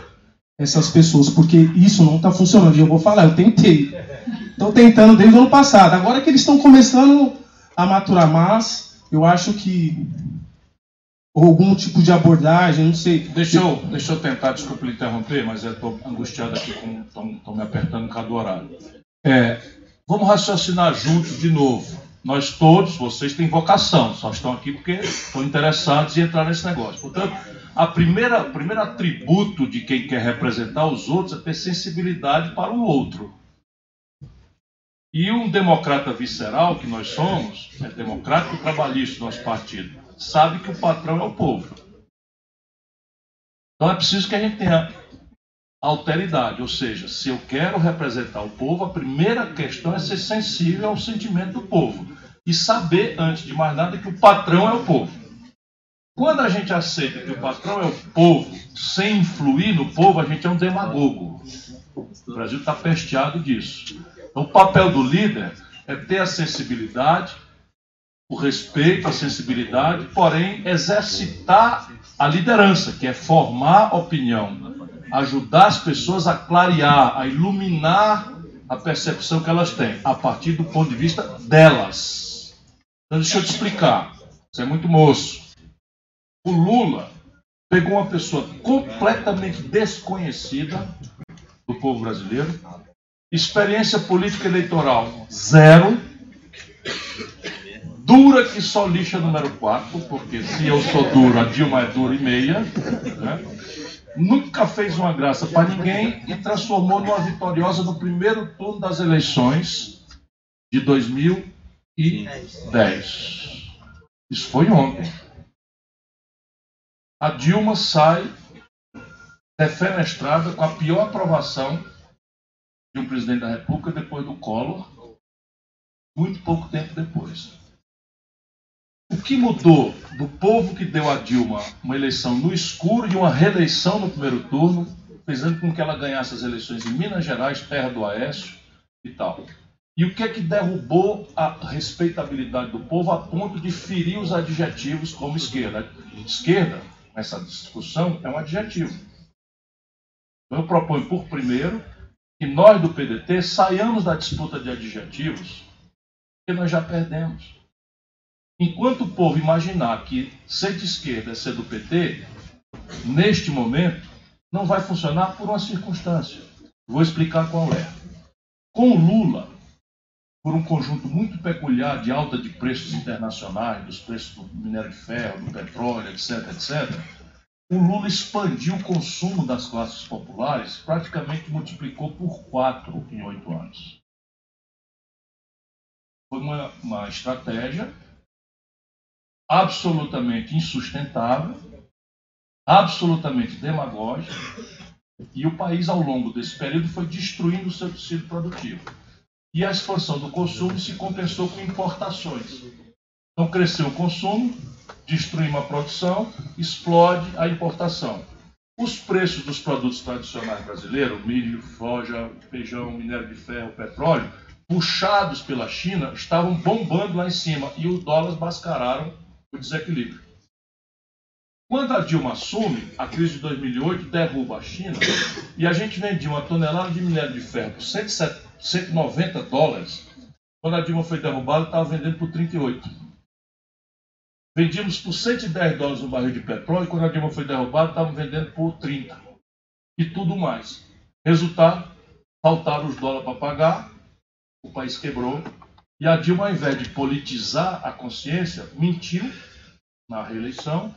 S16: essas pessoas, porque isso não está funcionando. E eu vou falar, eu tentei. Estou tentando desde o ano passado. Agora que eles estão começando a maturar mais, eu acho que algum tipo de abordagem, não sei.
S6: Deixa eu, deixa eu tentar, desculpa interromper, mas eu estou angustiado aqui, estão me apertando cada horário. É, vamos raciocinar juntos de novo. Nós todos, vocês têm vocação, só estão aqui porque estão interessados em entrar nesse negócio. Portanto, a primeira, o primeiro atributo de quem quer representar os outros é ter sensibilidade para o outro. E um democrata visceral, que nós somos, é democrático trabalhista, nosso partido, sabe que o patrão é o povo. Então é preciso que a gente tenha alteridade, ou seja, se eu quero representar o povo, a primeira questão é ser sensível ao sentimento do povo e saber, antes de mais nada, que o patrão é o povo. Quando a gente aceita que o patrão é o povo, sem influir no povo, a gente é um demagogo. O Brasil está pesteado disso. Então, o papel do líder é ter a sensibilidade, o respeito, a sensibilidade, porém exercitar a liderança, que é formar opinião, ajudar as pessoas a clarear, a iluminar a percepção que elas têm, a partir do ponto de vista delas. Então, deixa eu te explicar. Você é muito moço. O Lula pegou uma pessoa completamente desconhecida do povo brasileiro, experiência política eleitoral zero, dura que só lixa número 4, porque se eu sou duro, a Dilma é dura e meia. Né? Nunca fez uma graça para ninguém e transformou numa vitoriosa no primeiro turno das eleições de 2010. Isso foi ontem. A Dilma sai defenestrada com a pior aprovação de um presidente da República depois do Collor, muito pouco tempo depois. O que mudou do povo que deu a Dilma uma eleição no escuro e uma reeleição no primeiro turno, fazendo com que ela ganhasse as eleições em Minas Gerais, terra do Aécio e tal? E o que é que derrubou a respeitabilidade do povo a ponto de ferir os adjetivos como esquerda? Esquerda, nessa discussão, é um adjetivo. Então eu proponho, por primeiro, que nós do PDT saiamos da disputa de adjetivos, porque nós já perdemos. Enquanto o povo imaginar que ser de esquerda é ser do PT, neste momento, não vai funcionar por uma circunstância. Vou explicar qual é. Com Lula, por um conjunto muito peculiar de alta de preços internacionais, dos preços do minério de ferro, do petróleo, etc., etc., o Lula expandiu o consumo das classes populares, praticamente multiplicou por quatro em oito anos. Foi uma, uma estratégia absolutamente insustentável, absolutamente demagógica, e o país, ao longo desse período, foi destruindo o seu tecido produtivo. E a expansão do consumo se compensou com importações. Então, cresceu o consumo, destruímos a produção, explode a importação. Os preços dos produtos tradicionais brasileiros, milho, soja, feijão, minério de ferro, petróleo, puxados pela China, estavam bombando lá em cima e os dólares mascararam desequilíbrio. Quando a Dilma assume, a crise de 2008 derruba a China e a gente vendia uma tonelada de minério de ferro por 190 dólares. Quando a Dilma foi derrubada, estava vendendo por 38. Vendíamos por 110 dólares o barril de petróleo e quando a Dilma foi derrubada, estavam vendendo por 30. E tudo mais. Resultado, faltaram os dólares para pagar, o país quebrou. E a Dilma, ao invés de politizar a consciência, mentiu na reeleição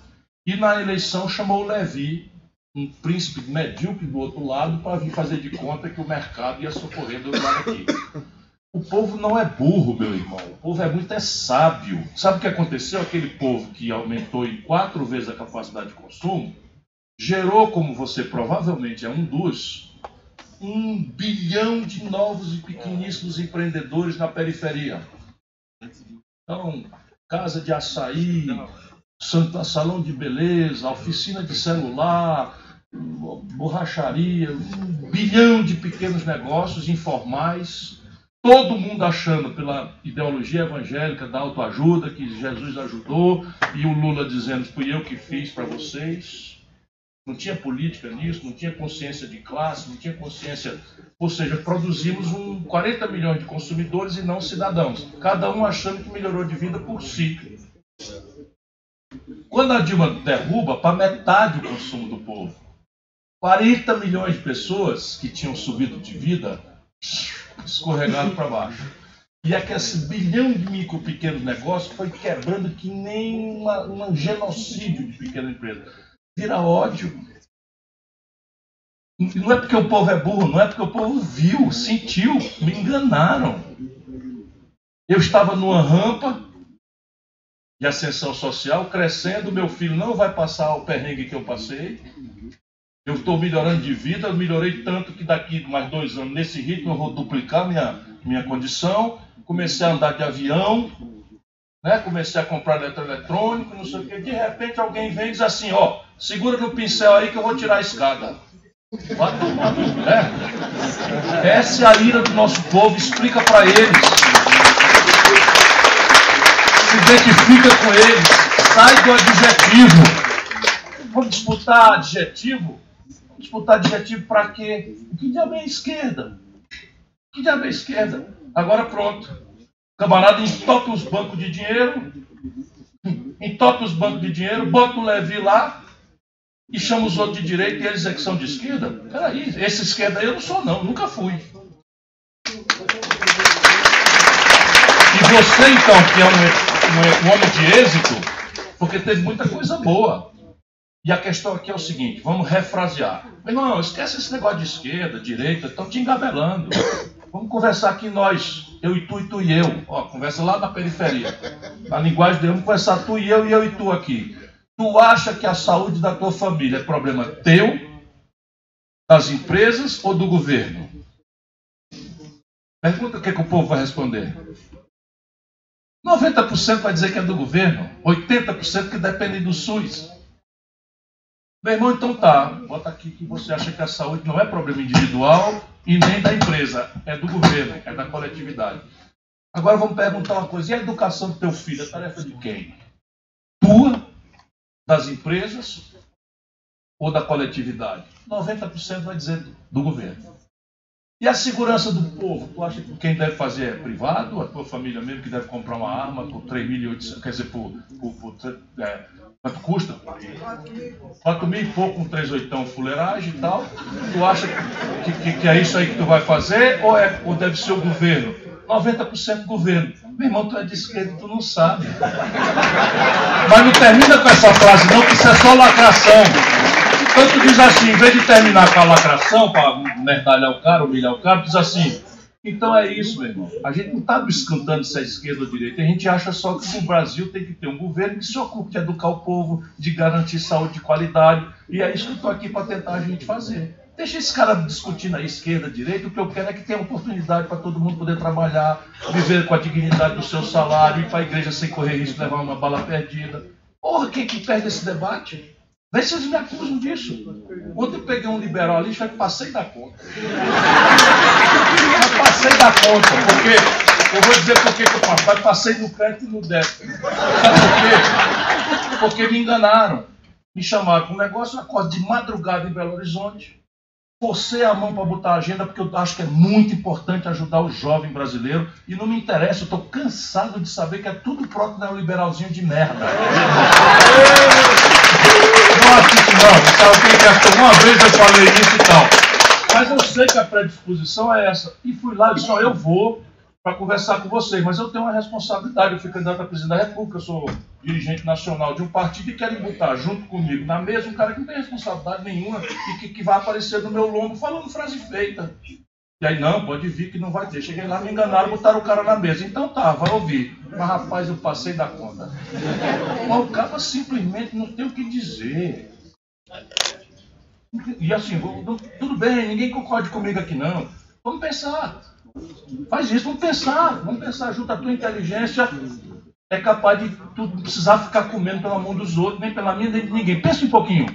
S6: e na eleição chamou Levi, um príncipe medíocre do outro lado, para vir fazer de conta que o mercado ia socorrer do lado aqui. O povo não é burro, meu irmão. O povo é muito é sábio. Sabe o que aconteceu? Aquele povo que aumentou em quatro vezes a capacidade de consumo gerou, como você provavelmente é um dos, um bilhão de novos e pequeníssimos empreendedores na periferia. Então, casa de açaí, salão de beleza, oficina de celular, borracharia, um bilhão de pequenos negócios informais todo mundo achando pela ideologia evangélica da autoajuda que Jesus ajudou e o Lula dizendo fui eu que fiz para vocês. Não tinha política nisso, não tinha consciência de classe, não tinha consciência. Ou seja, produzimos um 40 milhões de consumidores e não cidadãos, cada um achando que melhorou de vida por si. Quando a Dilma derruba, para metade o consumo do povo. 40 milhões de pessoas que tinham subido de vida escorregado para baixo. E é que esse bilhão de micro pequenos negócios foi quebrando que nem uma, um genocídio de pequena empresa. Vira ódio. Não é porque o povo é burro, não é porque o povo viu, sentiu, me enganaram. Eu estava numa rampa de ascensão social, crescendo, meu filho não vai passar o perrengue que eu passei. Eu estou melhorando de vida, melhorei tanto que daqui mais dois anos, nesse ritmo, eu vou duplicar minha, minha condição. Comecei a andar de avião, né? comecei a comprar eletroeletrônico, não sei o quê. De repente alguém vem e diz assim, ó, segura no pincel aí que eu vou tirar a escada. Vai tomar é. Essa é a ira do nosso povo, explica para eles. Se identifica com eles, sai do adjetivo. Vamos disputar adjetivo? disputar adjetivo para quê? O que diabo é esquerda? O que diabo é esquerda? Agora pronto. Camarada entope os bancos de dinheiro, entope os bancos de dinheiro, bota o Levi lá e chama os outros de direita e eles é que são de esquerda? Peraí, esse esquerda eu não sou não, nunca fui. E você então, que é um, um, um homem de êxito, porque teve muita coisa boa. E a questão aqui é o seguinte: vamos refrasear. Irmão, esquece esse negócio de esquerda, direita, estão te engabelando. Vamos conversar aqui nós, eu e tu e tu e eu. Ó, conversa lá na periferia. Na linguagem de vamos conversar tu e eu e eu e tu aqui. Tu acha que a saúde da tua família é problema teu, das empresas ou do governo? Pergunta o que, é que o povo vai responder. 90% vai dizer que é do governo, 80% que depende do SUS. Meu irmão, então tá, bota aqui que você acha que a saúde não é problema individual e nem da empresa, é do governo, é da coletividade. Agora vamos perguntar uma coisa: e a educação do teu filho? É tarefa de quem? Tua, das empresas ou da coletividade? 90% vai dizer do governo. E a segurança do povo? Tu acha que quem deve fazer é privado? A tua família mesmo que deve comprar uma arma por 3.800, quer dizer, por, por, por é, Quanto custa? 4 mil e pouco, um 38 fuleiragem e tal. Tu acha que, que, que, é isso aí que tu vai fazer ou, é, ou deve ser o governo? 90% governo. Meu irmão, tu é de esquerda, tu não sabe. Mas não termina com essa frase não, que isso é só lacração. Tu diz assim, em vez de terminar com a lacração, para merdalhar o cara, humilhar o cara, diz assim, então é isso, meu irmão. A gente não está descantando se é esquerda ou direita. A gente acha só que o Brasil tem que ter um governo que se ocupe de educar o povo, de garantir saúde de qualidade. E é isso que eu estou aqui para tentar a gente fazer. Deixa esse cara discutindo a esquerda, direita. O que eu quero é que tenha oportunidade para todo mundo poder trabalhar, viver com a dignidade do seu salário, ir para a igreja sem correr risco de levar uma bala perdida. Porra, quem que perde esse debate? Vê se eles me acusam disso. Ontem eu peguei um liberal ali e passei da conta. Eu passei da conta, porque eu vou dizer por que eu passei. Passei no crédito e no débito. Sabe por quê? Porque me enganaram. Me chamaram para um negócio, eu acordo de madrugada em Belo Horizonte. forcei a mão para botar a agenda porque eu acho que é muito importante ajudar o jovem brasileiro e não me interessa, eu estou cansado de saber que é tudo próprio neoliberalzinho de merda. Assiste não, sabe quem que Uma vez eu falei isso e tal. Mas eu sei que a predisposição é essa. E fui lá e disse, eu vou para conversar com vocês, mas eu tenho uma responsabilidade, eu fui candidato a presidente da República, eu sou dirigente nacional de um partido e querem botar junto comigo na mesa um cara que não tem responsabilidade nenhuma e que, que vai aparecer no meu lombo falando frase feita. E aí, não, pode vir que não vai ter. Cheguei lá, me enganaram, botaram o cara na mesa. Então tá, vai ouvir. Mas rapaz, eu passei da conta. Mas o cara simplesmente não tem o que dizer. E assim, tudo bem, ninguém concorde comigo aqui não. Vamos pensar. Faz isso, vamos pensar. Vamos pensar junto. A tua inteligência é capaz de tu não precisar ficar comendo pela mão dos outros, nem pela minha, nem de ninguém. Pensa um pouquinho.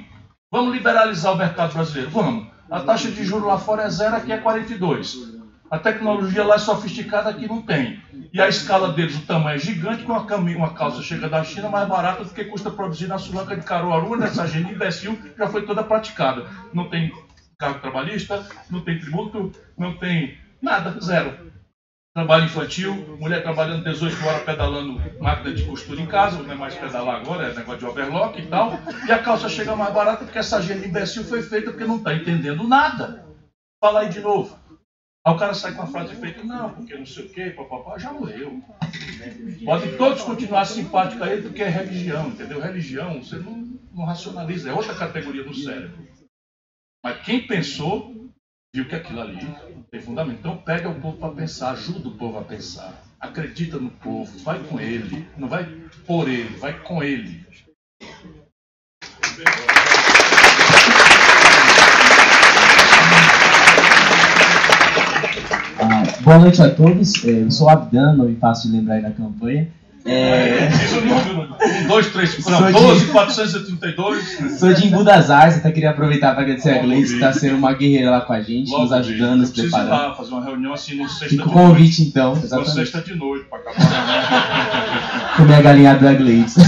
S6: Vamos liberalizar o mercado brasileiro? Vamos. A taxa de juros lá fora é zero, aqui é 42. A tecnologia lá é sofisticada, aqui não tem. E a escala deles, o tamanho é gigante, com uma, uma calça chega da China mais barata do que custa produzir na Sulanca de Caruaru, nessa agenda imbecil já foi toda praticada. Não tem cargo trabalhista, não tem tributo, não tem nada, zero. Trabalho infantil, mulher trabalhando 18 horas pedalando máquina de costura em casa, não é mais pedalar agora, é negócio de overlock e tal. E a calça chega mais barata porque essa agenda imbecil foi feita porque não está entendendo nada. Fala aí de novo. Aí o cara sai com a frase feita, não, porque não sei o quê, papapá, já morreu. Podem todos continuar simpáticos a ele porque é religião, entendeu? Religião, você não, não racionaliza, é outra categoria do cérebro. Mas quem pensou, viu que aquilo ali tem fundamento. Então pega o povo para pensar, ajuda o povo a pensar. Acredita no povo, vai com ele, não vai por ele, vai com ele.
S17: Ah, boa noite a todos. É, eu sou Abdan, não me faço lembrar aí da campanha.
S6: É... Diz o número. 1, 2, 3, não, 12, 432.
S17: Sou de Embu das Artes, até queria aproveitar para agradecer a Gleice, que está sendo uma guerreira lá com a gente, Logo nos ajudando, nos preparando.
S6: Lá, fazer uma reunião assim no sexta
S17: Fica o convite então.
S6: Exatamente. No sexta de noite, para acabar.
S17: Comer a galinha da Gleice.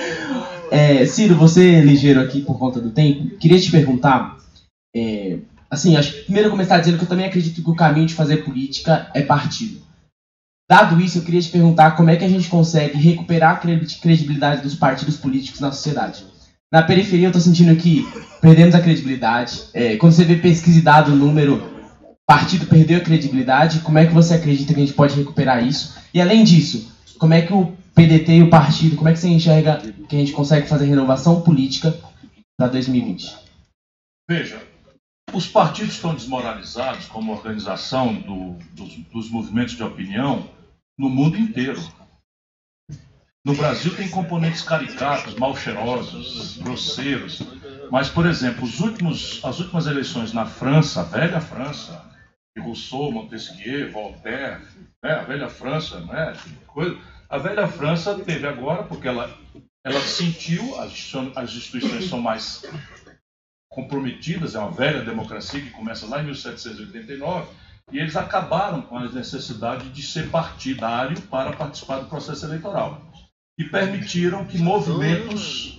S17: é, Ciro, você é ligeiro aqui por conta do tempo, queria te perguntar. É, assim, acho que primeiro começar dizendo que eu também acredito que o caminho de fazer política é partido. Dado isso, eu queria te perguntar como é que a gente consegue recuperar a credibilidade dos partidos políticos na sociedade. Na periferia, eu estou sentindo que perdemos a credibilidade. É, quando você vê pesquisa e dado o número, partido perdeu a credibilidade. Como é que você acredita que a gente pode recuperar isso? E além disso, como é que o PDT e o partido, como é que você enxerga que a gente consegue fazer renovação política para 2020?
S6: Veja, os partidos estão desmoralizados como organização do, dos, dos movimentos de opinião no mundo inteiro. No Brasil tem componentes caricatos, mal cheirosos, grosseiros. Mas, por exemplo, últimos, as últimas eleições na França, a velha França, de Rousseau, Montesquieu, Voltaire, né, a velha França, né, coisa, a velha França teve agora, porque ela, ela sentiu, as, as instituições são mais comprometidas, é uma velha democracia que começa lá em 1789, e eles acabaram com a necessidade de ser partidário para participar do processo eleitoral. E permitiram que movimentos.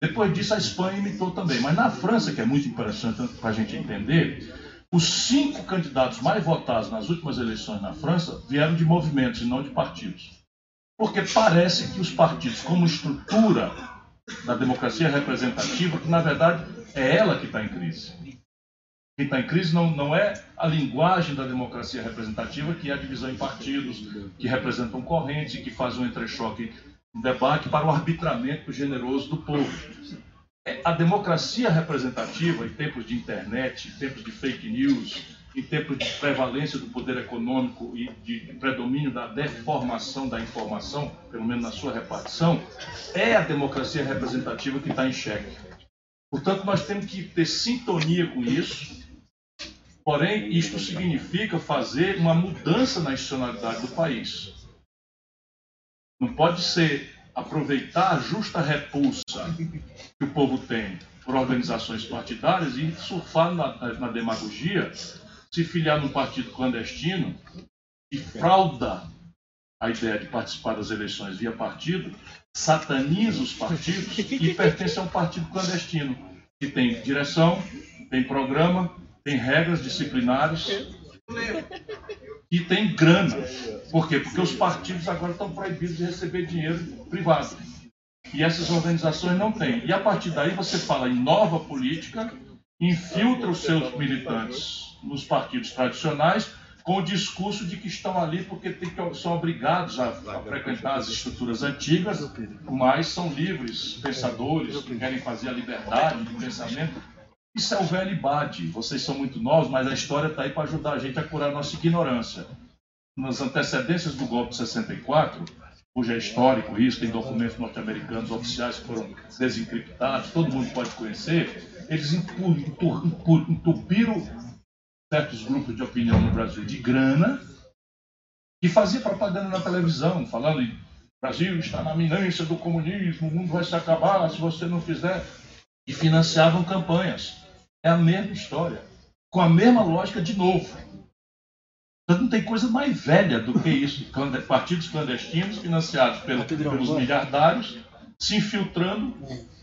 S6: Depois disso, a Espanha imitou também. Mas na França, que é muito interessante para a gente entender, os cinco candidatos mais votados nas últimas eleições na França vieram de movimentos e não de partidos. Porque parece que os partidos, como estrutura da democracia representativa, que na verdade é ela que está em crise. Quem está em crise não, não é a linguagem da democracia representativa, que é a divisão em partidos, que representam correntes, que faz um entrechoque, um debate para o arbitramento generoso do povo. É a democracia representativa, em tempos de internet, em tempos de fake news, em tempos de prevalência do poder econômico e de predomínio da deformação da informação, pelo menos na sua repartição, é a democracia representativa que está em xeque. Portanto, nós temos que ter sintonia com isso Porém, isto significa fazer uma mudança na institucionalidade do país. Não pode ser aproveitar a justa repulsa que o povo tem por organizações partidárias e surfar na, na demagogia, se filiar num partido clandestino e frauda a ideia de participar das eleições via partido, sataniza os partidos e pertence a um partido clandestino. que tem direção, tem programa, tem regras disciplinares e tem grana. Por quê? Porque os partidos agora estão proibidos de receber dinheiro privado. E essas organizações não têm. E a partir daí você fala em nova política, infiltra os seus militantes nos partidos tradicionais com o discurso de que estão ali porque que, são obrigados a, a, frequentar as estruturas antigas, mas são livres pensadores que querem fazer a liberdade de pensamento. Isso é o velho bate. Vocês são muito novos, mas a história está aí para ajudar a gente a curar a nossa ignorância. Nas antecedências do golpe de 64, cujo é histórico isso, tem documentos norte-americanos oficiais que foram desencriptados, todo mundo pode conhecer, eles entupiram certos grupos de opinião no Brasil de grana e fazia propaganda na televisão, falando o Brasil está na minância do comunismo, o mundo vai se acabar se você não fizer. E financiavam campanhas. É a mesma história, com a mesma lógica de novo. Então não tem coisa mais velha do que isso. Partidos clandestinos financiados pelo, pelos miliardários se infiltrando,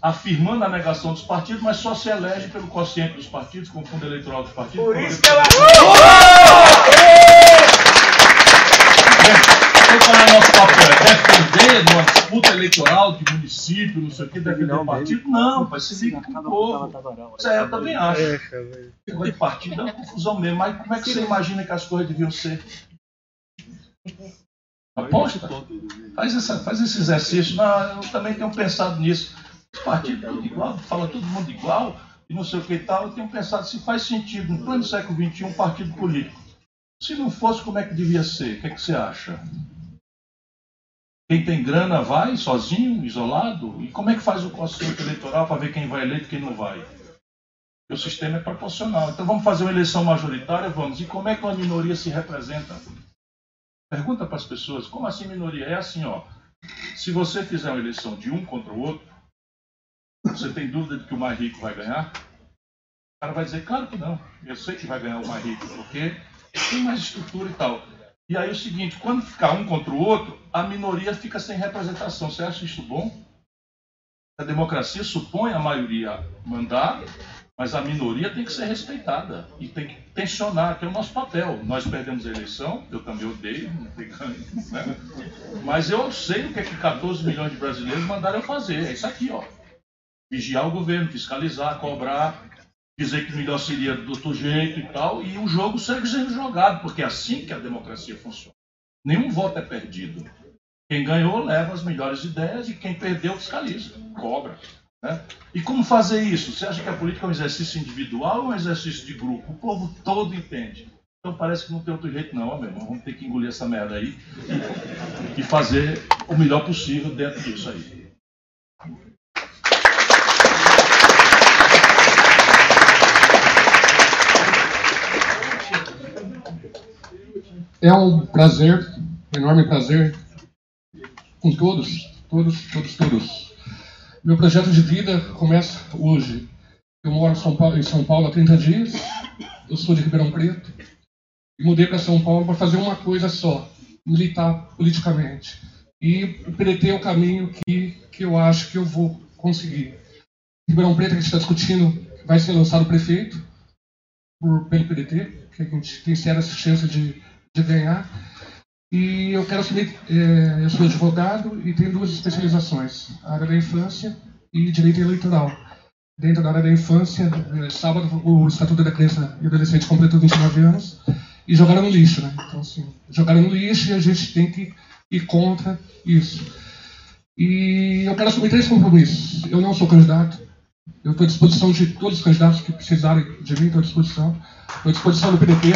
S6: afirmando a negação dos partidos, mas só se elege pelo quociente dos partidos, com o fundo eleitoral dos partidos. Por isso que ela. Qual é o nosso papel? Defender numa disputa eleitoral de município, não sei o que, defender partido? Não, vai ser liga com o povo. Isso aí eu também acho. Negócio de partido é uma confusão mesmo. Mas como é que você imagina que as coisas deviam ser? Aposta. Faz, essa, faz esse exercício. Não, eu também tenho pensado nisso. Os partidos tudo igual, fala todo mundo igual, e não sei o que e tal. Eu tenho pensado se faz sentido, no plano do século XXI, um partido político. Se não fosse, como é que devia ser? O que, é que você acha? Quem tem grana vai sozinho, isolado? E como é que faz o conselho eleitoral para ver quem vai eleito e quem não vai? o sistema é proporcional. Então vamos fazer uma eleição majoritária? Vamos. E como é que uma minoria se representa? Pergunta para as pessoas, como assim minoria? É assim, ó. Se você fizer uma eleição de um contra o outro, você tem dúvida de que o mais rico vai ganhar? O cara vai dizer, claro que não. Eu sei que vai ganhar o mais rico, porque tem mais estrutura e tal. E aí é o seguinte, quando ficar um contra o outro, a minoria fica sem representação. Você acha isso bom? A democracia supõe a maioria mandar mas a minoria tem que ser respeitada e tem que tensionar, que é o nosso papel. Nós perdemos a eleição, eu também odeio, não tem ganho, né? mas eu sei o que é que 14 milhões de brasileiros mandaram fazer. É isso aqui, ó. Vigiar o governo, fiscalizar, cobrar, dizer que melhor seria do outro jeito e tal, e o jogo segue sendo jogado, porque é assim que a democracia funciona. Nenhum voto é perdido. Quem ganhou leva as melhores ideias e quem perdeu fiscaliza, cobra. Né? E como fazer isso? Você acha que a política é um exercício individual ou um exercício de grupo? O povo todo entende. Então parece que não tem outro jeito não, meu irmão. Vamos ter que engolir essa merda aí e fazer o melhor possível dentro disso aí.
S18: É um prazer, um enorme prazer, com todos, todos, todos, todos meu projeto de vida começa hoje. Eu moro em São Paulo, em São Paulo há 30 dias. Eu sou de Ribeirão Preto. E mudei para São Paulo para fazer uma coisa só: militar politicamente. E é o caminho que, que eu acho que eu vou conseguir. Ribeirão Preto, a gente está discutindo, vai ser lançado prefeito por, pelo PDT, que a gente tem sérias chances de, de ganhar. E eu quero saber, é, eu sou advogado e tenho duas especializações, a área da infância e direito eleitoral. Dentro da área da infância, é, sábado o Estatuto da Criança e Adolescente completou 29 anos e jogaram no lixo, né? Então, assim, jogaram no lixo e a gente tem que ir contra isso. E eu quero assumir três compromissos. Eu não sou candidato, eu estou à disposição de todos os candidatos que precisarem de mim, estou à disposição. Estou à disposição do PDT.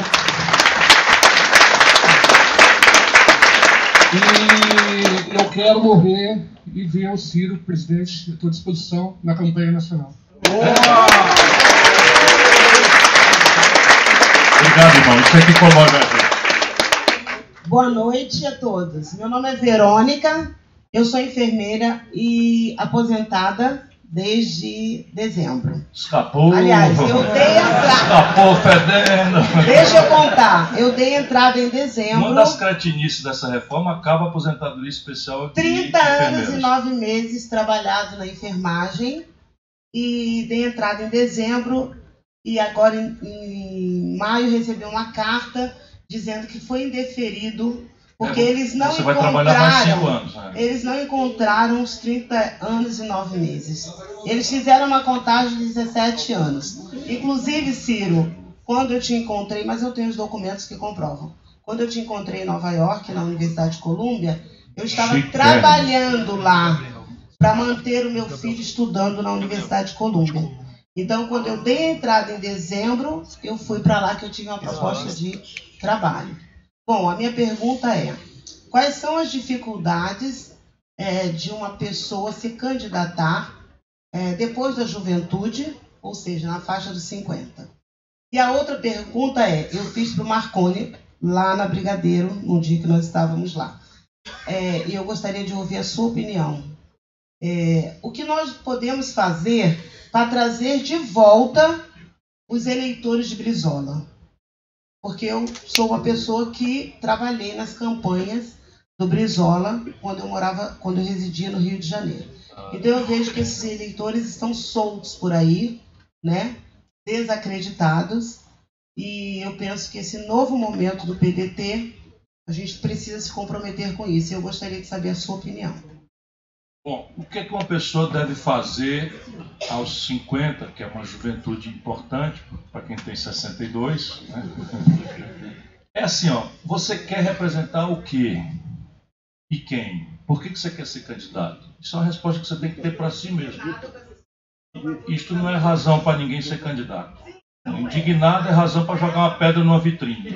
S18: E eu quero morrer e ver o Ciro presidente. À disposição na campanha nacional.
S6: Obrigado, irmão. Isso aqui comove a gente.
S19: Boa noite a todos. Meu nome é Verônica, eu sou enfermeira e aposentada desde dezembro.
S6: Escapou.
S19: Aliás, eu dei entrada.
S6: Escapou fedendo.
S19: Deixa eu contar. Eu dei entrada em dezembro.
S6: Uma das cretinices dessa reforma acaba a aposentadoria especial.
S19: 30 anos e 9 meses trabalhado na enfermagem. e dei entrada em dezembro e agora em, em maio recebi uma carta dizendo que foi indeferido porque
S6: É,
S19: eles não
S6: você vai trabalhar mais cinco
S19: encontraram
S6: anos, né?
S19: eles não encontraram os 30 anos e 9 meses. Eles fizeram uma contagem de 17 anos. Inclusive, Ciro, quando eu te encontrei, mas eu tenho os documentos que comprovam. Quando eu te encontrei em Nova York, na Universidade de Colômbia, eu estava
S6: Chique,
S19: trabalhando lá para manter o meu filho estudando na Universidade de Colômbia. Então, quando eu dei a entrada em dezembro, eu fui para lá que eu tive uma proposta de trabalho. Bom, a minha pergunta é: quais são as dificuldades é, de uma pessoa se candidatar é, depois da juventude, ou seja, na faixa dos 50? E a outra pergunta é: eu fiz para o Marconi, lá na Brigadeiro, no dia que nós estávamos lá. É, E eu gostaria de ouvir a sua opinião. É, o que nós podemos fazer para trazer de volta os eleitores de Brizola? Porque eu sou uma pessoa que trabalhei nas campanhas do Brizola quando eu morava, quando eu residia no Rio de Janeiro. Então eu vejo que esses eleitores estão soltos por aí, né? Desacreditados. E eu penso que esse novo momento do PDT, a gente precisa se comprometer com isso. Eu gostaria de saber a sua opinião.
S6: Bom, o que, é que uma pessoa deve fazer aos 50, que é uma juventude importante para quem tem 62? Né? É assim, ó, você quer representar o quê? E quem? Por que, que você quer ser candidato? Isso é uma resposta que você tem que ter para si mesmo. Isto não é razão para ninguém ser candidato. Indignado é razão para jogar uma pedra numa vitrine.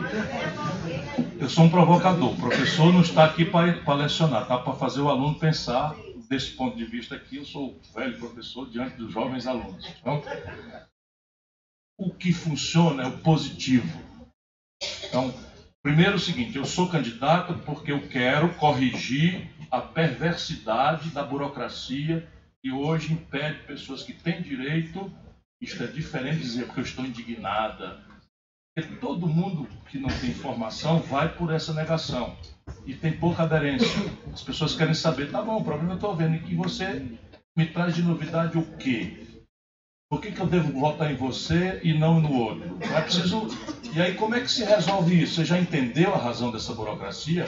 S6: Eu sou um provocador. O professor não está aqui para lecionar, está para fazer o aluno pensar. Desse ponto de vista aqui, eu sou velho professor diante dos jovens alunos. Então, o que funciona é o positivo. Então, primeiro é o seguinte, eu sou candidato porque eu quero corrigir a perversidade da burocracia que hoje impede pessoas que têm direito, isto é diferente dizer porque eu estou indignada. Porque todo mundo que não tem informação vai por essa negação e tem pouca aderência. As pessoas querem saber, tá bom, o problema eu estou vendo é que você me traz de novidade o quê? Por que, que eu devo votar em você e não no outro? É preciso. E aí, como é que se resolve isso? Você já entendeu a razão dessa burocracia?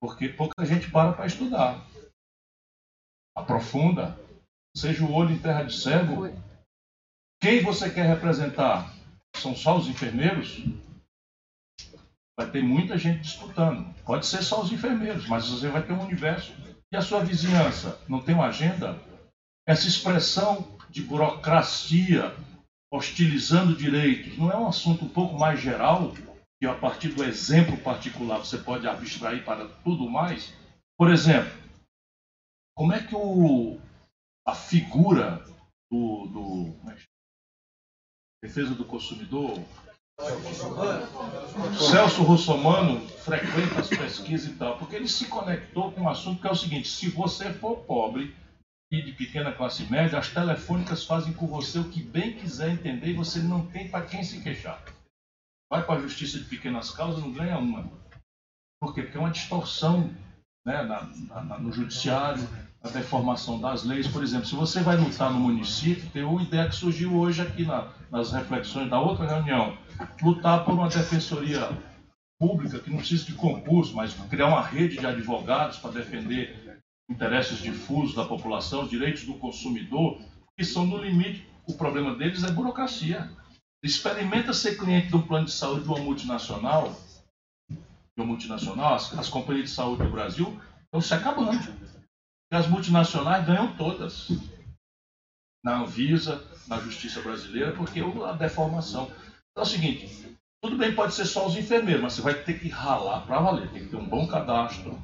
S6: Porque pouca gente para para estudar. Aprofunda. Seja o olho em terra de cego. Quem você quer representar? São só os enfermeiros? Vai ter muita gente disputando. Pode ser só os enfermeiros, mas você vai ter um universo. E a sua vizinhança? Não tem uma agenda? Essa expressão de burocracia hostilizando direitos não é um assunto um pouco mais geral? Que a partir do exemplo particular você pode abstrair para tudo mais? Por exemplo, como é que o, a figura do, do é defesa do consumidor, Celso Russomano frequenta as pesquisas e tal, porque ele se conectou com um assunto que é o seguinte: se você for pobre e de pequena classe média, as telefônicas fazem com você o que bem quiser entender e você não tem para quem se queixar. Vai para a justiça de pequenas causas, não ganha uma. Por quê? Porque é uma distorção né, na, na, no judiciário, a deformação das leis. Por exemplo, se você vai lutar no município, tem uma ideia que surgiu hoje aqui na, nas reflexões da outra reunião, lutar por uma defensoria pública que não precisa de concurso, mas criar uma rede de advogados para defender interesses difusos da população, direitos do consumidor, que são no limite. O problema deles é burocracia. Experimenta ser cliente de um plano de saúde de uma multinacional, de uma multinacional, as, as companhias de saúde do Brasil estão se acabando. E as multinacionais ganham todas. Na Anvisa, na justiça brasileira, porque a deformação. Então é o seguinte, tudo bem, pode ser só os enfermeiros, mas você vai ter que ralar para valer, tem que ter um bom cadastro,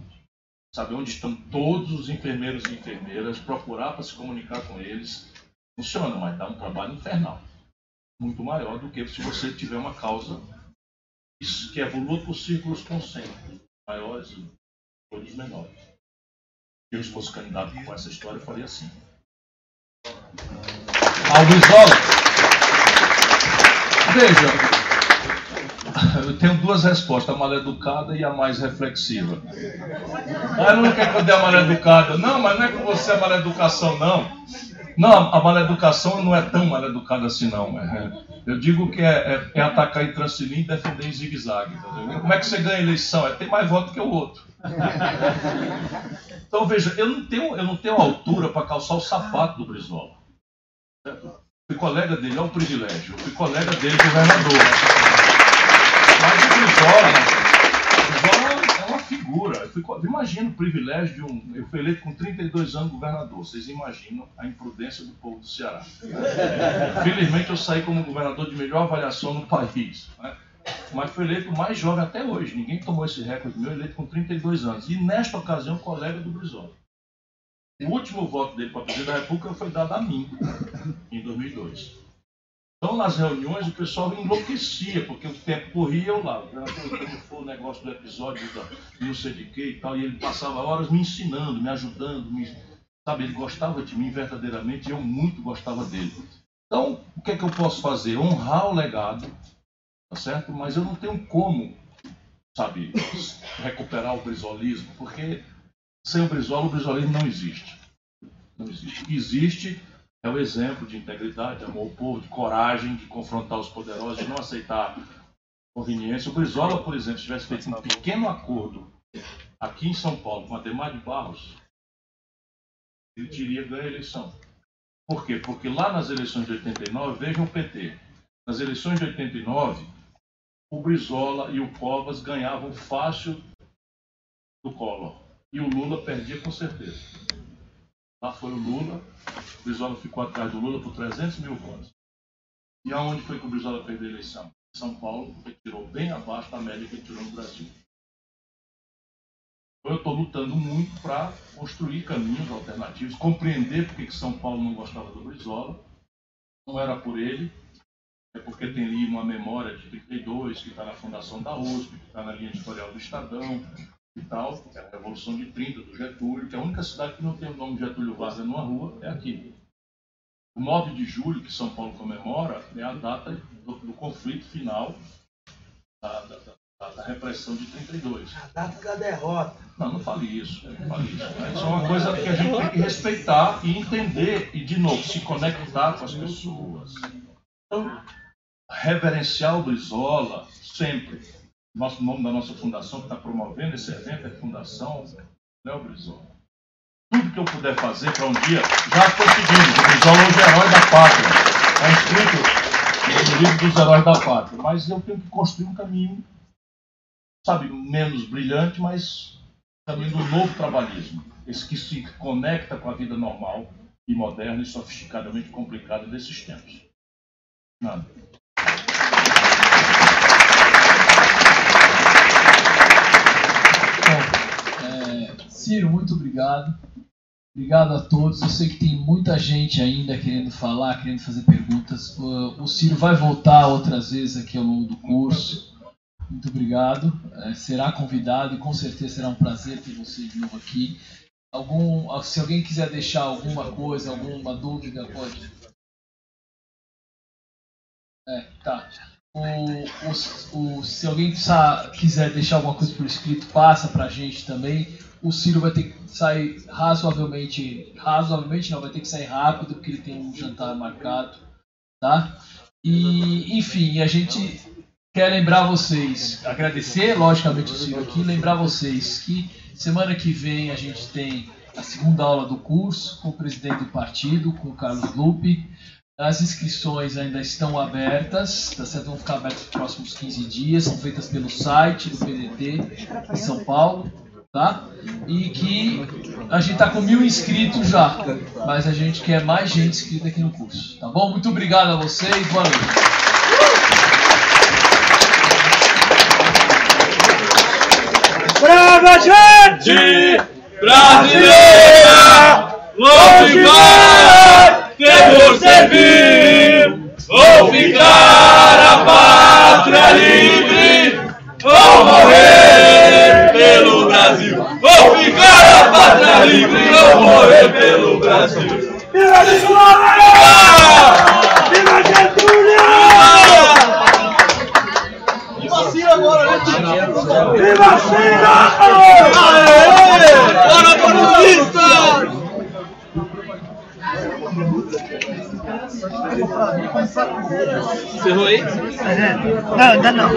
S6: saber onde estão todos os enfermeiros e enfermeiras, procurar para se comunicar com eles. Funciona, mas dá um trabalho infernal. Muito maior do que se você tiver uma causa que evolua por círculos concêntricos, maiores e todos menores. Se eu fosse candidato com essa história, eu faria assim. Albizola. Veja, eu tenho duas respostas, a mal educada e a mais reflexiva. Ela não quer que eu dê a mal educada. Não, mas não é com você a mal educação, não. Não, a maleducação não é tão maleducada assim, não. É, eu digo que é, é, é atacar em transilim e defender em zigue-zague. Tá Como é que você ganha eleição? É ter mais voto que o outro. Então veja, eu não tenho, eu não tenho altura para calçar o sapato do Brizola. Certo? Fui colega dele, é um privilégio. Fui colega dele, governador. Mas o Brizola, Brizola é uma figura. Fui, imagina o privilégio de um. Eu fui eleito com 32 anos governador. Vocês imaginam a imprudência do povo do Ceará. Felizmente eu saí como governador de melhor avaliação no país. Né? Mas fui eleito mais jovem até hoje. Ninguém tomou esse recorde meu, eleito com 32 anos. E nesta ocasião, colega do Brizola. O último voto dele para presidente da República foi dado a mim, em 2002. Então, nas reuniões, o pessoal enlouquecia, porque o tempo corria eu lá. Como foi o negócio do episódio da não sei de que e tal, e ele passava horas me ensinando, me ajudando, me, sabe? Ele gostava de mim verdadeiramente e eu muito gostava dele. Então, o que é que eu posso fazer? Honrar o legado, tá certo? Mas eu não tenho como, sabe, recuperar o brisolismo, porque sem o Brizola, o brisolismo não existe. Não existe. Existe é o exemplo de integridade, de amor ao povo, de coragem, de confrontar os poderosos, de não aceitar conveniência. O Brizola, por exemplo, se tivesse feito um pequeno acordo aqui em São Paulo com a Demar de Barros, ele teria ganho a eleição. Por quê? Porque lá nas eleições de 89, vejam o PT. Nas eleições de 89, o Brizola e o Covas ganhavam fácil do Collor. E o Lula perdia com certeza. Lá foi o Lula, o Brizola ficou atrás do Lula por 300 mil votos. E aonde foi que o Brizola perdeu a eleição? São Paulo, que tirou bem abaixo da média que tirou no Brasil. Então, eu estou lutando muito para construir caminhos alternativos, compreender porque que São Paulo não gostava do Brizola. Não era por ele, é porque tem ali uma memória de 32, que está na fundação da USP, que está na linha editorial do Estadão, e tal, que é a Revolução de 30 do Getúlio, que é a única cidade que não tem o nome Getúlio Vargas numa rua é aqui. O 9 de julho, que São Paulo comemora, é a data do, do conflito final da, da, da, da, repressão de 32.
S2: A data da derrota.
S6: Não, não fale isso. Não fale isso. Né? Isso é uma coisa que a gente tem que respeitar e entender e, de novo, se conectar com as pessoas. Então, reverenciar o Brizola sempre nosso nome da nossa fundação que está promovendo esse evento é Fundação Léo Brizola. Tudo que eu puder fazer para um dia, já estou seguindo. O Brizola é herói da pátria. Está inscrito no livro dos heróis da pátria. Mas eu tenho que construir um caminho, sabe, menos brilhante, mas caminho do novo trabalhismo. Esse que se conecta com a vida normal e moderna e sofisticadamente complicada desses tempos. Nada.
S1: Ciro, muito obrigado. Obrigado a todos. Eu sei que tem muita gente ainda querendo falar, querendo fazer perguntas. O Ciro vai voltar outras vezes aqui ao longo do curso. Muito obrigado. É, será convidado e com certeza será um prazer ter você de novo aqui. Algum, se alguém quiser deixar alguma coisa, alguma dúvida, pode. É, tá. O, o, o, se alguém quiser deixar alguma coisa por escrito, passa para a gente também o Ciro vai ter que sair razoavelmente, razoavelmente não, vai ter que sair rápido porque ele tem um jantar marcado, tá? E, enfim, a gente quer lembrar vocês, agradecer logicamente o Ciro aqui, lembrar vocês que semana que vem a gente tem a segunda aula do curso com o presidente do partido, com o Carlos Lupe. As inscrições ainda estão abertas, tá certo? Vão ficar abertas nos próximos 15 dias, são feitas pelo site do PDT em São Paulo tá? E que a gente tá com mil inscritos já, mas a gente quer mais gente inscrita aqui no curso, tá bom? Muito obrigado a vocês, boa noite.
S2: Brava gente brasileira, longe vai temos servir, ou ficar a pátria livre, ou morrer Brasil. Vou ficar a pátria livre ou morrer pelo Brasil. Viva Viva! Viva Getúlio! Viva Ciro agora, né? Viva Ciro! Bora, comunista!
S4: Encerrou aí?
S20: Não, ainda não.